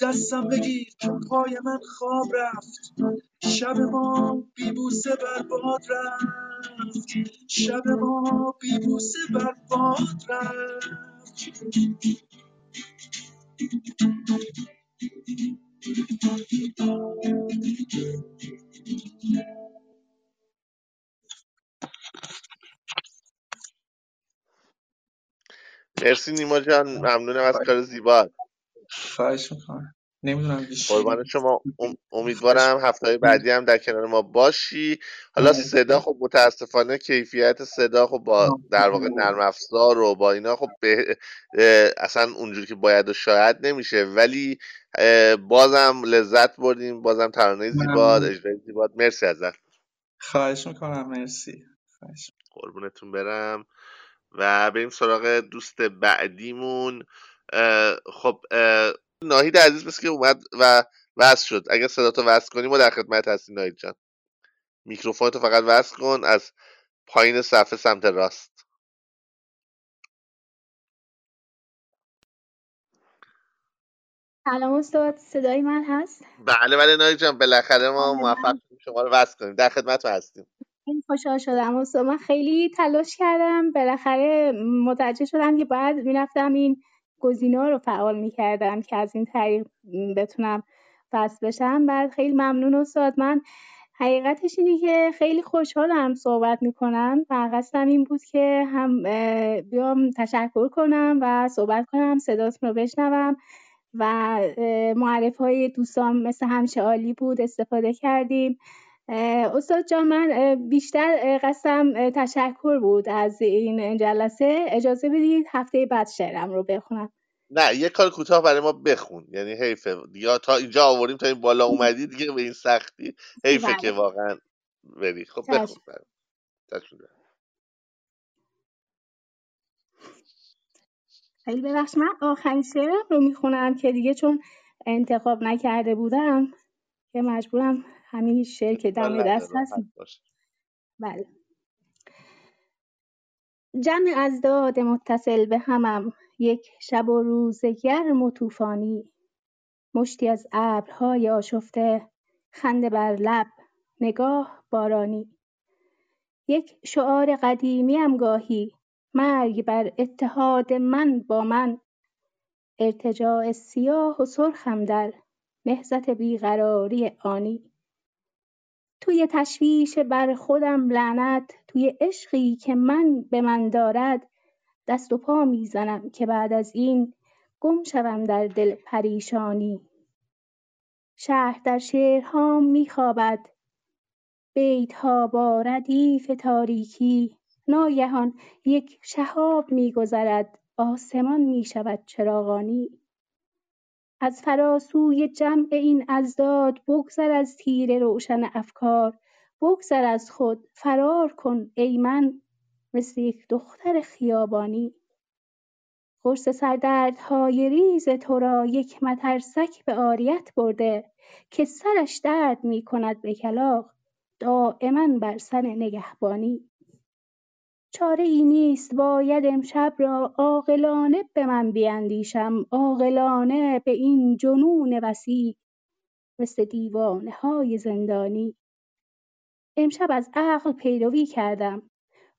Speaker 13: دستم بگیر پای من خواب رفت. شب ما بی بوسه بر باد رفت. شب ما بی بوسه بر باد رفت.
Speaker 1: مرسی نیما جان ممنونم از کار زیبا
Speaker 12: خواهش می‌کنم. نمی‌دونم
Speaker 1: قربان شما. امیدوارم هفته بعدی هم در کنار ما باشی. حالا صدا خب متاسفانه کیفیت صدا خب با در واقع نرم افزار و با اینا خب به اصلا اونجوری که باید و شاید نمیشه. ولی بازم لذت بردیم. بازم ترانه زیبا اجرای زیبا مرسی ازت.
Speaker 12: خواهش می‌کنم. مرسی. خواهش.
Speaker 1: قربونتون برم. و بریم سراغ دوست بعدیمون. خب ناهید عزیز مثل که اومد و وصل شد. اگر صداتو وصل کنی ما در خدمت هستیم ناهید جان. میکروفونتو فقط وصل کن از پایین صفحه سمت راست.
Speaker 14: سلام استاد صدای من هست؟
Speaker 1: بله بله ناهید جان. بالاخره ما موفق شما رو وصل کنیم. در خدمت هستیم.
Speaker 14: خیلی خوشحال شدم. استاد من خیلی تلاش کردم. بالاخره متوجه شدم که باید می‌رفتم این گزینه‌ها رو فعال می‌کردم که از این طریق بتونم فصل بشم. بعد خیلی ممنون استاد. من حقیقتش اینه که خیلی خوشحالم صحبت می‌کنم. و قصدم این بود که هم بیام تشکر کنم و صحبت کنم صداتون رو بشنوم و معرف های دوستان مثل همیشه عالی بود استفاده کردیم. استاد جان من بیشتر قصدم تشکر بود از این جلسه. اجازه بدید هفته بعد شعرم رو بخونم.
Speaker 1: نه یه کار کوتاه برای ما بخون. یعنی حیفه. یا تا اینجا آوردیم تا این بالا اومدی دیگه به این سختی. حیفه بله. که واقعا بری. خب بخون برای.
Speaker 14: خیلی ببخش من آخرین شعرم رو می‌خونم که دیگه چون انتخاب نکرده بودم که مجبورم همین شعر که دم دست هست بله. جمع ازداد متصل به همم یک شب و روز گرم و طوفانی. مشتی از ابرهای آشفته خنده بر لب نگاه بارانی. یک شعار قدیمیم گاهی مرگ بر اتحاد من با من. ارتجاع سیاه و سرخم در نهضت بیقراری آنی. توی تشویش بر خودم لعنت توی عشقی که من به من دارد دست و پا می‌زنم که بعد از این گم شوم در دل پریشانی. شهر در شعرهام میخوابد بیتها با ردیف تاریکی. ناگهان یک شهاب میگذرد آسمان می‌شود چراغانی. از فراسوی جمع این اضداد بگذر از تیر روشن افکار. بگذر از خود فرار کن ای من مثل یک دختر خیابانی. قرص سردردهای ریز تو را یک مترسک به عاریت برده که سرش درد می کند به کلاغ دایما بر سر نگهبانی. چاره ای نیست. باید امشب را عاقلانه به من بیندیشم. عاقلانه به این جنون وسیع مثل دیوانه های زندانی. امشب از عقل پیروی کردم.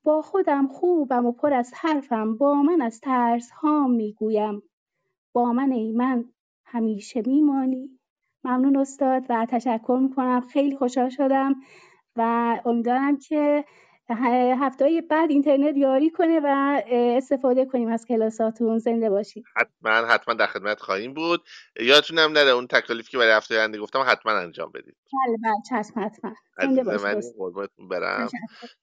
Speaker 14: با خودم خوبم و پر از حرفم. با من از ترس هام می‌گویم. با من ای من همیشه میمانی. ممنون استاد و تشکر می‌کنم. خیلی خوشحال شدم و امیدوارم که هفته بعد اینترنت یاری کنه و استفاده کنیم از کلاساتون. زنده باشید
Speaker 1: حتما حتما در خدمت خواهیم بود. یادتونم نره اون تکالیفی که برای هفته آینده گفتم حتما انجام بدید.
Speaker 14: بله بله چشم حتما. زنده باشید
Speaker 1: برم.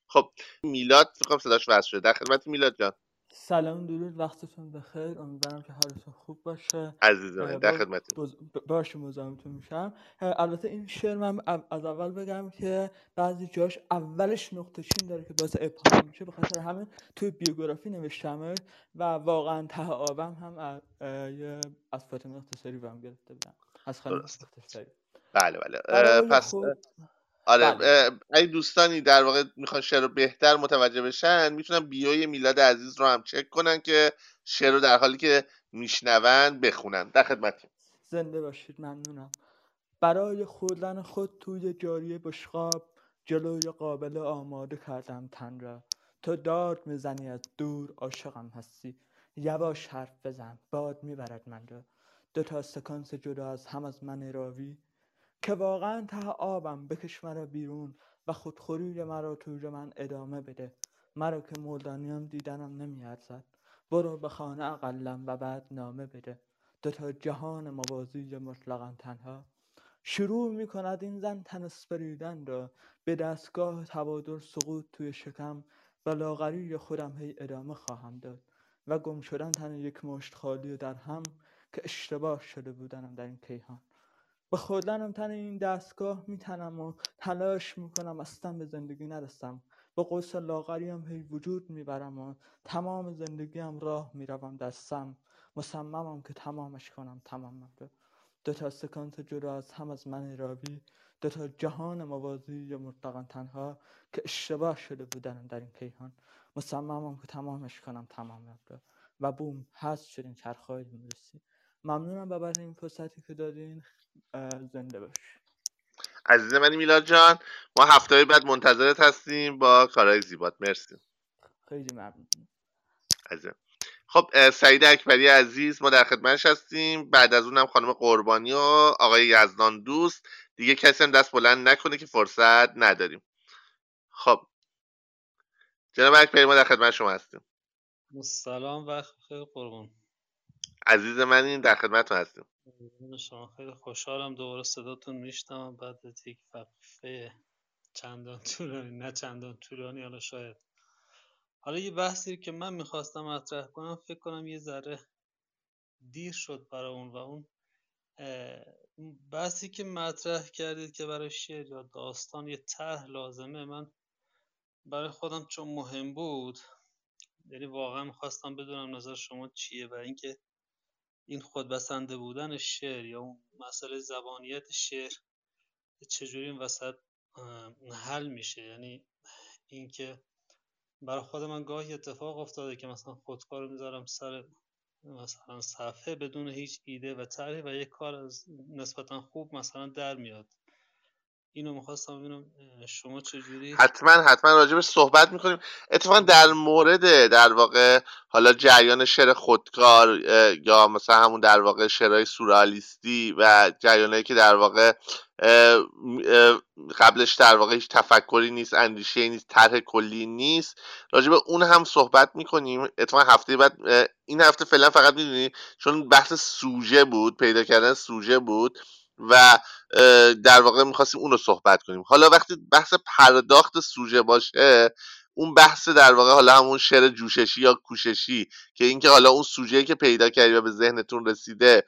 Speaker 1: خب میلاد فکر صداش وصل شده. در خدمت میلاد جان.
Speaker 15: سلام درود وقتتون بخیر. امیدوارم که حالتون خوب باشه.
Speaker 1: عزیز من در خدمت
Speaker 15: باشه مزاحمتون میشم. البته این شعر من از اول بگم که بعضی جاش اولش نقطه چین داره که باعث ابهام میشه. به خاطر همین توی بیوگرافی نوشتمه و واقعا ته آبم هم از فاطمه اختصاری بهم گرفته بودم از خانم اختصاری.
Speaker 1: بله بله. پس آره بله. اگه دوستانی در واقع می‌خوان شعر رو بهتر متوجه بشن می‌تونن بیوی میلاد عزیز رو هم چک کنن که شعر رو در حالی که میشنون بخونن. در خدمتیم.
Speaker 15: زنده باشید ممنونم. برای خوردن خود توی جاری بشقاب جلوی قابل آماده کردم تن را. تو داد می‌زنی از دور عاشقم هستی. یواش حرف بزن باد می‌برد من را. دو تا سکانس جدا از هم از من راوی. که واقعا ته آبم بکش مرا بیرون و خودخوری مرا توی من ادامه بده. مرا که مردانیم دیدنم نمیارزد. برو به خانه اقلم و بعد نامه بده. دوتا جهان موازی مطلقا تنها. شروع می کند این زن تن اسپریدن را. به دستگاه تبادل سقوط توی شکم و لاغری خودم هی ادامه خواهم داد. و گم شدن تن یک مشت خالی در هم که اشتباه شده بودنم در این کیهان. به خوردنم تن این دستگاه میتنم و تلاش می‌کنم اصلا به زندگی نرسم. به قوس لاغریم هی وجود می‌برم و تمام زندگیم راه می‌روم در سم. مصممم که تمامش کنم تمام دو تا سکانس جدا از هم از من راوی دو تا جهان موازی یا مطلقا تنها که اشتباه شده بودنم در این کیهان مصممم که تمامش کنم تمام رو و بوم هست شدین چرخهای می‌رسی. ممنونم بابت این فرصتی که دادین. زنده باش.
Speaker 1: عزیز منی میلاد جان ما هفته بعد منتظرت هستیم با کارهای زیبات. مرسی.
Speaker 15: خیلی ممنون.
Speaker 1: عزیزم. خب سعید اکبری عزیز ما در خدمتش هستیم. بعد از اونم خانم قربانی و آقای یزدان دوست. دیگه کسی هم دست بلند نکنه که فرصت نداریم. خب. جناب اکبری ما در خدمت شما هستیم.
Speaker 16: سلام وقت خیلی قربان
Speaker 1: عزیز من این در خدمتتون هستیم.
Speaker 16: شما. خیلی خوشحالم دوباره صداتون میشتم بعد از یک وقفه چندان طولانی نه چندان طولانی حالا شاید. حالا یه بحثی که من می‌خواستم مطرح کنم فکر کنم یه ذره دیر شد برای اون و اون بحثی که مطرح کردید که برای شعر یا داستان یه طرح لازمه من برای خودم چون مهم بود یعنی واقعا می‌خواستم بدونم نظر شما چیه و اینکه این خودبسنده بودن شعر یا اون مسئله زبانیت شعر چجوری این وسط حل میشه؟ یعنی اینکه برای خود من گاهی اتفاق افتاده که مثلا خودکار می‌ذارم سر مثلا صفحه بدون هیچ ایده و طرحی و یک کار از نسبتا خوب مثلا در میاد. اینو می‌خواستم ببینم شما چجوری؟
Speaker 1: حتما حتما راجبش صحبت می‌کنیم. اتفاقا در مورد در واقع حالا جریان شعر خودکار یا مثلا همون در واقع شعرهای سورالیستی و جریانهایی که در واقع قبلش در واقع هیچ تفکری نیست اندیشه نیست طرح کلی نیست راجب اون هم صحبت می‌کنیم. اتفاقا هفته بعد این هفته فعلا فقط می‌دونی چون بحث سوژه بود پیدا کردن سوژه بود. و در واقع می‌خواستیم اون رو صحبت کنیم. حالا وقتی بحث پرداخت سوژه باشه اون بحث در واقع حالا همون شعر جوششی یا کوششی که اینکه حالا اون سوژه که پیدا کردی و به ذهنتون رسیده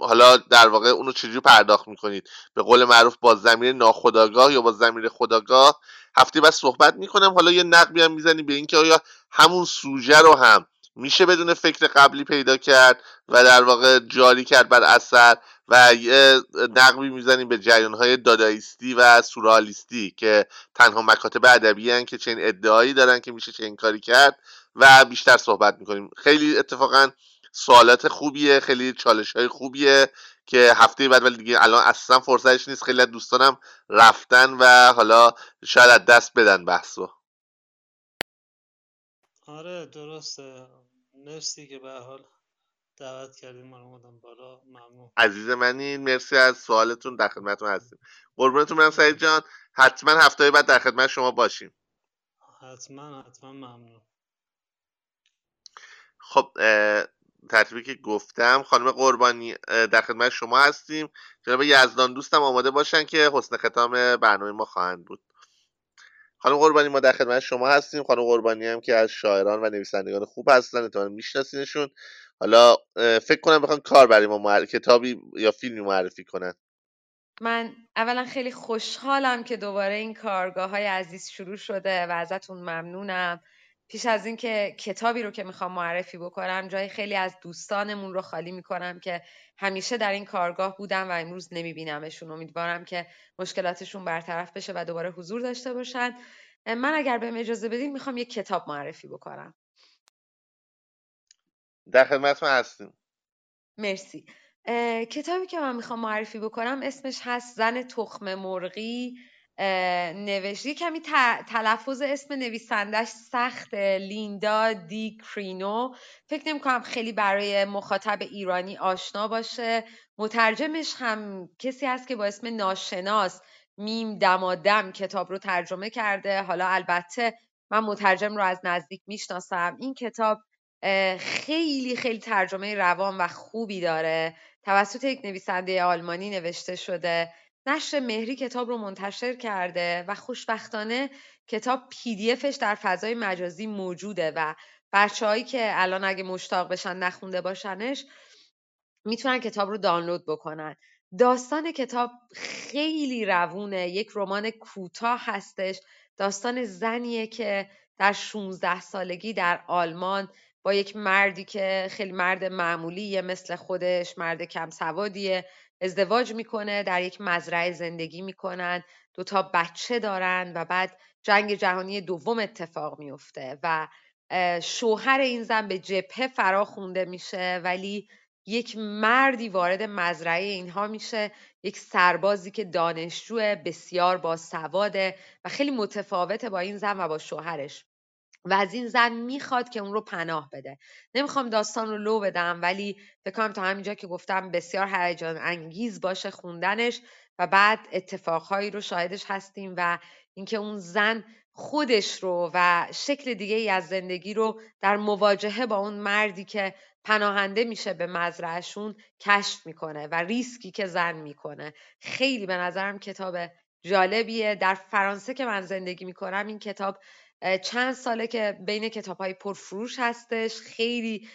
Speaker 1: حالا در واقع اونو چجوری پرداخت می‌کنید؟ به قول معروف با زمیر ناخداگاه یا با زمیر خداگاه هفته بعد صحبت می‌کنم حالا یه نقبی هم می‌زنی به اینکه آیا همون سوژه رو هم میشه بدون فکر قبلی پیدا کرد و در واقع جاری کرد بر اثر و یه نقبی می‌زنیم به های دادایستی و سورالیستی که تنها مکاتب ادبی که چنین ادعایی دارن که میشه چنین کاری کرد و بیشتر صحبت می‌کنیم. خیلی اتفاقا سوالات خوبیه خیلی چالش های خوبیه که هفته بعد ولی دیگه الان اصلا فرصتش نیست. خیلی از دوستانم رفتن و حالا شاید دست بدن بحثو.
Speaker 16: آره درسته. مرسی که به حال دعوت کردیم من اومدم بالا. ممنون.
Speaker 1: عزیز منین مرسی از سوالتون در خدمتتون هستیم. قربونتون برم سعید جان. حتما هفته بعد در خدمت شما باشیم.
Speaker 16: حتما حتما ممنون.
Speaker 1: خب ترتیبی که گفتم خانم قربانی در خدمت شما هستیم. جناب یزدان دوستم آماده باشن که حسن ختام برنامه ما خواهند بود. خانم قربانی ما در خدمت شما هستیم. خانم قربانی هم که از شاعران و نویسندگان خوب هستن اتفاقا میشناسینشون. حالا فکر کنم بخوان کار برای ما معرفی کتابی یا فیلمی معرفی کنن.
Speaker 17: من اولا خیلی خوشحالم که دوباره این کارگاه های عزیز شروع شده و ازتون ممنونم. پیش از اینکه کتابی رو که می‌خوام معرفی بکنم جای خیلی از دوستانمون رو خالی می‌کنم که همیشه در این کارگاه بودم و امروز نمیبینمشون. امیدوارم که مشکلاتشون برطرف بشه و دوباره حضور داشته باشن. من اگر بهم اجازه بدین می‌خوام یک کتاب معرفی بکنم.
Speaker 1: در خدمتتون هستیم.
Speaker 17: مرسی. کتابی که من می‌خوام معرفی بکنم اسمش هست زن تخم مرغی. نوشته کمی تلفظ اسم نویسندش سخت لیندا دی کرینو. فکر نمی کنم خیلی برای مخاطب ایرانی آشنا باشه. مترجمش هم کسی هست که با اسم ناشناس میم دمادم کتاب رو ترجمه کرده. حالا البته من مترجم رو از نزدیک می‌شناسم. این کتاب خیلی خیلی ترجمه روان و خوبی داره. توسط یک نویسنده آلمانی نوشته شده. نشر مهری کتاب رو منتشر کرده و خوشبختانه کتاب پی دی افش در فضای مجازی موجوده و بچههایی که الان اگه مشتاق بشن نخونده باشنش می‌تونن کتاب رو دانلود بکنن. داستان کتاب خیلی روونه. یک رمان کوتاه هستش. داستان زنیه که در 16 سالگی در آلمان با یک مردی که خیلی مرد معمولیه مثل خودش مرد کم سوادیه ازدواج می‌کنه در یک مزرعه زندگی می‌کنن دوتا بچه دارن و بعد جنگ جهانی دوم اتفاق میفته و شوهر این زن به جبهه فرا خونده میشه ولی یک مردی وارد مزرعه اینها میشه یک سربازی که دانشجو بسیار با سواده و خیلی متفاوته با این زن و با شوهرش. و از این زن می‌خواد که اون رو پناه بده. نمی‌خوام داستان رو لو بدم ولی فکر کنم تا همینجا که گفتم بسیار هیجان انگیز باشه خوندنش و بعد اتفاقهایی رو شاهدش هستیم و اینکه اون زن خودش رو و شکل دیگه ای از زندگی رو در مواجهه با اون مردی که پناهنده میشه به مزرعهشون کشف می‌کنه و ریسکی که زن می‌کنه. خیلی به نظرم کتاب جالبیه. در فرانسه که من زندگی می‌کنم این کتاب چند ساله که بین کتاب های پرفروش هستش خیلی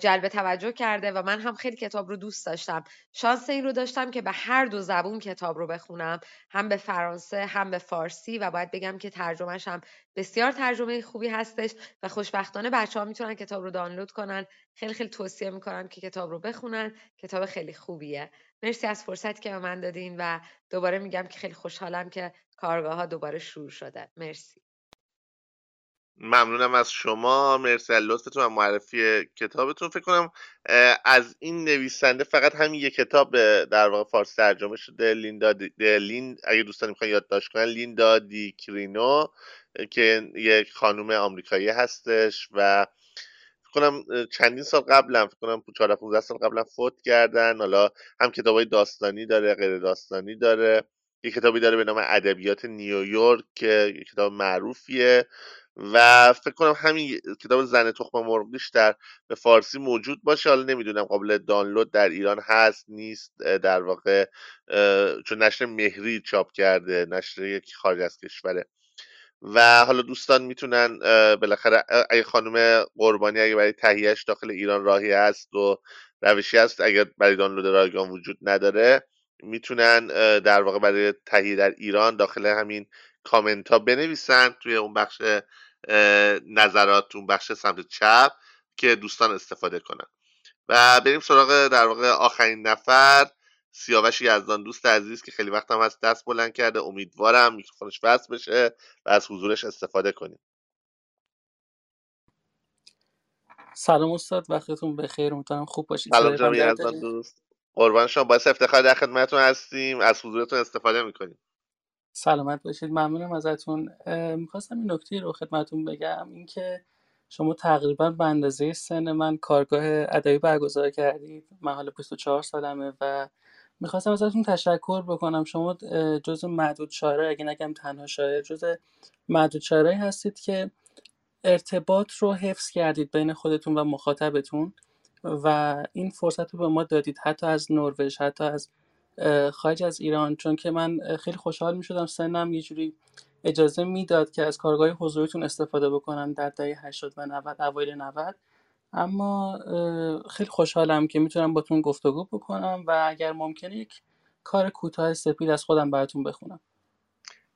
Speaker 17: جلب توجه کرده و من هم خیلی کتاب رو دوست داشتم. شانس این رو داشتم که به هر دو زبون کتاب رو بخونم. هم به فرانسه هم به فارسی و باید بگم که ترجمهش هم بسیار ترجمه خوبی هستش و خوشبختانه بچه ها می‌تونن کتاب رو دانلود کنن. خیلی خیلی توصیه می‌کنم که کتاب رو بخونن. کتاب خیلی خوبیه. مرسی از فرصتی که به من دادین و دوباره میگم که خیلی خوشحالم که کارگاه ها دوباره شروع شده. مرسی.
Speaker 1: ممنونم از شما. مرسی از لطفتون و معرفی کتابتون. فکر کنم از این نویسنده فقط همین یک کتاب در واقع فارسی ترجمه شده. لیندا. لین اگه دوستان می‌خوان یادداشت کنن لیندا دی کرینو که یک خانم آمریکایی هستش و فکر کنم چندین سال قبلا فکر کنم 14 15 سال قبلا فوت کردن. حالا هم کتابای داستانی داره غیر داستانی داره. یه کتابی داره به نام ادبیات نیویورک که کتاب معروفیه. و فکر کنم همین کتاب زن تخم مرغیش در به فارسی موجود باشه. حالا نمی‌دونم قابل دانلود در ایران هست نیست در واقع چون نشر مهری چاپ کرده نشر یکی خارج از کشوره. و حالا دوستان می‌تونن بالاخره اگه خانم قربانی اگه برای تهیهش داخل ایران راهی هست و روشی هست اگر برای دانلود رایگان وجود نداره می‌تونن در واقع برای تهیه در ایران داخل همین کامنت ها بنویسن توی اون بخش نظرات اون بخش سمت چپ که دوستان استفاده کنن. و بریم سراغ در واقع آخرین نفر سیاوش یزدان. دوست عزیز که خیلی وقت هم هست دست بلند کرده امیدوارم میکروفونش وصل بشه و از حضورش استفاده کنیم.
Speaker 2: سلام استاد وقتتون بخیر. امیدوارم خوب باشید.
Speaker 1: سلام جناب یزدان دوست. قربان شما. باعث افتخار در خدمتتون هستیم. از حضورتون استفاده می‌کنیم.
Speaker 2: سلامت باشید. ممنونم ازتون. می‌خواستم این نکته رو خدمتون بگم. اینکه شما تقریبا به اندازه سن من کارگاه ادبی برگزار کردید. من حالا 24 سالمه و می‌خواستم ازتون تشکر بکنم. شما جز معدود شاعرای اگه نگم تنها شاعر جز معدود شاعرایی هستید که ارتباط رو حفظ کردید بین خودتون و مخاطبتون و این فرصت رو به ما دادید. حتی از نروژ حتی از خارج از ایران چون که من خیلی خوشحال می شدم سنم یه جوری اجازه می‌داد که از کارگاه حضوریتون استفاده بکنم در دهه 80 و 90 اوایل 90 اما خیلی خوشحالم که می‌تونم باتون گفتگو بکنم و اگر ممکنه یک کار کوتاه سپید از خودم براتون بخونم.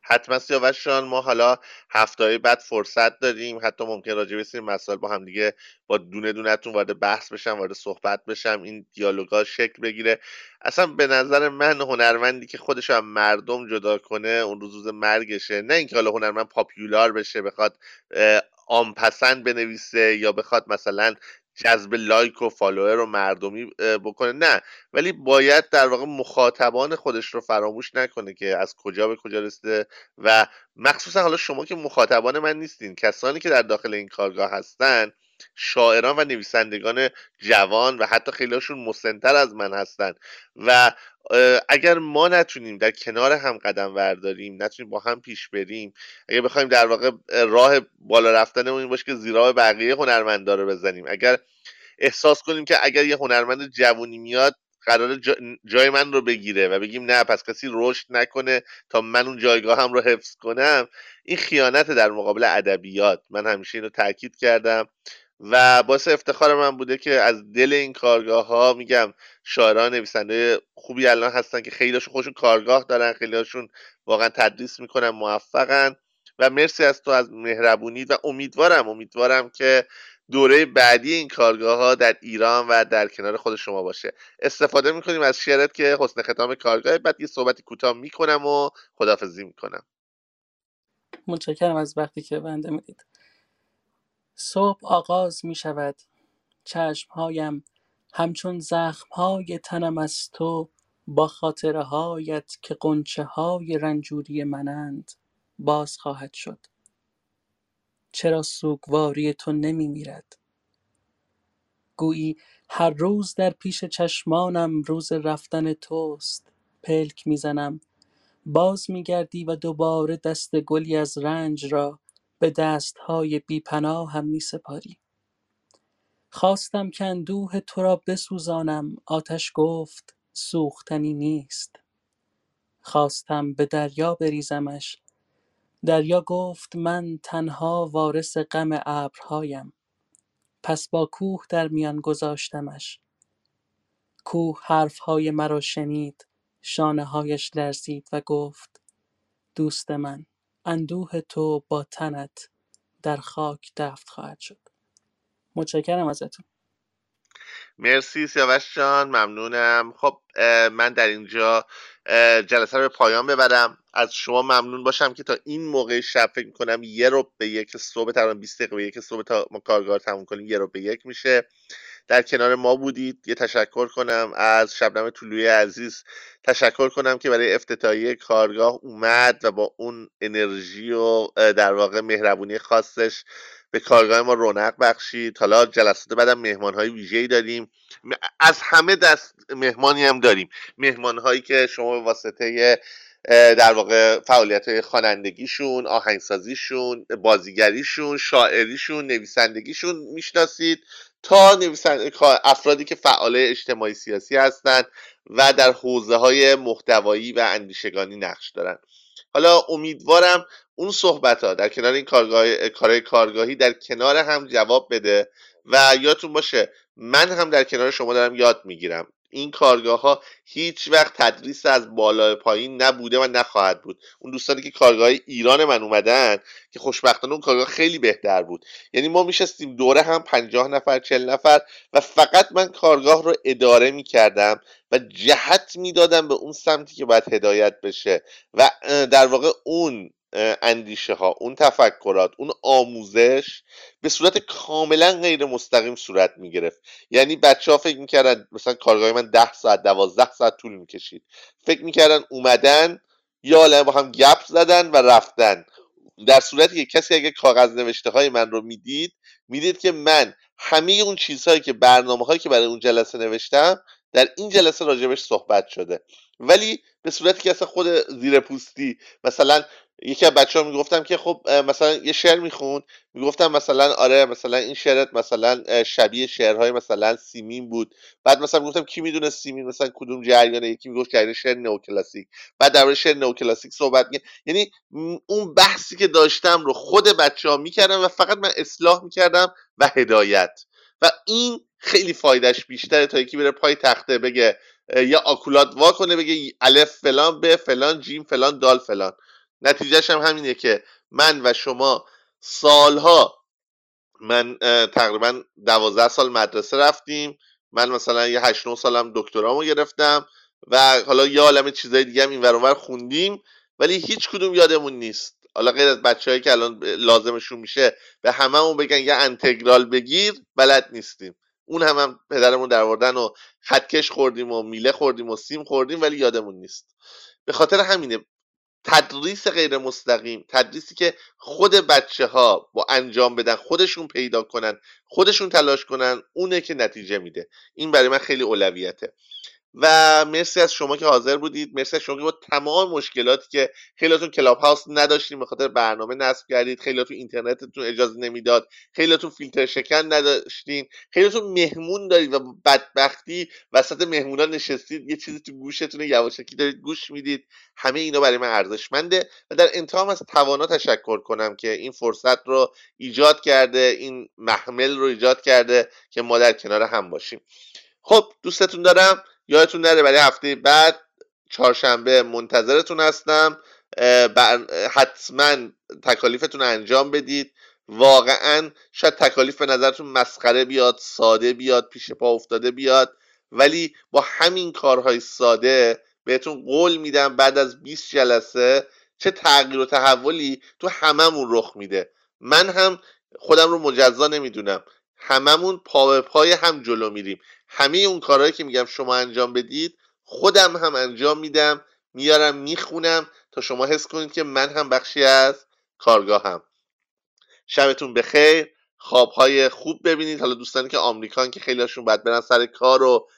Speaker 1: حتما سیاوش جان ما حالا هفته بعد فرصت داریم. حتی ممکن راجع به مسائل با هم دیگه با دونه دونتون وارد بحث بشم وارد صحبت بشم این دیالوگا شکل بگیره. اصلا به نظر من هنرمندی که خودش هم مردم جدا کنه اون روز مرگشه. نه اینکه حالا هنرمند پاپیولار بشه بخواد عام پسند بنویسه یا بخواد مثلا جذب لایک و فالوور رو مردمی بکنه. نه ولی باید در واقع مخاطبان خودش رو فراموش نکنه که از کجا به کجا رسیده و مخصوصا حالا شما که مخاطبان من نیستین کسانی که در داخل این کارگاه هستن شاعران و نویسندگان جوان و حتی خیلیشون مسنتر از من هستن. و اگر ما نتونیم در کنار هم قدم ورداریم نتونیم با هم پیش بریم اگر بخوایم در واقع راه بالا رفتنمون این باشه که زیرا بقیه هنرمندا رو بزنیم. اگر احساس کنیم که اگر یه هنرمند جوونی میاد قرار جای من رو بگیره و بگیم نه پس کسی رشد نکنه تا من اون جایگاه هم رو حفظ کنم این خیانت در مقابل ادبیات. من همیشه اینو تاکید کردم. و باعث افتخار من بوده که از دل این کارگاه ها میگم شاعران نویسنده خوبی الان هستن که خیلیشون خودشون کارگاه دارن خیلیشون واقعا تدریس می‌کنن موفقن. و مرسی از تو از مهربونید و امیدوارم امیدوارم که دوره بعدی این کارگاه ها در ایران و در کنار خود شما باشه. استفاده می‌کنیم از شعرت که حسن ختام کارگاه بعد یه صحبتی کوتاه می‌کنم و خدافزی می‌کنم.
Speaker 2: متشکرم از وقتی که بنده می‌دید. صبح آغاز می شود چشمهایم همچون زخمهای تنم از تو با خاطره هایت که های رنجوری منند باز خواهد شد. چرا سوگواری تو نمی میرد؟ گویی هر روز در پیش چشمانم روز رفتن توست. پلک می‌زنم. باز میگردی و دوباره دست گلی از رنج را به دستهای بیپناهم می سپاری خواستم که اندوه تو را بسوزانم آتش گفت سوختنی نیست. خواستم به دریا بریزمش دریا گفت من تنها وارث غم ابرهایم. پس با کوه در میان گذاشتمش. کوه حرفهای مرا شنید هایش لرزید و گفت دوست من اندوه تو با تنت در خاک دفت خواهد شد. متشکرم ازتون.
Speaker 1: مرسی سیاوش جان ممنونم. خب من در اینجا جلسه رو به پایان ببرم. از شما ممنون باشم که تا این موقع شب فکر می‌کنم یه رو به یک صبح تقریبا 20 دقیقه به یک صبح تا ما کارگاه تموم کنیم یه رو به یک میشه. در کنار ما بودید. یه تشکر کنم از شبنم طلوی عزیز. تشکر کنم که برای افتتاحیه کارگاه اومد و با اون انرژی و در واقع مهربونی خاصش به کارگاه ما رونق بخشید. حالا جلسات بعدم مهمان های ویژه‌ای داریم. از همه دست مهمانی هم داریم. مهمان هایی که شما به واسطه در واقع فعالیت خوانندگیشون آهنگسازیشون بازیگریشون شاعریشون نویسندگیشون می‌شناسید. تا نویسند... افرادی که فعال اجتماعی سیاسی هستند و در حوزه های محتوایی و اندیشگانی نقش دارند حالا امیدوارم اون صحبت ها در کنار این کارگاه... کارهای کارگاهی در کنار هم جواب بده و یادتون باشه من هم در کنار شما دارم یاد می‌گیرم. این کارگاه ها هیچ وقت تدریس از بالا پایین نبوده و نخواهد بود. اون دوستانی که کارگاه ایران من اومدن که خوشبختانه اون کارگاه خیلی بهتر بود. یعنی ما میشستیم دوره هم پنجاه نفر چل نفر و فقط من کارگاه رو اداره می‌کردم و جهت می‌دادم به اون سمتی که باید هدایت بشه. و در واقع اون اندیشه ها اون تفکرات اون آموزش به صورت کاملا غیر مستقیم صورت می گرفت یعنی بچه ها فکر می‌کردن مثلا کارگاه من ده ساعت دوازده ساعت طول می‌کشید. فکر می‌کردن اومدن یا با هم گپ زدن و رفتن. در صورتی که کسی اگه کاغذ نوشته های من رو می‌دید می‌دید که من همه اون چیزهایی که برنامه هایی که برای اون جلسه نوشتم در این جلسه راجبش صحبت شده. ولی به صورتی که اصلا خود زیر پوستی مثلا یکی از بچه ها می‌گفتم که خب مثلا یه شعر می‌خوند. می‌گفتم مثلا آره مثلا این شعرت مثلا شبیه شعرهای مثلا سیمین بود. بعد مثلا می‌گفتم کی می‌دونه سیمین مثلا کدوم جریانه؟ یکی می‌گفت جریان شعر نوکلاسیک بعد در شعر نوکلاسیک صحبت می یعنی اون بحثی که داشتم رو خود بچه ها می‌کردم و فقط من اصلاح می‌کردم و هدایت. و این خیلی فایدهش بیشتره تا یکی بره پای تخته بگه یا آکولات وا کنه بگه الف فلان به فلان جیم فلان دال فلان. نتیجهش هم همینه که من و شما سالها من تقریبا دوازده سال مدرسه رفتیم. من مثلا یه هشت نه سالم دکترامو گرفتم و حالا یه عالم چیزای دیگه هم این ور خوندیم. ولی هیچ کدوم یادمون نیست. حالا غیر از بچههایی که الان لازمشون میشه به هممون بگن یه انتگرال بگیر بلد نیستیم. اون هم, هم پدرمون در و خطکش خوردیم و میله خوردیم و سیم خوردیم ولی یادمون نیست. به خاطر همینه تدریس غیر مستقیم تدریسی که خود بچه ها با انجام بدن خودشون پیدا کنن خودشون تلاش کنن اونه که نتیجه میده. این برای من خیلی اولویته. و مرسی از شما که حاضر بودید. مرسی از شما که با تمام مشکلاتی که خیلیاتون کلاب هاوس نداشتیم به خاطر برنامه نصب کردید خیلیاتون اینترنتتون اجازه نمی‌داد خیلیاتون فیلتر شکن نداشتین خیلیاتون مهمون دارید و بدبختی وسط مهمونا نشستید یه چیزی تو گوشتون یواشکی دارید گوش می‌دید. همه اینا برای من ارزشمنده و در انتهام از توانا تشکر کنم که این فرصت رو ایجاد کرده این محمل رو ایجاد کرده که ما در کنار هم باشیم. خب دوستتون دارم. یادتون نره برای هفته بعد چهارشنبه منتظرتون هستم. حتما تکالیفتون انجام بدید. واقعا شاید تکالیف به نظرتون مسخره بیاد ساده بیاد پیش پا افتاده بیاد. ولی با همین کارهای ساده بهتون قول میدم بعد از 20 جلسه چه تغییر و تحولی تو هممون رخ میده. من هم خودم رو مجزا نمی‌دونم. هممون پا به پای هم جلو میریم. همه اون کارهایی که میگم شما انجام بدید خودم هم انجام میدم میارم می‌خونم تا شما حس کنید که من هم بخشی از کارگاهم. شبتون بخیر. خوابهای خوب ببینید. حالا دوستانی که آمریکان که خیلیشون باید برن سر کار و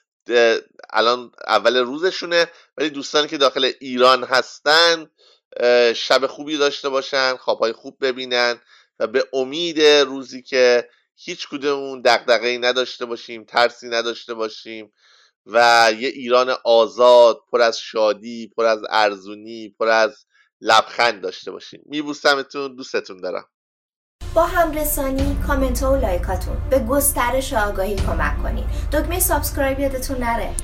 Speaker 1: الان اول روزشونه ولی دوستانی که داخل ایران هستن شب خوبی داشته باشن خوابهای خوب ببینن و به امید روزی که هیچ کدومون دغدغه‌ای نداشته باشیم ترسی نداشته باشیم و یه ایران آزاد پر از شادی پر از ارزونی پر از لبخند داشته باشیم. میبوسمتون دوستتون دارم.
Speaker 18: با همرسانی کامنت ها و like اتون به گسترش آگاهی کمک کنید. دکمه subscribe یادتون نره.